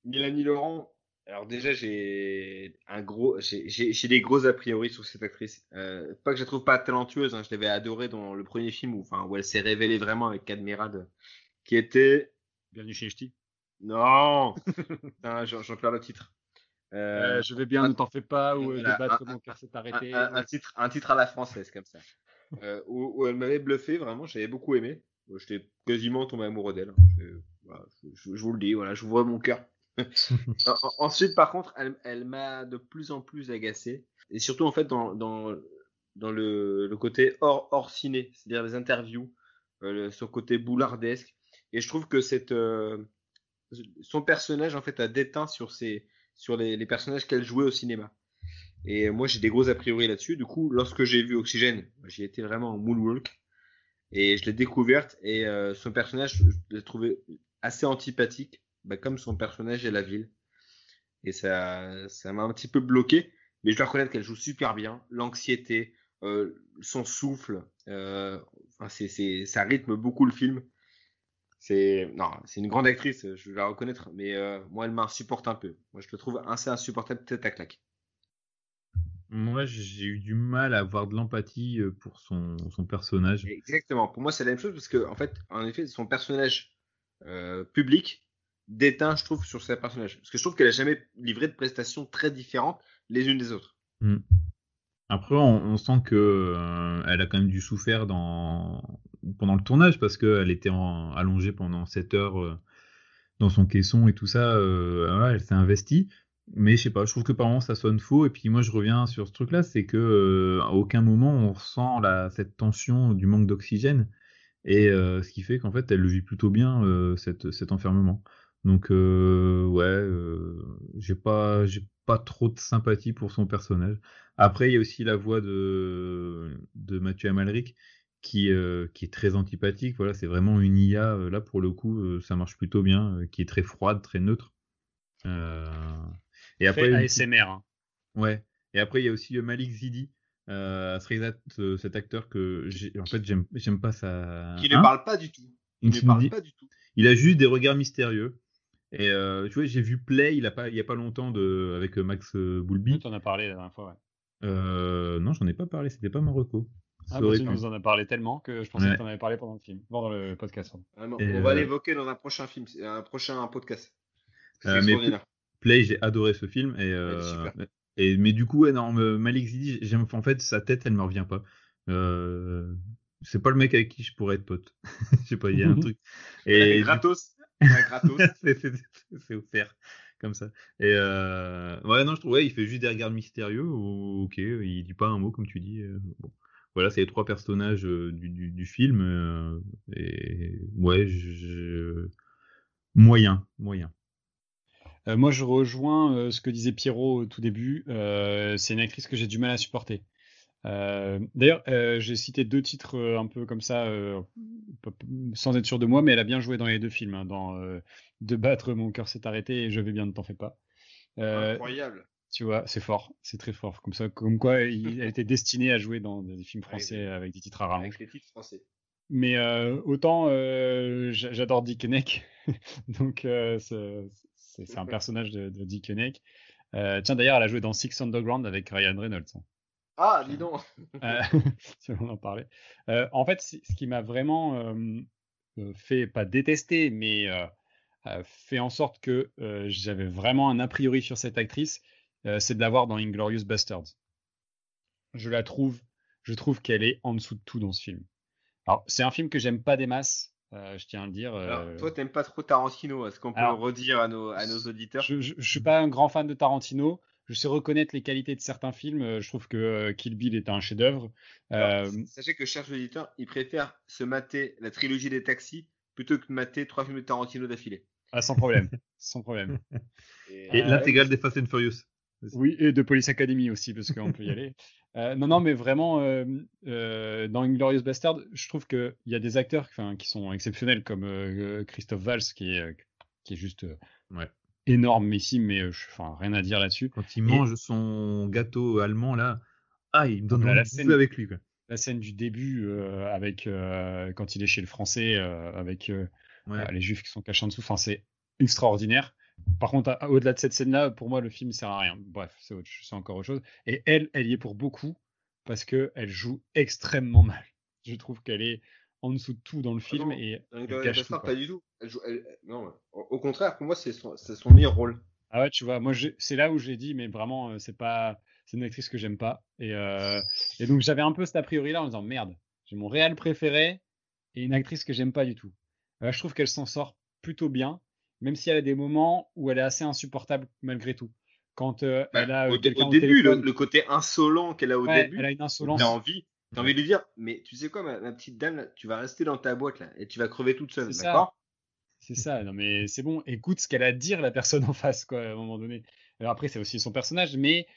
Mélanie Laurent, alors déjà, j'ai un gros, j'ai des gros a priori sur cette actrice. Euh, pas que je la trouve pas talentueuse, hein, je l'avais adorée dans le premier film où, enfin, où elle s'est révélée vraiment avec Cadmerade, qui était. Bienvenue chez Ch'ti. Non, j'en perds le titre. Euh, euh, je vais bien, un, ne t'en fais pas, ou voilà, débattre mon cœur s'est arrêté. Un, un, titre, un titre à la française comme ça, euh, où, où, elle m'avait bluffé vraiment, j'avais beaucoup aimé. J'étais quasiment tombé amoureux d'elle. Voilà, je, je, je, vous le dis, voilà, vois mon cœur. Ensuite, par contre, elle, elle m'a de plus en plus agacé. Et surtout, en fait, dans, dans, dans le, le côté hors, hors ciné, c'est-à-dire les interviews, euh, le, son côté boulardesque. Et je trouve que cette, euh, son personnage, en fait, a déteint sur, sur les, personnages qu'elle jouait au cinéma. Et moi, j'ai des gros a priori là-dessus. Du coup, lorsque j'ai vu Oxygène, j'ai été vraiment en moonwalk. Et je l'ai découverte. Et euh, son personnage, je l'ai trouvé assez antipathique, bah, comme son personnage et la ville. Et ça, ça m'a un petit peu bloqué. Mais je dois reconnaître qu'elle joue super bien. L'anxiété, euh, son souffle, euh, c'est, ça rythme beaucoup le film. C'est non, c'est une grande actrice, je dois la reconnaître, mais euh, moi elle m'insupporte un peu. Moi je le trouve assez insupportable tête à claque. Moi j'ai eu du mal à avoir de l'empathie euh, pour son, son personnage. Exactement. Pour moi c'est la même chose parce que en fait, en effet, son personnage euh, public déteint, je trouve, sur ses personnages. Parce que je trouve qu'elle a jamais livré de prestations très différentes les unes des autres. Mm. Après, on, on sent que euh, elle a quand même dû souffrir dans pendant le tournage parce qu'elle était allongée pendant 7 heures euh, dans son caisson et tout ça. Euh, elle s'est investie. Mais je sais pas, je trouve que par moments ça sonne faux. Et puis moi je reviens sur ce truc-là, c'est que euh, à aucun moment on ressent cette tension du manque d'oxygène. Et euh, ce qui fait qu'en fait elle le vit plutôt bien cette, cet enfermement. Donc ouais, j'ai pas pas trop de sympathie pour son personnage. Après il y a aussi la voix de de Mathieu Amalric qui euh, qui est très antipathique. Voilà, c'est vraiment une IA euh, là pour le coup, euh, ça marche plutôt bien, qui est très froide, très neutre. Et Après, ASMR. Hein. Ouais. Et après, il y a aussi Malik Zidi, cet acteur que en fait, j'aime, pas sa. Qui ne Hein? parle pas du tout. Il ne parle pas du tout. Il a juste des regards mystérieux. Et tu vois, j'ai vu Play, il a pas, il y a pas longtemps de, avec Max Boulby. Tu en as parlé la dernière fois, ouais. Non, j'en ai pas parlé, c'était pas Marocco. Ah, bah, tu nous en as parlé tellement que je pensais Ouais. que tu en avais parlé pendant le film, pendant le podcast. Ah non, on va euh, l'évoquer dans un prochain film, un prochain podcast. C'est Euh, mais. Play, j'ai adoré ce film et, euh, super. et mais du coup, ouais, non, me- Malik Zidi, j'aime en fait sa tête, elle me revient pas. Euh, c'est pas le mec avec qui je pourrais être pote. Je sais pas, il y a un truc. Et gratos. C'est offert comme ça. Et euh, ouais, non, je trouve, ouais, il fait juste des regards mystérieux. ou- ok, il dit pas un mot comme tu dis. euh, bon. Voilà, c'est les trois personnages euh, du, du, du film. euh, et ouais, je, moyen, moyen. Euh, moi, je rejoins euh, ce que disait Pierrot au tout début. Euh, c'est une actrice que j'ai du mal à supporter. Euh, D'ailleurs, euh, j'ai cité deux titres euh, un peu comme ça, euh, sans être sûr de moi, mais elle a bien joué dans les deux films. hein, dans euh, De battre, mon cœur s'est arrêté et Je vais bien, ne t'en fais pas. Euh, Incroyable. Tu vois, c'est fort, c'est très fort. Comme ça, comme quoi, il- elle était destinée à jouer dans des films français avec des titres à. Avec les titres français. Mais euh, autant euh, j'a- j'adore Dick Henneck, donc euh, c'est un personnage de, de Dick. Euh, tiens, d'ailleurs, elle a joué dans Six Underground avec Ryan Reynolds. Ah, dis donc. Si on en parlait. En fait, ce qui m'a vraiment fait, pas détester, mais fait en sorte que j'avais vraiment un a priori sur cette actrice, c'est de la voir dans Inglorious Bastards. Je la trouve, je trouve qu'elle est en dessous de tout dans ce film. Alors, c'est un film que j'aime pas des masses, euh, je tiens à le dire. Alors, euh, toi, t'aimes pas trop Tarantino. Est-ce qu'on peut Alors, le redire à nos, à nos auditeurs? je, je, je suis pas un grand fan de Tarantino. Je sais reconnaître les qualités de certains films. Euh, Je trouve que euh, Kill Bill est un chef-d'œuvre. Alors, Euh, Sachez que, chers auditeurs, ils préfèrent se mater la trilogie des taxis plutôt que de mater trois films de Tarantino d'affilée. ah, sans problème, sans problème. Et Euh, l'intégrale des Fast and Furious. Oui, et de Police Academy aussi, parce qu'on peut y aller. Euh, non, non, mais vraiment, euh, euh, dans Inglorious Bastard, je trouve qu'il y a des acteurs qui sont exceptionnels, comme euh, Christophe Valls, qui est, euh, qui est juste Ouais. énorme ici, mais enfin, rien à dire là-dessus. Quand il mange son gâteau allemand là, ah, il me donne envie la scène- avec lui. Quoi. La scène du début, avec quand il est chez le Français, avec Ouais. euh, les Juifs qui sont cachés en dessous, enfin, c'est extraordinaire. Par contre, au-delà de cette scène-là, pour moi, le film sert à rien. Bref, c'est encore autre chose. Et elle, elle y est pour beaucoup parce que elle joue extrêmement mal. Je trouve qu'elle est en dessous de tout dans le film non. et Dans elle Inglourious cache tout. Basterds, quoi. pas du tout. Elle joue- elle- non, au contraire, pour moi, c'est son, meilleur rôle. Ah ouais, tu vois, moi, c'est là où j'ai dit, mais vraiment, euh, c'est pas, c'est une actrice que j'aime pas. Et, euh, et donc, j'avais un peu cet a priori-là en disant, merde, j'ai mon réel préféré et une actrice que j'aime pas du tout. Euh, je trouve qu'elle s'en sort plutôt bien, même si elle a des moments où elle est assez insupportable malgré tout. Quand euh, Bah, elle a euh, au, dé- quelqu'un au au début, le, téléphone, le côté insolent qu'elle a au ouais, début, elle a une insolence. t'as envie, t'as envie de lui dire, mais tu sais quoi, ma, ma petite dame, là, tu vas rester dans ta boîte là, et tu vas crever toute seule, C'est ça. d'accord? C'est ça, non mais c'est bon, écoute ce qu'elle a à dire la personne en face, quoi, à un moment donné. Alors après, c'est aussi son personnage, mais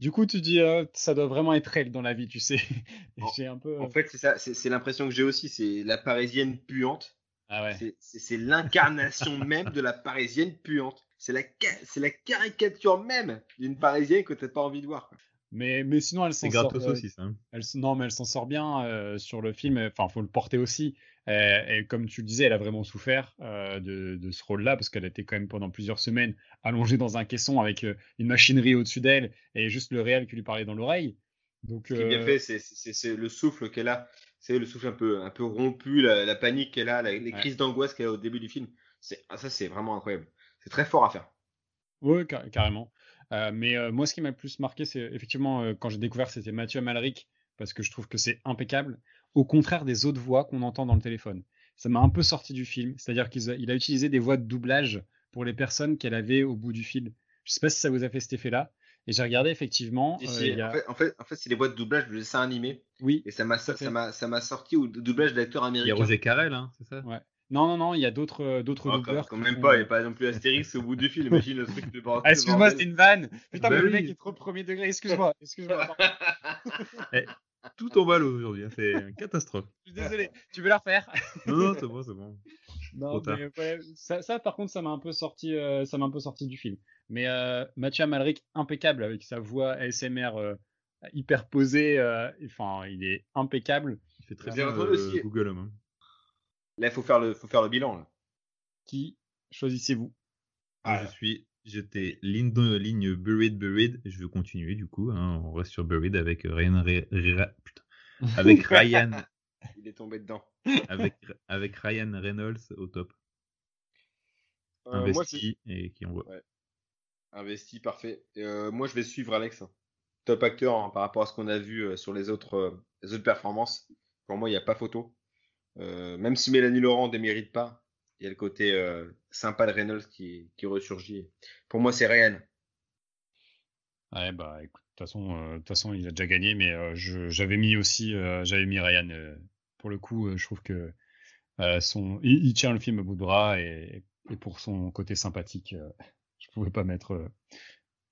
Du coup, tu dis, euh, ça doit vraiment être elle dans la vie, tu sais. En- j'ai un peu. En fait, c'est ça, c'est l'impression que j'ai aussi, c'est la parisienne puante. Ah ouais. C'est- l'incarnation même de la parisienne puante. C'est la, caricature même d'une parisienne que t'as pas envie de voir. quoi. Mais, mais sinon, elle s'en C'est sort. gratos euh, aussi, ça. hein. elle non, mais elle s'en sort bien euh, sur le film. Enfin, faut le porter aussi. Euh, et comme tu le disais, elle a vraiment souffert euh, de, de ce rôle-là parce qu'elle était quand même pendant plusieurs semaines allongée dans un caisson avec euh, une machinerie au-dessus d'elle et juste le réel qui lui parlait dans l'oreille. Donc, Ce qui est bien fait, c'est le souffle qu'elle a. C'est le souffle un peu, un peu rompu, la, la panique qu'elle a, la- les Ouais. crises d'angoisse qu'elle a au début du film. C'est ah, ça, c'est vraiment incroyable. C'est très fort à faire. Oui, carrément. Euh, mais euh, moi, ce qui m'a le plus marqué, c'est effectivement euh, quand j'ai découvert, c'était Mathieu Amalric, parce que je trouve que c'est impeccable, au contraire des autres voix qu'on entend dans le téléphone. Ça m'a un peu sorti du film, c'est-à-dire qu'il a, il a utilisé des voix de doublage pour les personnes qu'elle avait au bout du fil. Je sais pas si ça vous a fait cet effet-là. Et j'ai regardé effectivement. Si, euh, si, il y a- en, fait, en, fait, en fait, c'est les boîtes de doublage de dessin animé. Oui. Et ça m'a Tout à fait. ça m'a ça m'a sorti au doublage d'acteurs Il y a américains. Roger Carrel, hein, c'est ça? Ouais. Non, non, non, il y a d'autres euh, d'autres Oh, doubleurs. quand même font, pas, il euh, n'y a pas non plus Astérix au bout du film. Imagine le truc de. Ah, excuse-moi, c'était une vanne. Putain, Bah mais le mec est trop premier degré. Excuse-moi, excuse-moi. Pardon, Tout tombe à l'eau aujourd'hui, hein, c'est une catastrophe. Je suis désolé. Tu veux la refaire? Non, non, c'est bon, c'est bon. Non, Trop tard. mais ouais, ça, ça, par contre, ça m'a un peu sorti, euh, ça m'a un peu sorti du film. Mais euh, Mathieu Amalric, impeccable avec sa voix ASMR euh, hyper posée. euh, Enfin, il est impeccable. Il fait très Bien euh, aussi. Google Home. hein. Là, il faut faire le, faut faire le bilan. Là. Qui choisissez-vous? Moi, Ah. je suis, j'étais ligne, de- ligne Buried, Buried. Je veux continuer du coup. hein, on reste sur Buried avec Ryan, putain, avec Ryan, Il est tombé dedans. avec, avec Ryan Reynolds au top, Euh, moi, investi et qui envoie. investi, parfait. Euh, moi, je vais suivre Alex. hein. Top acteur hein, par rapport à ce qu'on a vu euh, sur les autres, euh, les autres performances. Pour moi, il n'y a pas photo. Euh, même si Mélanie Laurent ne démérite pas, il y a le côté euh, sympa de Reynolds qui, qui ressurgit. Pour moi, c'est Ryan. Ouais, bah écoute, de toute façon, euh, il a déjà gagné, mais euh, j'avais mis aussi, euh, j'avais mis Ryan. Pour le coup, euh, je trouve que euh, son, il, il tient le film à bout de bras et, et pour son côté sympathique, euh, je pouvais pas mettre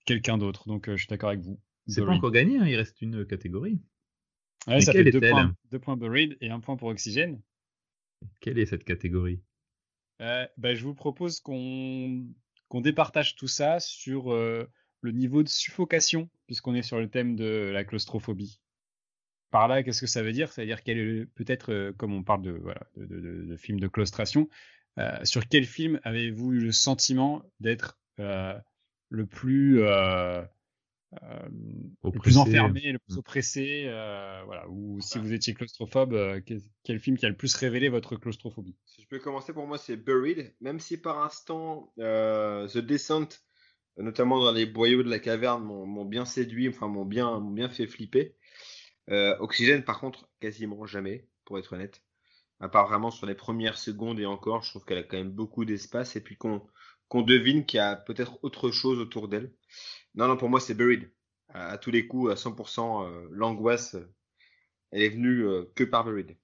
quelqu'un d'autre. Donc, je suis d'accord avec vous. C'est pas encore gagné, hein, il reste une catégorie. Ouais, ça fait deux points, deux points Buried et un point pour Oxygène. Quelle est cette catégorie? Euh, bah, je vous propose qu'on qu'on départage tout ça sur euh, le niveau de suffocation, puisqu'on est sur le thème de la claustrophobie. Par là, qu'est-ce que ça veut dire? Ça veut dire quel est peut-être, euh, comme on parle de, voilà, de, de, de- de films de claustration, euh, sur quel film avez-vous eu le sentiment d'être euh, le plus euh, euh, le plus enfermé, le plus Mm. oppressé, euh, voilà, ou si vous étiez claustrophobe, euh, quel, quel film qui a le plus révélé votre claustrophobie? Si je peux commencer, pour moi, c'est Buried. Même si par instant, euh, The Descent, notamment dans les boyaux de la caverne, m'ont m'ont bien séduit, enfin m'ont bien, m'ont bien fait flipper. Euh, Oxygène, par contre, quasiment jamais, pour être honnête. À part vraiment sur les premières secondes et encore, je trouve qu'elle a quand même beaucoup d'espace et puis qu'on qu'on devine qu'il y a peut-être autre chose autour d'elle. Non, non, pour moi, c'est Buried. À, tous les coups, à 100%, euh, l'angoisse, euh, elle est venue que par Buried.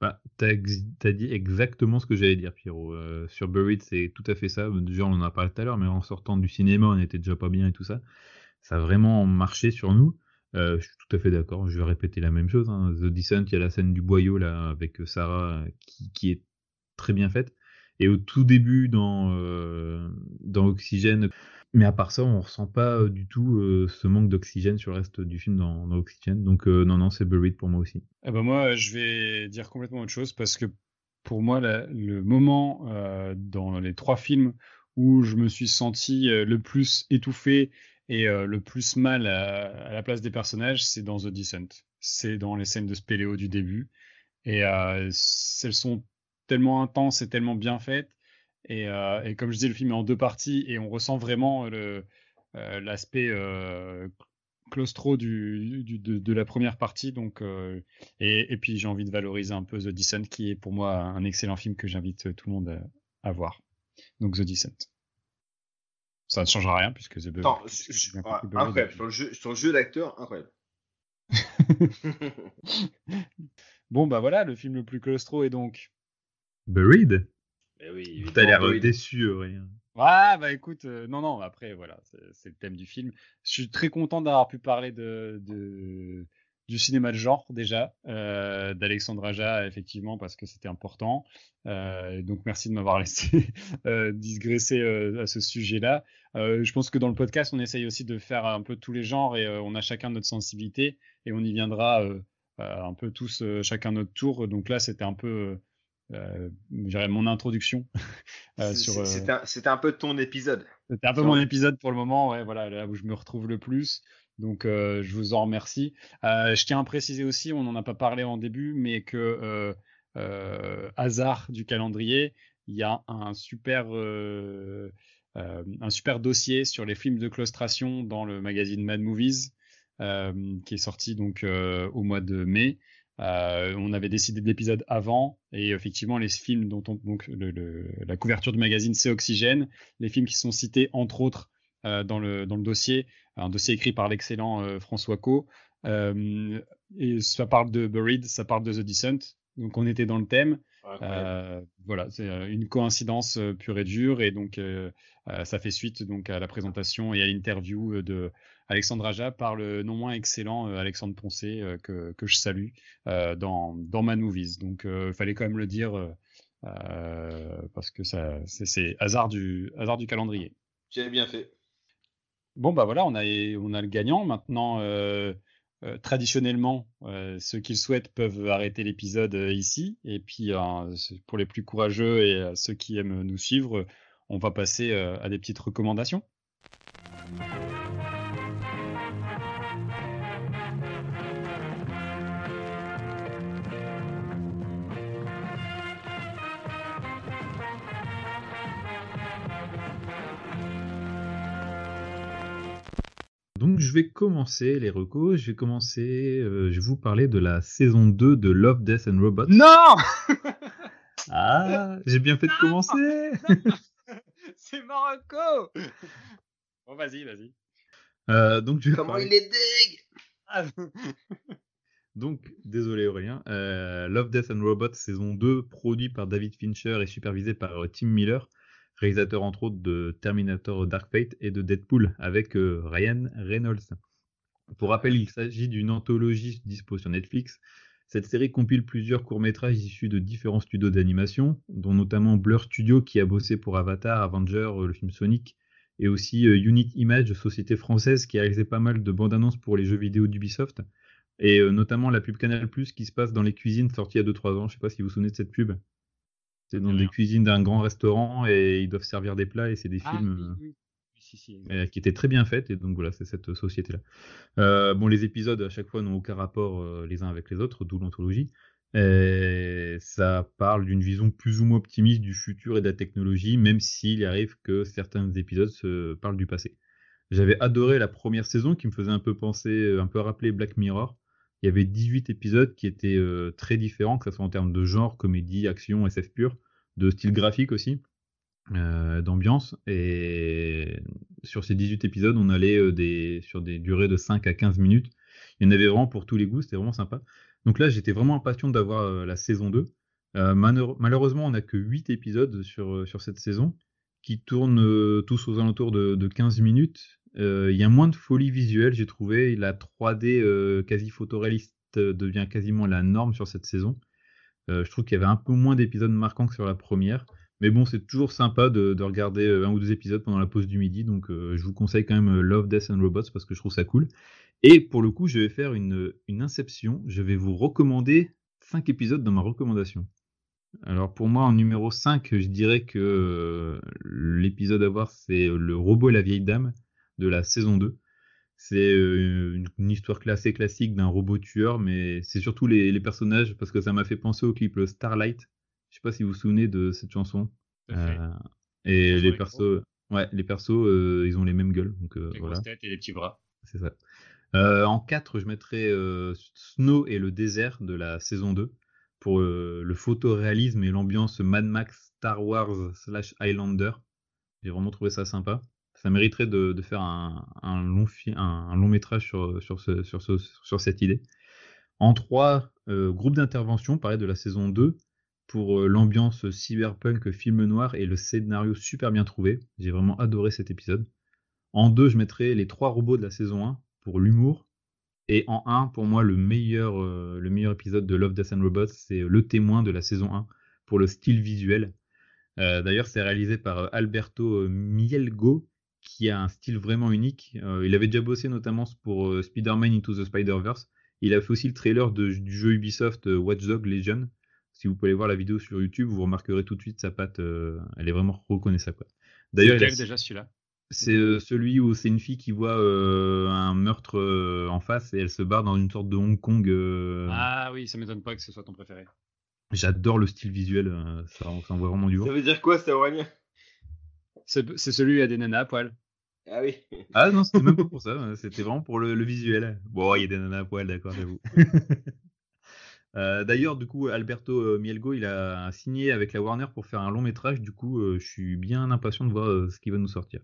Bah, ex- t'as dit exactement ce que j'allais dire, Pierrot. Sur Buried, c'est tout à fait ça. Déjà, on en a parlé tout à l'heure, mais en sortant du cinéma, on était déjà pas bien et tout ça. Ça a vraiment marché sur nous. Euh, je suis tout à fait d'accord. Je vais répéter la même chose. hein. The Descent, il y a la scène du boyau là avec Sarah euh, qui, est très bien faite. Et au tout début dans euh, dans Oxygène, mais à part ça, on ressent pas euh, du tout euh, ce manque d'oxygène sur le reste du film dans, dans Oxygène. Donc euh, non, non, c'est Buried pour moi aussi. Eh ben moi, je vais dire complètement autre chose parce que pour moi, le moment euh, dans les trois films où je me suis senti euh, le plus étouffé et euh, le plus mal à, la place des personnages, c'est dans The Descent. C'est dans les scènes de spéléo du début. Et euh, elles sont tellement intenses et tellement bien faites. Et, euh, et comme je disais, le film est en deux parties et on ressent vraiment euh, l'aspect claustro du, de, la première partie. Donc, et, et puis j'ai envie de valoriser un peu The Descent, qui est pour moi un excellent film que j'invite tout le monde à, à voir. Donc The Descent. Ça ne changera rien puisque The Attends, Buried- je- ah, incroyable. Sur le jeu, d'acteur, incroyable. Bon bah voilà, le film le plus claustro est donc. Buried? Mais oui, T'as l'air Buried. déçu, Aurélien. Ouais, bah écoute, euh, non, non, après, voilà, c'est le thème du film. Je suis très content d'avoir pu parler de, de, du cinéma de genre, déjà, euh, d'Alexandre Aja, effectivement, parce que c'était important. Euh, donc, merci de m'avoir laissé euh, digresser euh, à ce sujet-là. Je pense que dans le podcast, on essaye aussi de faire un peu tous les genres et on a chacun notre sensibilité et on y viendra un peu tous, chacun notre tour. Donc là, c'était un peu euh, mon introduction. euh, C'était un, un, peu ton épisode. C'était un peu mon épisode pour le moment, ouais, voilà, là où je me retrouve le plus. Donc, euh, je vous en remercie. Euh, je tiens à préciser aussi, on n'en a pas parlé en début, mais que euh, hasard du calendrier, il y a un super, dossier sur les films de claustration dans le magazine Mad Movies, qui est sorti donc au mois de mai. On avait décidé de l'épisode avant et effectivement les films dont on, donc la couverture du magazine c'est Oxygène, les films qui sont cités entre autres dans le dossier, un dossier écrit par l'excellent euh, François Co. et ça parle de Buried, ça parle de The Descent, donc on était dans le thème. voilà, c'est une coïncidence pure et dure et donc ça fait suite donc à la présentation et à l'interview de Alexandre Aja par le non moins excellent euh, Alexandre Poncé euh, que, que, je salue euh, dans, dans Movies. Donc il fallait quand même le dire parce que ça c'est hasard du, hasard du calendrier. J'ai bien fait. Bon bah voilà, on a, on a le gagnant. Maintenant, traditionnellement, ceux qui le souhaitent peuvent arrêter l'épisode ici. Et puis pour les plus courageux et ceux qui aiment nous suivre, on va passer à des petites recommandations. Vais commencer les recos, je vais commencer, euh, je vais vous parler de la saison 2 de Love, Death and Robots. Non Ah, j'ai bien fait de commencer C'est Marocco Bon vas-y, vas-y. Euh, donc je Comment il est deg ah. Donc, désolé Aurélien, euh, Love, Death and Robots saison 2, produit par David Fincher et supervisé par Tim Miller réalisateur entre autres de Terminator Dark Fate et de Deadpool avec euh, Ryan Reynolds. Pour rappel, il s'agit d'une anthologie dispo sur Netflix. Cette série compile plusieurs courts-métrages issus de différents studios d'animation, dont notamment Blur Studio qui a bossé pour Avatar, Avenger, euh, le film Sonic, et aussi euh, Unit Image, société française qui a réalisé pas mal de bandes annonces pour les jeux vidéo d'Ubisoft, et notamment la pub Canal Plus qui se passe dans les cuisines sortie il y a 2-3 ans. Je sais pas si vous vous souvenez de cette pub. C'est dans des cuisines d'un grand restaurant et ils doivent servir des plats et c'est des ah, films euh, qui étaient très bien faits et donc voilà c'est cette société là. Euh, bon les épisodes à chaque fois n'ont aucun rapport euh, les uns avec les autres d'où l'anthologie. Et ça parle d'une vision plus ou moins optimiste du futur et de la technologie même s'il arrive que certains épisodes se parlent du passé. J'avais adoré la première saison qui me faisait un peu penser, un peu rappeler Black Mirror. Il y avait 18 épisodes qui étaient euh, très différents, que ce soit en termes de genre, comédie, action, SF pur, de style graphique aussi, euh, d'ambiance. Et sur ces 18 épisodes, on allait euh, sur des durées de 5 à 15 minutes. Il y en avait vraiment pour tous les goûts, c'était vraiment sympa. Donc là, j'étais vraiment impatient d'avoir la saison 2. malheureusement, on n'a que 8 épisodes sur, cette saison, qui tournent tous aux alentours de, de 15 minutes il y a moins de folie visuelle, j'ai trouvé. La 3D euh, quasi photoréaliste euh, devient quasiment la norme sur cette saison. je trouve qu'il y avait un peu moins d'épisodes marquants que sur la première. Mais bon, c'est toujours sympa de, regarder un ou deux épisodes pendant la pause du midi. Donc, je vous conseille quand même Love, Death and Robots parce que je trouve ça cool. Et pour le coup, je vais faire une, une inception. Je vais vous recommander 5 épisodes dans ma recommandation. Alors, pour moi, en numéro 5, je dirais que l'épisode à voir, c'est Le robot et la vieille dame de la saison 2. C'est euh, une, histoire classée classique d'un robot tueur, mais c'est surtout les, personnages, parce que ça m'a fait penser au clip Starlight. Je sais pas si vous vous souvenez de cette chanson. Euh, et les persos, ouais, les persos, euh, ils ont les mêmes gueules. Donc, les voilà. têtes et les petits bras. C'est ça. en 4, je mettrais Snow et le désert de la saison 2 pour le photoréalisme et l'ambiance Mad Max Star Wars slash Highlander. J'ai vraiment trouvé ça sympa ça mériterait de, faire un, long, un, long métrage sur, cette idée. En 3, euh, groupe d'intervention, pareil de la saison 2, pour euh, l'ambiance cyberpunk film noir et le scénario super bien trouvé. J'ai vraiment adoré cet épisode. En deux, je mettrais les trois robots de la saison 1 pour l'humour. Et en un, pour moi, le meilleur, euh, le meilleur épisode de Love, Death and Robots, c'est Le témoin de la saison 1 pour le style visuel. Euh, d'ailleurs, c'est réalisé par Alberto Mielgo, qui a un style vraiment unique. il avait déjà bossé notamment pour Spider-Man Into the Spider-Verse. Il a fait aussi le trailer du jeu Ubisoft Watch Dogs Legion. Si vous pouvez voir la vidéo sur YouTube, vous remarquerez tout de suite sa patte. elle est vraiment reconnaissable. D'ailleurs, il a déjà celui-là. C'est euh, celui où c'est une fille qui voit euh, un meurtre euh, en face et elle se barre dans une sorte de Hong Kong. Ah oui, ça m'étonne pas que ce soit ton préféré. J'adore le style visuel, ça, ça envoie vraiment du lourd. Ça veut dire quoi, c'est Aurélien? C'est celui où il y a des nanas à poil. Ah oui. ah non, c'était même pas pour ça, c'était vraiment pour le, visuel. Bon, il y a des nanas à poil, d'accord, j'avoue. D'ailleurs, du coup, Alberto Mielgo, il a signé avec la Warner pour faire un long métrage. Du coup, je suis bien impatient de voir ce qui va nous sortir.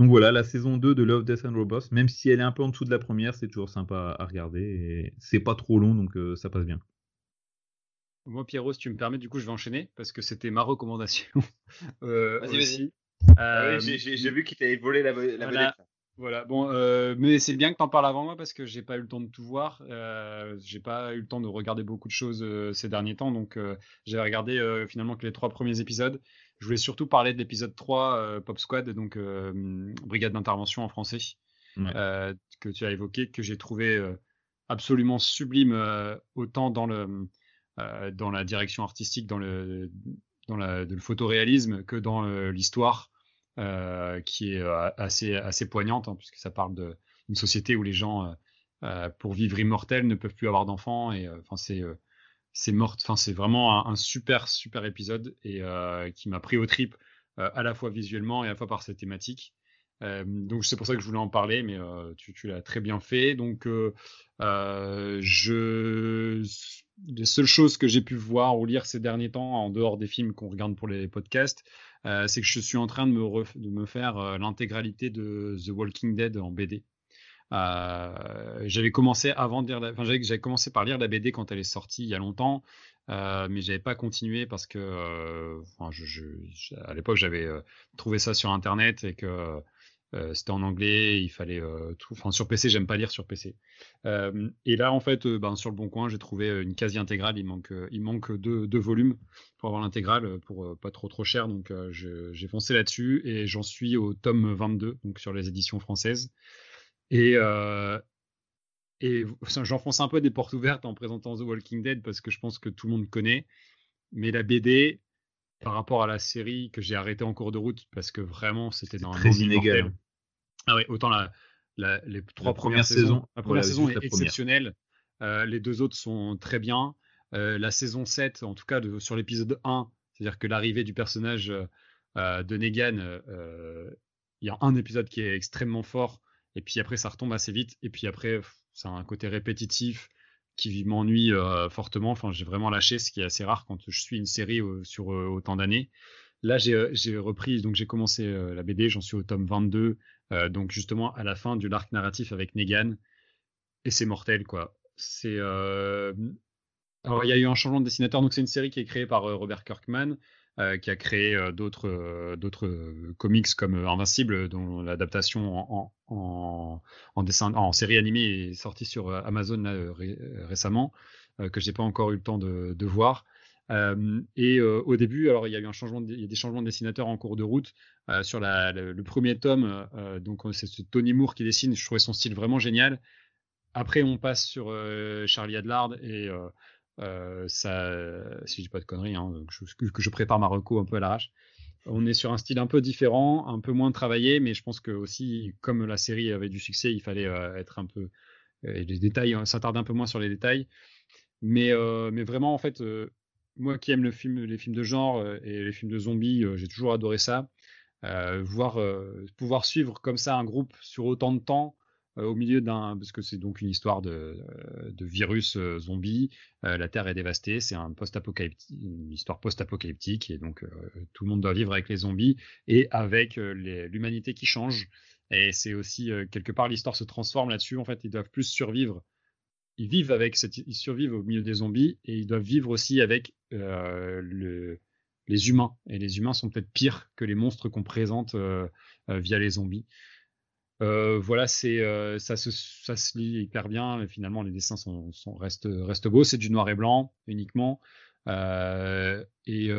Donc voilà, la saison 2 de Love, Death and Robots, même si elle est un peu en dessous de la première, c'est toujours sympa à regarder et c'est pas trop long donc euh, ça passe bien. Moi, Pierrot, si tu me permets, du coup, je vais enchaîner parce que c'était ma recommandation. euh, vas-y, vas-y. Ah euh, j'ai vu qu'il t'avait volé la, la voilà. Voilà, bon, euh, mais c'est bien que tu en parles avant moi parce que j'ai pas eu le temps de tout voir. Euh, j'ai pas eu le temps de regarder beaucoup de choses ces derniers temps, donc j'ai regardé finalement que les trois premiers épisodes. Je voulais surtout parler de l'épisode 3, euh, Pop Squad, donc euh, Brigade d'intervention en français, euh, que tu as évoqué, que j'ai trouvé absolument sublime, autant dans, le, dans la direction artistique, dans le, dans la, le photoréalisme, que dans l'histoire, qui est assez, assez poignante, hein, puisque ça parle d'une société où les gens, pour vivre immortels, ne peuvent plus avoir d'enfants. Et enfin, c'est c'est mort. Enfin, c'est vraiment un, super, super épisode et euh, qui m'a pris au trip euh, à la fois visuellement et à la fois par cette thématique. Euh, donc c'est pour ça que je voulais en parler, mais tu, l'as très bien fait. Donc je les seules choses que j'ai pu voir ou lire ces derniers temps, en dehors des films qu'on regarde pour les podcasts, c'est que je suis en train de me, faire l'intégralité de The Walking Dead en BD. Euh, j'avais commencé avant de lire, enfin j'avais commencé par lire la BD quand elle est sortie il y a longtemps, euh, mais j'avais pas continué parce que, euh, à l'époque j'avais euh, trouvé ça sur internet et que euh, c'était en anglais, il fallait tout, enfin sur PC j'aime pas lire sur PC. et là en fait, ben, sur le bon coin j'ai trouvé une quasi intégrale, il manque, il manque deux, volumes pour avoir l'intégrale pour pas trop trop cher, donc j'ai foncé là-dessus et j'en suis au tome 22, donc sur les éditions françaises. Et, euh, et j'enfonce un peu des portes ouvertes en présentant The Walking Dead parce que je pense que tout le monde connaît. Mais la BD, par rapport à la série que j'ai arrêté en cours de route parce que vraiment c'était dans très inégal. Ah ouais, autant la, les trois premières, saisons, la première saison est exceptionnelle. Euh, les deux autres sont très bien. Euh, la saison 7, en tout cas de, sur l'épisode 1, c'est-à-dire que l'arrivée du personnage euh, de Negan, il y a un épisode qui est extrêmement fort et puis après, ça retombe assez vite. Et puis après, ça a un côté répétitif qui m'ennuie euh, fortement. Enfin, j'ai vraiment lâché, ce qui est assez rare quand je suis une série euh, sur euh, autant d'années. Là, j'ai repris, donc j'ai commencé la BD, j'en suis au tome 22, donc justement à la fin du l'arc narratif avec Negan. Et c'est mortel, quoi. C'est. Alors, il y a eu un changement de dessinateur, donc c'est une série qui est créée par Robert Kirkman. Euh, qui a créé euh, d'autres euh, d'autres comics comme Invincible, dont l'adaptation en, en, série animée est sortie sur Amazon récemment, que j'ai pas encore eu le temps de, voir. et au début, alors il y a eu des changements de dessinateurs en cours de route sur la, le, premier tome. donc c'est Tony Moore qui dessine. Je trouvais son style vraiment génial. Après, on passe sur Charlie Adlard et euh, ça, si je dis pas de conneries, hein, que je prépare ma reco un peu à l'arrache. On est sur un style un peu différent, un peu moins travaillé, mais je pense que aussi, comme la série avait du succès, il fallait euh, être un peu. Euh, les détails, hein, un peu moins sur les détails. Mais, mais vraiment, en fait, moi qui aime les films de genre et les films de zombies, j'ai toujours adoré ça. voir, pouvoir suivre comme ça un groupe sur autant de temps, euh, au milieu d'un, parce que c'est donc une histoire de, euh, virus euh, zombie. la Terre est dévastée, c'est un une histoire post-apocalyptique, et donc tout le monde doit vivre avec les zombies et avec l'humanité qui change. Et c'est aussi quelque part l'histoire se transforme là-dessus. En fait, ils doivent plus survivre. Ils vivent avec ils survivent au milieu des zombies et ils doivent vivre aussi avec le, les humains. Et les humains sont peut-être pires que les monstres qu'on présente via les zombies. Voilà, c'est ça, se, ça se lit hyper bien. Mais finalement, les dessins sont, sont restent, restent beaux. C'est du noir et blanc uniquement. et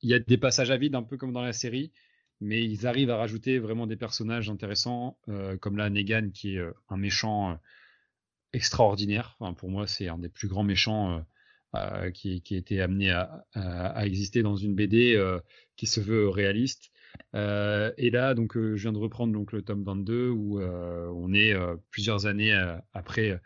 il y a des passages à vide, un peu comme dans la série, mais ils arrivent à rajouter vraiment des personnages intéressants, comme là Negan, qui est un méchant extraordinaire. pour moi, c'est un des plus grands méchants qui, a été amené à, exister dans une BD qui se veut réaliste. Et là, donc, je viens de reprendre donc le tome 22 où on est plusieurs années après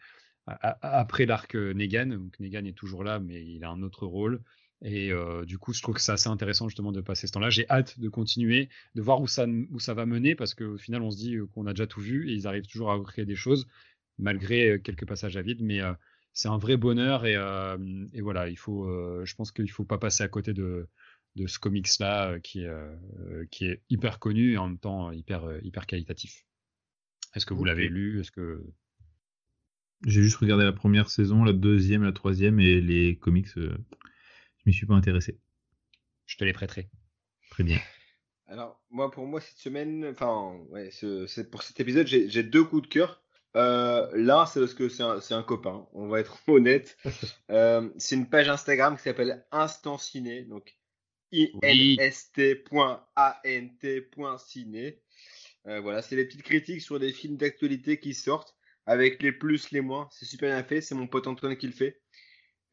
après l'arc Negan. Donc Negan est toujours là, mais il a un autre rôle. Et euh, du coup, je trouve que c'est assez intéressant justement de passer ce temps-là. J'ai hâte de continuer, de voir où ça, où ça va mener, parce qu'au final, on se dit qu'on a déjà tout vu et ils arrivent toujours à créer des choses, malgré euh, quelques passages à vide. Mais euh, c'est un vrai bonheur et, et voilà, il faut, je pense qu'il ne faut pas passer à côté de, de ce comics-là qui, qui est hyper connu et en même temps hyper, hyper qualitatif. Est-ce que vous l'avez lu? Est-ce que j'ai juste regardé la première saison, la deuxième, la troisième et les comics je m'y suis pas intéressé. Je te les prêterai. Très bien. Alors, moi, pour moi, cette semaine, enfin, ouais, c'est pour cet épisode, j'ai deux coups de cœur. Euh, L'un, c'est parce que c'est un, copain, on va être honnête. Euh, c'est une page Instagram qui s'appelle Instant Ciné, donc inst.ant.ciné. Euh, voilà, c'est les petites critiques sur des films d'actualité qui sortent avec les plus, les moins. C'est super bien fait, c'est mon pote Antoine qui le fait.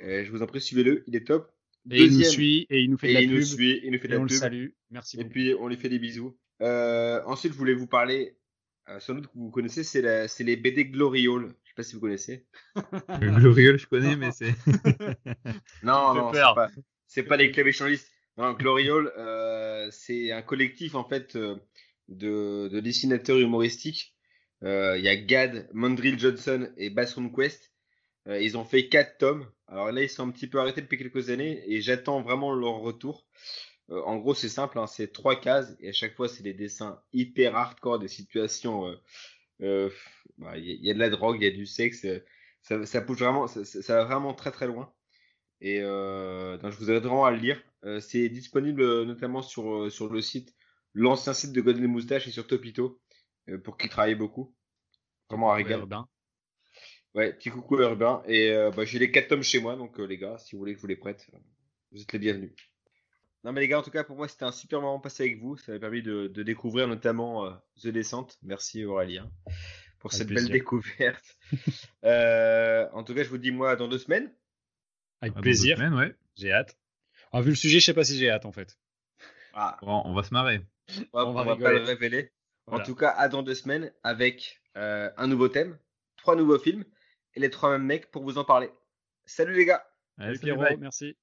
Euh, je vous en prie, suivez-le, il est top. Et il nous suit et il nous fait de la il Nous suit, il nous fait de la on pub. le salue. Merci et beaucoup. puis on lui fait des bisous. Euh, ensuite, je voulais vous parler, euh, sans doute que vous connaissez, c'est les BD Gloriole. Je sais pas si vous connaissez. Gloriole, je connais, mais c'est. non, non, c'est pas, c'est pas les clubs échangistes. Non, Gloriole, euh, c'est un collectif en fait euh, de, de dessinateurs humoristiques. Euh, Il y a Gad, Mandrill Johnson et Bassroom Quest. Euh, ils ont fait quatre tomes. Alors là, ils sont un petit peu arrêtés depuis quelques années et j'attends vraiment leur retour. En gros, c'est simple, hein, c'est trois cases et à chaque fois, c'est des dessins hyper hardcore, des situations. Bah, il y, a de la drogue, il y a du sexe. Ça, ça vraiment, ça, va vraiment très très loin. Et je vous invite vraiment à le lire. C'est disponible notamment sur, sur le site, l'ancien site de Golden Moustache et sur Topito, pour qui travaille beaucoup. Vraiment à régal. Ouais, petit coucou urbain. Et euh, bah, j'ai les 4 tomes chez moi, donc euh, les gars, si vous voulez que je vous les prête, euh, vous êtes les bienvenus. Non mais les gars, en tout cas pour moi c'était un super moment passé avec vous. Ça m'a permis de, de, découvrir notamment The Descent. Merci Aurélien pour cette belle découverte. en tout cas, je vous dis moi dans deux semaines. Avec plaisir. Semaines, ouais. J'ai hâte. Alors, vu le sujet, je sais pas si j'ai hâte en fait. Ah. Bon, on va se marrer. on, va, va pas le révéler. En tout cas, à dans deux semaines avec un nouveau thème, trois nouveaux films et les trois mêmes mecs pour vous en parler. Salut les gars Salut Pierrot, merci.